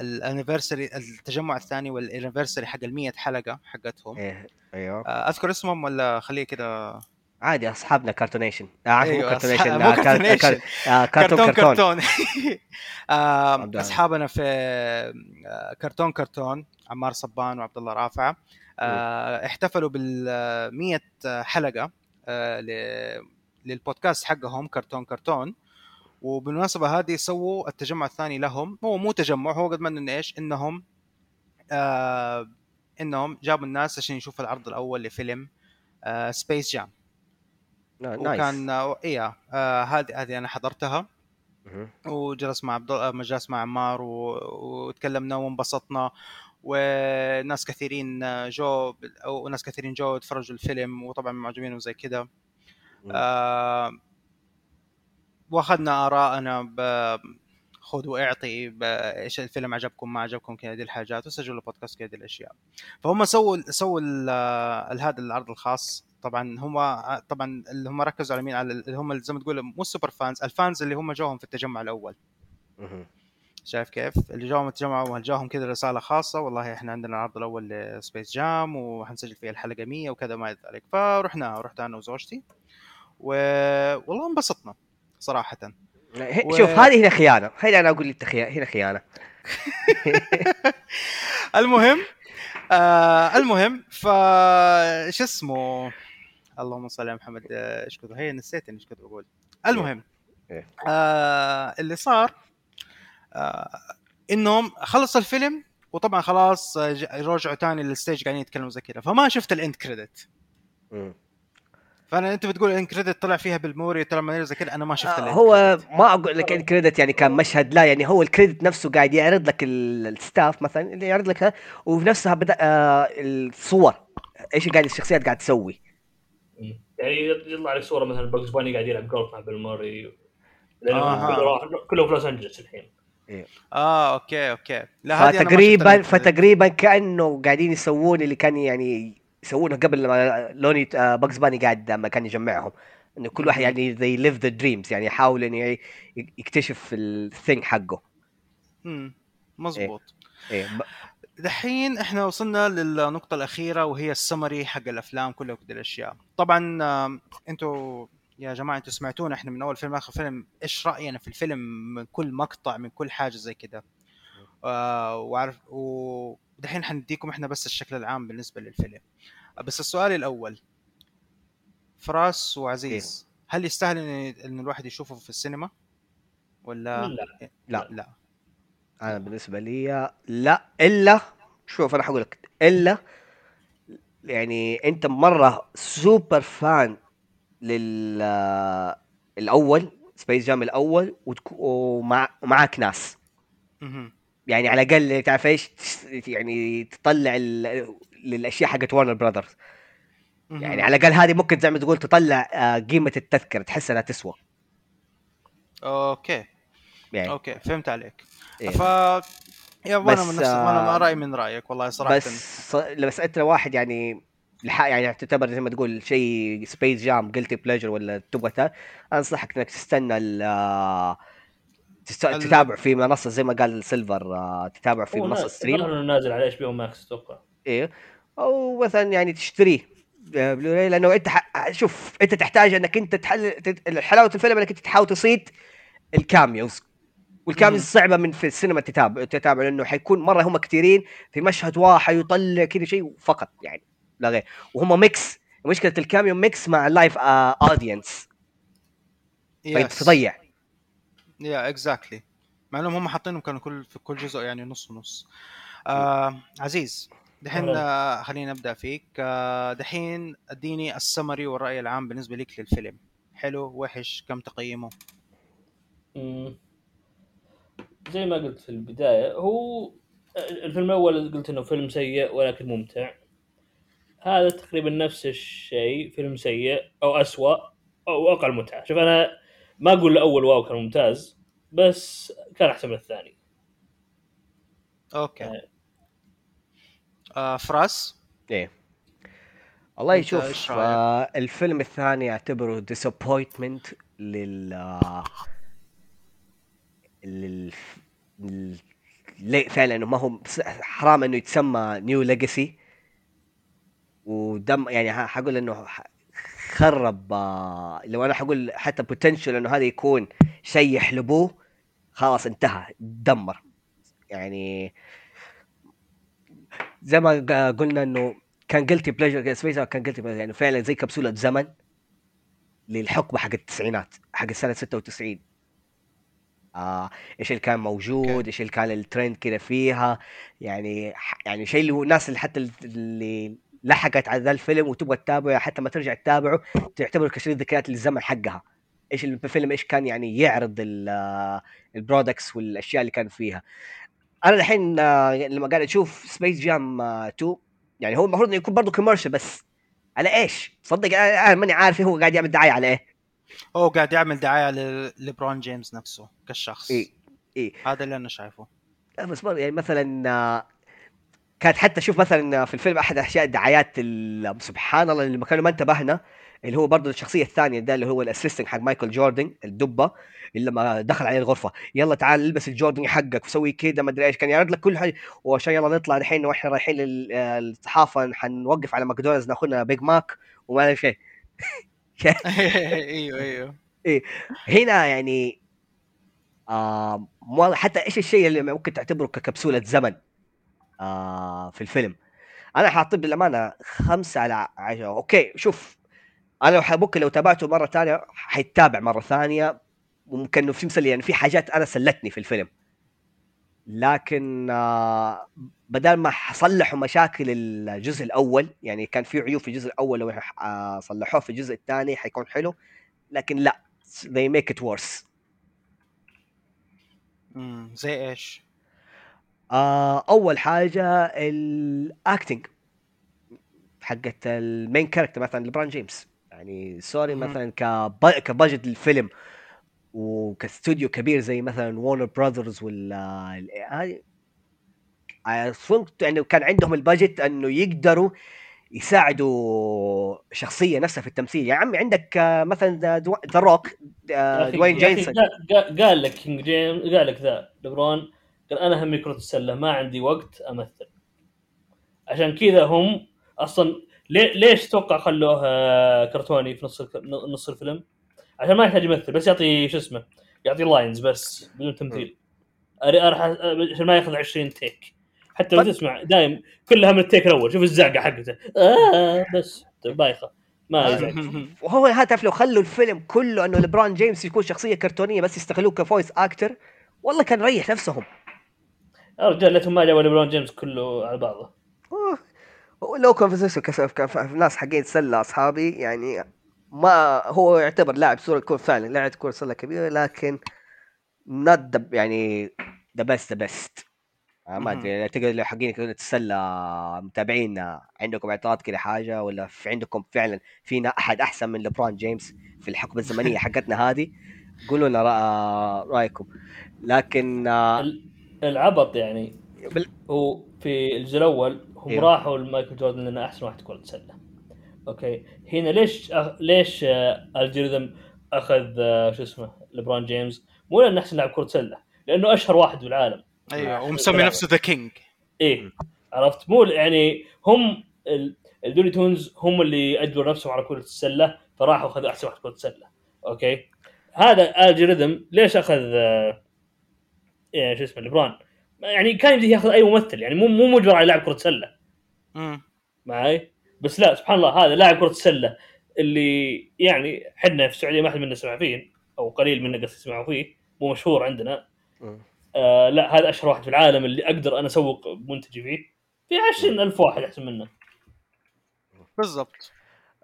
ال anniversary التجمع الثاني وال anniversary حق ال 100 حلقة حقتهم. إيه أيوه. آه، أذكر اسمهم ولا خليه كده؟ عادي أصحابنا كارتونيشن آه مو أيوة، كارتونيشن آه مو كارتونيشن. كار- كرتون *laughs* آه، عبد الله. أصحابنا في كرتون كرتون. عمار صبان وعبد الله رافعه احتفلوا بال 100 حلقه ل- للبودكاست حقهم كرتون كرتون. وبالمناسبة هذه سووا التجمع الثاني لهم. هو مو تجمع هو قد ما انه إيش إنهم آه إنهم جابوا الناس عشان يشوفوا العرض الأول لفيلم آه Space Jam نا- وكان nice آه، إيه آه، هذه هذه أنا حضرتها. وجلس مع عبد الله جلس مع عمار و... وتكلمنا وانبسطنا. وناس كثيرين جو أو ناس كثيرين جو يتفرجوا الفيلم. وطبعا معجبين وزي كذا. آه واخذنا ارائنا ب خذ واعطي ب- إيش الفيلم عجبكم ما عجبكم كذا دي الحاجات وسجلوا بودكاست كذا دي الأشياء. فهم سووا سووا هذا العرض الخاص. طبعا هم طبعا اللي هم ركزوا على مين؟ على اللي هم زي ما تقول مو ال super fans ال fans اللي هم جوهم في التجمع الأول. شايف كيف؟ اللي جاهم التجمع جاهم كذا رسالة خاصة والله إحنا عندنا العرض الأول ل Space Jam وحنسجل فيه الحلقة 100 وكذا ما إلى ذلك. فرحنا رحت أنا وزوجتي. و... والله انبسطنا صراحة. و- شوف هذه هنا خيانة. هنا أنا أقول لك هنا خيانة. *laughs* المهم آه المهم ف شو اسمه؟ اللهم صل على محمد آه، إيش كنت هي نسيت إيش كنت بقول. المهم إيه. آه اللي صار آه إنهم خلص الفيلم وطبعا خلاص آه، رجعوا تاني لل stage قاعدين يتكلموا زي كذا. فما شفت ال end credit. فأنا أنت بتقول ال end credit طلع فيها Bill Murray طلع ما زي كذا أنا ما شفت آه، هو credit. ما أقول لك ال credit يعني كان مشهد لا يعني هو ال credit نفسه قاعد يعرض لك ال- ال staff مثلا اللي يعرض لك وفي نفسها بدأ آه الصور إيش قاعد الشخصيات قاعد تسوي مم. يعني يطلع لك صورة مثلا باكس باني قاعد يلعب جولف مع بيل موري لأنه آها. كله راح- كله في لوس انجلس الحين آه أوكي أوكي لا فتقريبا فتقريبا كأنه قاعدين يسوون اللي كان يعني يسوونه قبل ما لوني باكس باني قاعد لما كان يجمعهم. إنه كل واحد. يعني they live the dreams يعني يحاول إنه يكتشف ال thing حقه. مم، مزبوط إيه. ب- دحين إحنا وصلنا للنقطة الأخيرة وهي السمري حق الأفلام كلها وكذا الأشياء. طبعا أنتوا يا جماعة أنتوا سمعتونا إحنا من أول فيلم آخر فيلم إيش رأينا في الفيلم من كل مقطع من كل حاجة زي كذا. آه وعارف ودحين حنديكم إحنا بس الشكل العام بالنسبة للفيلم. بس السؤال الأول فراس وعزيز هل يستاهل إن الواحد يشوفه في السينما؟ ولا لا. لا. لا. أنا بالنسبة لي لا. إلا شوف أنا حقول لك إلا يعني أنت مرة super fan لل الأول سبيس جام الأول وتكو- ومع ومعاك ناس. يعني على الأقل تعرف إيش؟ يعني تطلع ال- للأشياء حقت ورنر براذرز. يعني على الأقل هذه ممكن زي ما تقول تطلع آه، قيمة التذكرة تحس إنها تسوى. أوكي. يعني. أوكي فهمت عليك. إيه. ف yeah وأنا بس، من نفس أنا آه، رأيي من رأيك والله صراحة. بس بس أنت واحد يعني لح- يعني تعتبر زي ما تقول شيء سبيس جام guilty pleasure ولا تبغى أنصحك إنك تستنى ال آه، تست- ال- تتابع في منصة زي ما قال سيلفر آه، تتابع في هو منصة stream. انه نازل على إتش بي أو ماكس أتوقع. إيه. أو مثلا يعني تشتريه. آه، بلوراي لأنه أنت ح... شوف أنت تحتاج إنك أنت تحل حلاوة الفيلم إنك أنت تحاول تصيد ال cameos. وال cameos. صعبة من في السينما تتابع تتابع لأنه حيكون مرة هم كثيرين في مشهد واحد يطلع كذا شيء فقط يعني لا غير. وهم mix. مشكلة ال cameo mix مع ال live audience yes تضيع. yeah exactly مع إنهم هم حاطينهم كانوا كل في كل جزء يعني نص ونص. آه عزيز دحين. آه خلينا نبدا فيك. آه دحين اديني السمري والرأي العام بالنسبة لك للفيلم. حلو وحش كم تقييمه؟ مم. زي ما قلت في البداية هو الفيلم الأول قلت إنه فيلم سيء ولكن ممتع. هذا تقريبا نفس الشيء فيلم سيء أو أسوأ أو أقل متعة. شوف أنا ما أقول الأول واو كان ممتاز بس كان أحسن من الثاني. أوكي. آه. آه فراس؟ إيه. والله أنت شوف إيش رأيك؟ آه الفيلم الثاني أعتبره disappointment لل آه، لل لل- ليه فعلا إنه ما هو حرام إنه يتسمى New Legacy ودم يعني حقول إنه خرب آه، لو أنا حقول حتى potential إنه هذا يكون شيء يحلبوه خلاص انتهى دمر. يعني زي ما قلنا إنه كان guilty pleasure سبيس كان guilty يعني فعلا زي كبسولة زمن للحقبة حق التسعينات حق سنه 96 آه إيش اللي كان موجود. إيش اللي كان الترند كذا فيها. يعني يعني شيء اللي هو الناس اللي حتى اللي لحقت على ذا الفيلم وتبغى تتابعه حتى ما ترجع تتابعه تعتبره كشريط ذكريات للزمن حقها إيش الفيلم إيش كان يعني يعرض ال products والأشياء اللي كان فيها أنا الحين آه، لما قاعد أشوف سبيس جام 2 يعني هو المفروض إنه يكون برضه commercial بس على إيش؟ صدق أنا ماني عارف هو قاعد يعمل دعاية على إيه؟ هو قاعد يعمل دعاية لليبرون جيمس نفسه كشخص إيه. إيه. هذا اللي أنا شايفه لا بس برضه يعني مثلا آه، كانت حتى شوف مثلا في الفيلم أحد أشياء الدعايات ال- سبحان الله اللي كانوا ما انتبهنا اللي هو برضه الشخصية الثانية ده اللي هو ال assistant حق مايكل جوردن الدبة اللي لما دخل عليه الغرفة يلا تعال البس الجوردن حقك وسوي كذا ما أدري إيش كان يعرض لك كل حاجة. وعشان يلا نطلع الحين وإحنا رايحين للصحافة حنوقف على ماكدونالدز ناخذ لنا بيج ماك وما نعرف شيء. *laughs* أيوه أيوه. *laughs* هنا يعني آه حتى إيش الشيء اللي ممكن تعتبره ككبسولة زمن؟ آه في الفيلم. أنا حاطيه بالأمانة خمسة على عشرة. أوكي شوف أنا لو ممكن لو تابعته مرة ثانية حيتابع مرة ثانية. ممكن إنه في مسلي يعني في حاجات أنا سلتني في الفيلم. لكن آه بدل ما صلحوا مشاكل الجزء الأول يعني كان في عيوب في الجزء الأول لو آه صلحوه في الجزء الثاني حيكون حلو. لكن لا they make it worse. زي إيش؟ آه أول حاجة ال acting حقت ال main character مثلا لبران جيمس. يعني sorry. مثلا كب- كبجت الفيلم وكاستوديو كبير زي مثلا وورنر براذرز ولا هذه يعني كان عندهم ال budget إنه يقدروا يساعدوا شخصية نفسها في التمثيل. يا عمي عندك آه، مثلا The Rock دوين جونسون قال لك King James قال لك ذا لبرون قال أنا همي كرة السلة ما عندي وقت أمثل. عشان كذا هم أصلا ليش توقع خلوه كرتوني في نص نص الفيلم؟ عشان ما يحتاج يمثل بس يعطي شو اسمه يعطي lines بس بدون تمثيل. عشان ما ياخذ 20 تيك حتى لو طيب. تسمع دايم كلها من التيك الأول شوف الزعقة حقته. آه بس. بايخه ما آه. *laughs* وهو هدف لو خلوا الفيلم كله إنه لبران جيمس يكون شخصية كرتونية بس يستغلوه كفويس أكتر والله كان ريح نفسهم. رجال ما جابوا ليبرون جيمس كله على بعضه. لو كونفرسيشن كسف كان في ناس حقين سلة أصحابي يعني ما هو يعتبر لاعب صورة كره فعلا لاعب كره سلة كبيرة لكن not يعني the best the best ما. أدري تقدر لو حقين كره السله متابعين عندكم اعتراض كذا حاجة ولا في عندكم فعلا فينا أحد أحسن من لبران جيمس في الحقبة الزمنية حقتنا هذه؟ قولوا لنا رأيكم. لكن آه، ال- العبط يعني. بال- هو في الجزء الأول هم أيوه. راحوا لمايكل جوردن لأنه أحسن واحد كره سلة. أوكي. هنا ليش أخ... ليش آه، algorithm أخذ آه، شو اسمه لبران جيمس؟ مو لأنه أحسن لاعب كرة سلة لأنه أشهر واحد في العالم. أيوه ومسمي نفسه the king إيه. عرفت؟ مو يعني هم ال- ال Looney Tunes هم اللي اجبروا نفسهم على كرة السلة فراحوا اخذوا أحسن واحد كرة سله أوكي. هذا algorithm ليش أخذ آه، شو اسمه لبران يعني كان يمديه ياخذ أي ممثل يعني مو مو مجبر على لاعب كرة سلة. معي بس لا سبحان الله هذا لاعب كرة السله اللي يعني حنا في السعودية ما حد منا سمع فيه أو قليل منا قصدي سمعوا فيه مو مشهور عندنا. آه لا هذا أشهر واحد في العالم اللي أقدر أنا أسوق منتجي فيه. في 20000 واحد أحسن منه. بالضبط.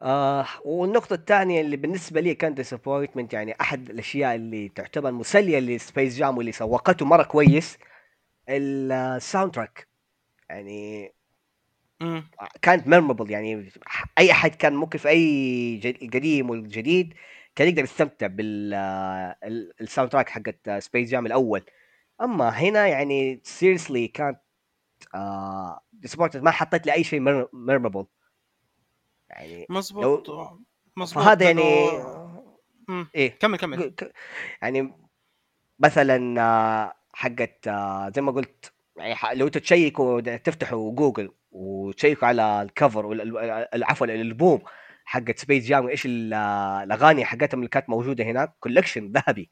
آه والنقطة الثانية اللي بالنسبة لي كان disappointment يعني أحد الأشياء اللي تعتبر مسلية ل Space Jam واللي سوقته مرة كويس ال soundtrack يعني مم. كانت memorable يعني أي أحد كان ممكن في أي القديم والجديد كان يقدر يستمتع بال soundtrack حقت Space Jam الأول. أما هنا يعني seriously كانت آه ما حطيت لي أي شيء memorable يعني مزبوط مزبوط فهذا يعني مم. إيه كمل كمل. يعني مثلا آه، حقت آه، زي ما قلت يعني لو تشيكوا تفتحوا جوجل وتشيكوا على ال cover عفوا الألبوم حقت Space Jam وايش ال- آه، الأغاني حقتهم اللي كانت موجودة هناك؟ collection ذهبي.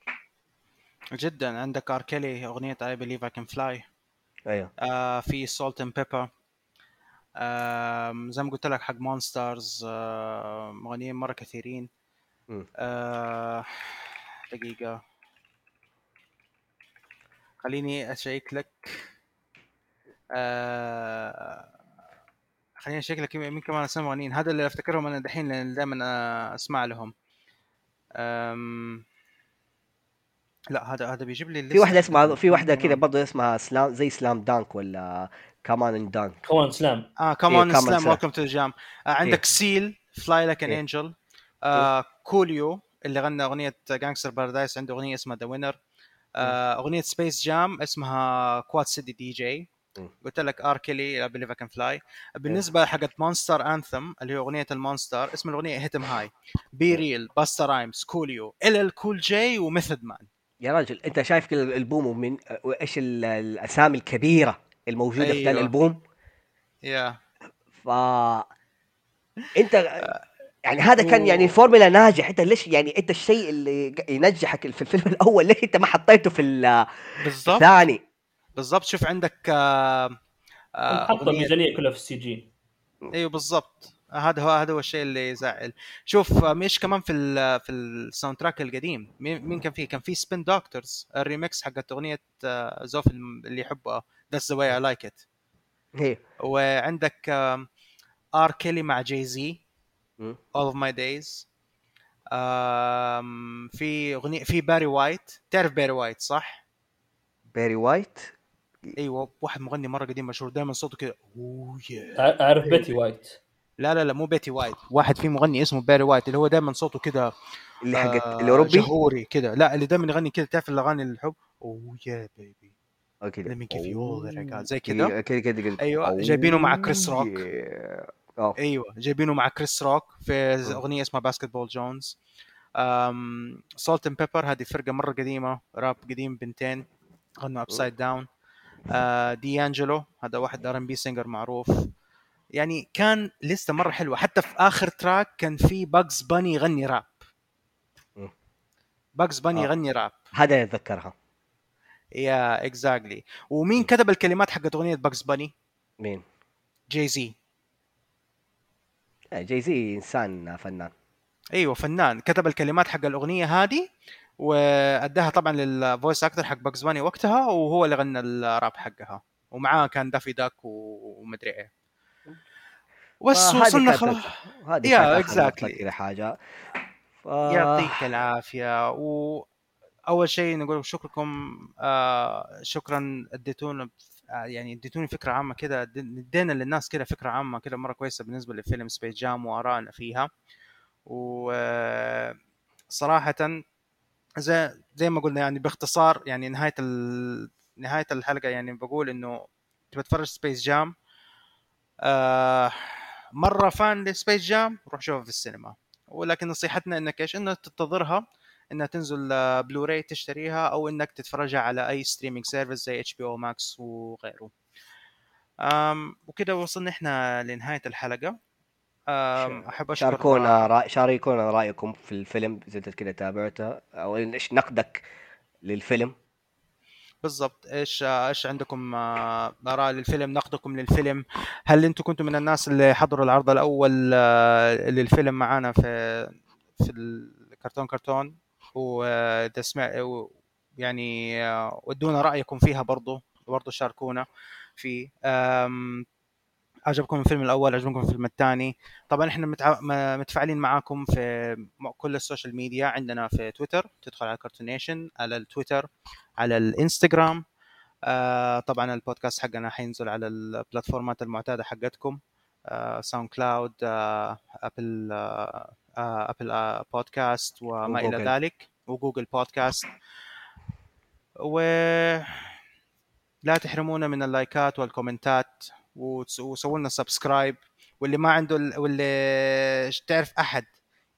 جدا. عندك R. Kelly أغنية I Believe I Can Fly أيوه. آه في Salt-N-Pepa زي ما قلت لك حق Monstars آه مغنيين مرة كثيرين. آه دقيقة خليني أشيك لك آه خليني أشيك لك مين كمان اسماء مغنيين هذا اللي أفتكرهم أنا دحين لأن دائما أسمع لهم. لا هذا هذا بيجيب لي في واحدة اسمها. في واحدة كذا برضه اسمها سلام زي سلام دانك ولا كمان ان دانك كمان سلام آه كمان إيه، Come on سلام Slam. ويلكم جام عندك إيه. Seal Fly Like an. Eagle Coolio اللي غنى أغنية Gangsta's Paradise عنده أغنية اسمها The Winner أغنية Space Jam اسمها Quad City DJ's. قلت لك R. Kelly Believe Can Fly بالنسبة حقت Monstars Anthem اللي هي أغنية ال Monstars اسم الأغنية Hit 'Em High B-Real Busta Rhymes Coolio LL Cool J و Method Man يا راجل أنت شايف كذا الألبوم ومن وإيش ال- الأسامي الكبيرة؟ الموجوده في ذا أيوة. الالبوم يا ف انت يعني هذا كان يعني فورمولا ناجح. انت ليش يعني انت الشيء اللي ينجحك في الفيلم *laughs* الأول ليش انت ما حطيته في ال- بالضبط. الثاني؟ بالضبط. شوف عندك آه آه حط أغنية- الميزانية كلها في ال CG. إيوه بالضبط. هذا هو هذا هو الشيء اللي يزعل. شوف آه، مش كمان في ال في ال soundtrack القديم. مين مين كان فيه كان فيه Spin Doctors ال remix حقت أغنية آه، زوف اللي يحبها That's the Way I Like It هي. وعندك R. Kelly مع Jay-Z of my days. آم، في أغنية في Barry White تعرف Barry White صح؟ Barry White إيوه واحد مغني مرة قديم مشهور دائما صوته كذا oh yeah أعرف Betty White لا لا لا مو Betty White. واحد في مغني اسمه Barry White اللي هو دائما صوته كذا اللي حقت آه، الأوروبي؟ جهوري كذا لا اللي دائما يغني كذا تعرف الأغاني الحب؟ oh yeah baby all that I got. زي كذا كذا أيوة، أوه جايبينه مع Chris Rock. أوه. أيوه جايبينه مع Chris Rock في أغنية اسمها Basketball Jones Salt-N-Pepa هذه فرقة مرة قديمة راب قديم بنتين غنوا Upside Down D'Angelo هذا واحد R&B singer معروف. يعني كان لسه مره حلوة. حتى في آخر track كان في Bugs Bunny يغني راب. Bugs Bunny. يغني راب هذا يتذكرها yeah exactly ومين كتب الكلمات حقت أغنية Bugs Bunny مين؟ Jay-Z Jay-Z إنسان فنان. أيوه فنان. كتب الكلمات حق الأغنية هذه وأداها طبعا لل voice actor حق Bugs Bunny وقتها وهو اللي غنى الراب حقها. ومعاه كان Daffy Duck ومدري إيه. بس وصلنا خلاص. هذه exactly. نقطة كذا حاجة. ف... يعطيك العافية. وأول شيء نقول شكركم آه شكرا اديتونا آه، يعني اديتوني فكرة عامة كده ادينا للناس كده فكرة عامة كده مرة كويسة بالنسبة لفيلم سبيس جام وارائنا فيها. وصراحه زي زي ما قلنا يعني باختصار يعني نهاية ال... نهاية الحلقة يعني بقول إنه تبى تتفرج Space Jam آه مرة fan ل Space Jam روح شوفها في السينما. ولكن نصيحتنا إنك إيش؟ إنك تنتظرها إنها تنزل بلوراي تشتريها أو إنك تتفرجها على أي streaming service زي HBO Max وغيره. أم وكده وصلنا إحنا لنهاية الحلقة. أحب أشكر شاركونا رأي... شاركونا رأيكم في الفيلم إذا انت كذا تابعته أو إيش نقدك للفيلم؟ بالضبط. إيش إيش عندكم آه، آراء للفيلم نقدكم للفيلم؟ هل أنتم كنتم من الناس اللي حضروا العرض الأول آه، للفيلم معانا في في الكرتون كرتون وتسمع و- يعني آه، ودونا رأيكم فيها برضو برضو شاركونا في عجبكم الفيلم الأول عجبكم الفيلم الثاني. طبعا إحنا متع... متفاعلين معاكم في كل ال social media. عندنا في تويتر تدخل على كارتونيشن على التويتر على الإنستغرام. آه طبعا البودكاست حقنا حينزل على ال platformات المعتادة حقتكم. آه SoundCloud آه Apple آه آه Apple آه بودكاست وما إلى وجوجل. ذلك و Google Podcast و لا تحرمونا من ال likeات وال commentات. وسووا لنا subscribe واللي ما عنده ال- واللي تعرف أحد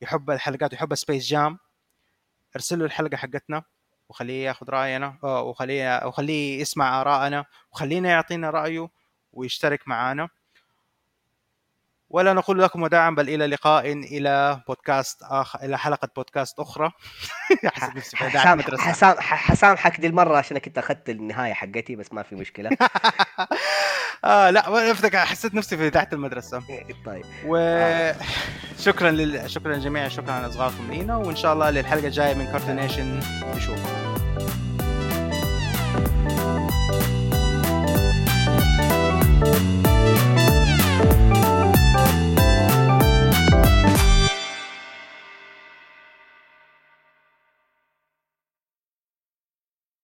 يحب الحلقات ويحب سبيس جام ارسل له الحلقة حقتنا وخليه ياخذ رأينا آه، وخليه وخليه يسمع آرائنا وخلينا يعطينا رأيه ويشترك معنا ولا نقول لكم وداعا بل إلى لقاء إلى بودكاست اخر إلى حلقة بودكاست أخرى. نفسي *laughs* حسام مدرسة. حسام حسامحك دي المرة عشان كنت أخذت النهاية حقتي بس ما في مشكلة. *laughs* آه لا ما افتكر حسيت نفسي في اذاعه المدرسة. طيب. وشكرا لل... شكرا للجميع شكرا على اصغائكم لينا وإن شاء الله للحلقة الجاية من كارتونيشن نشوفكم.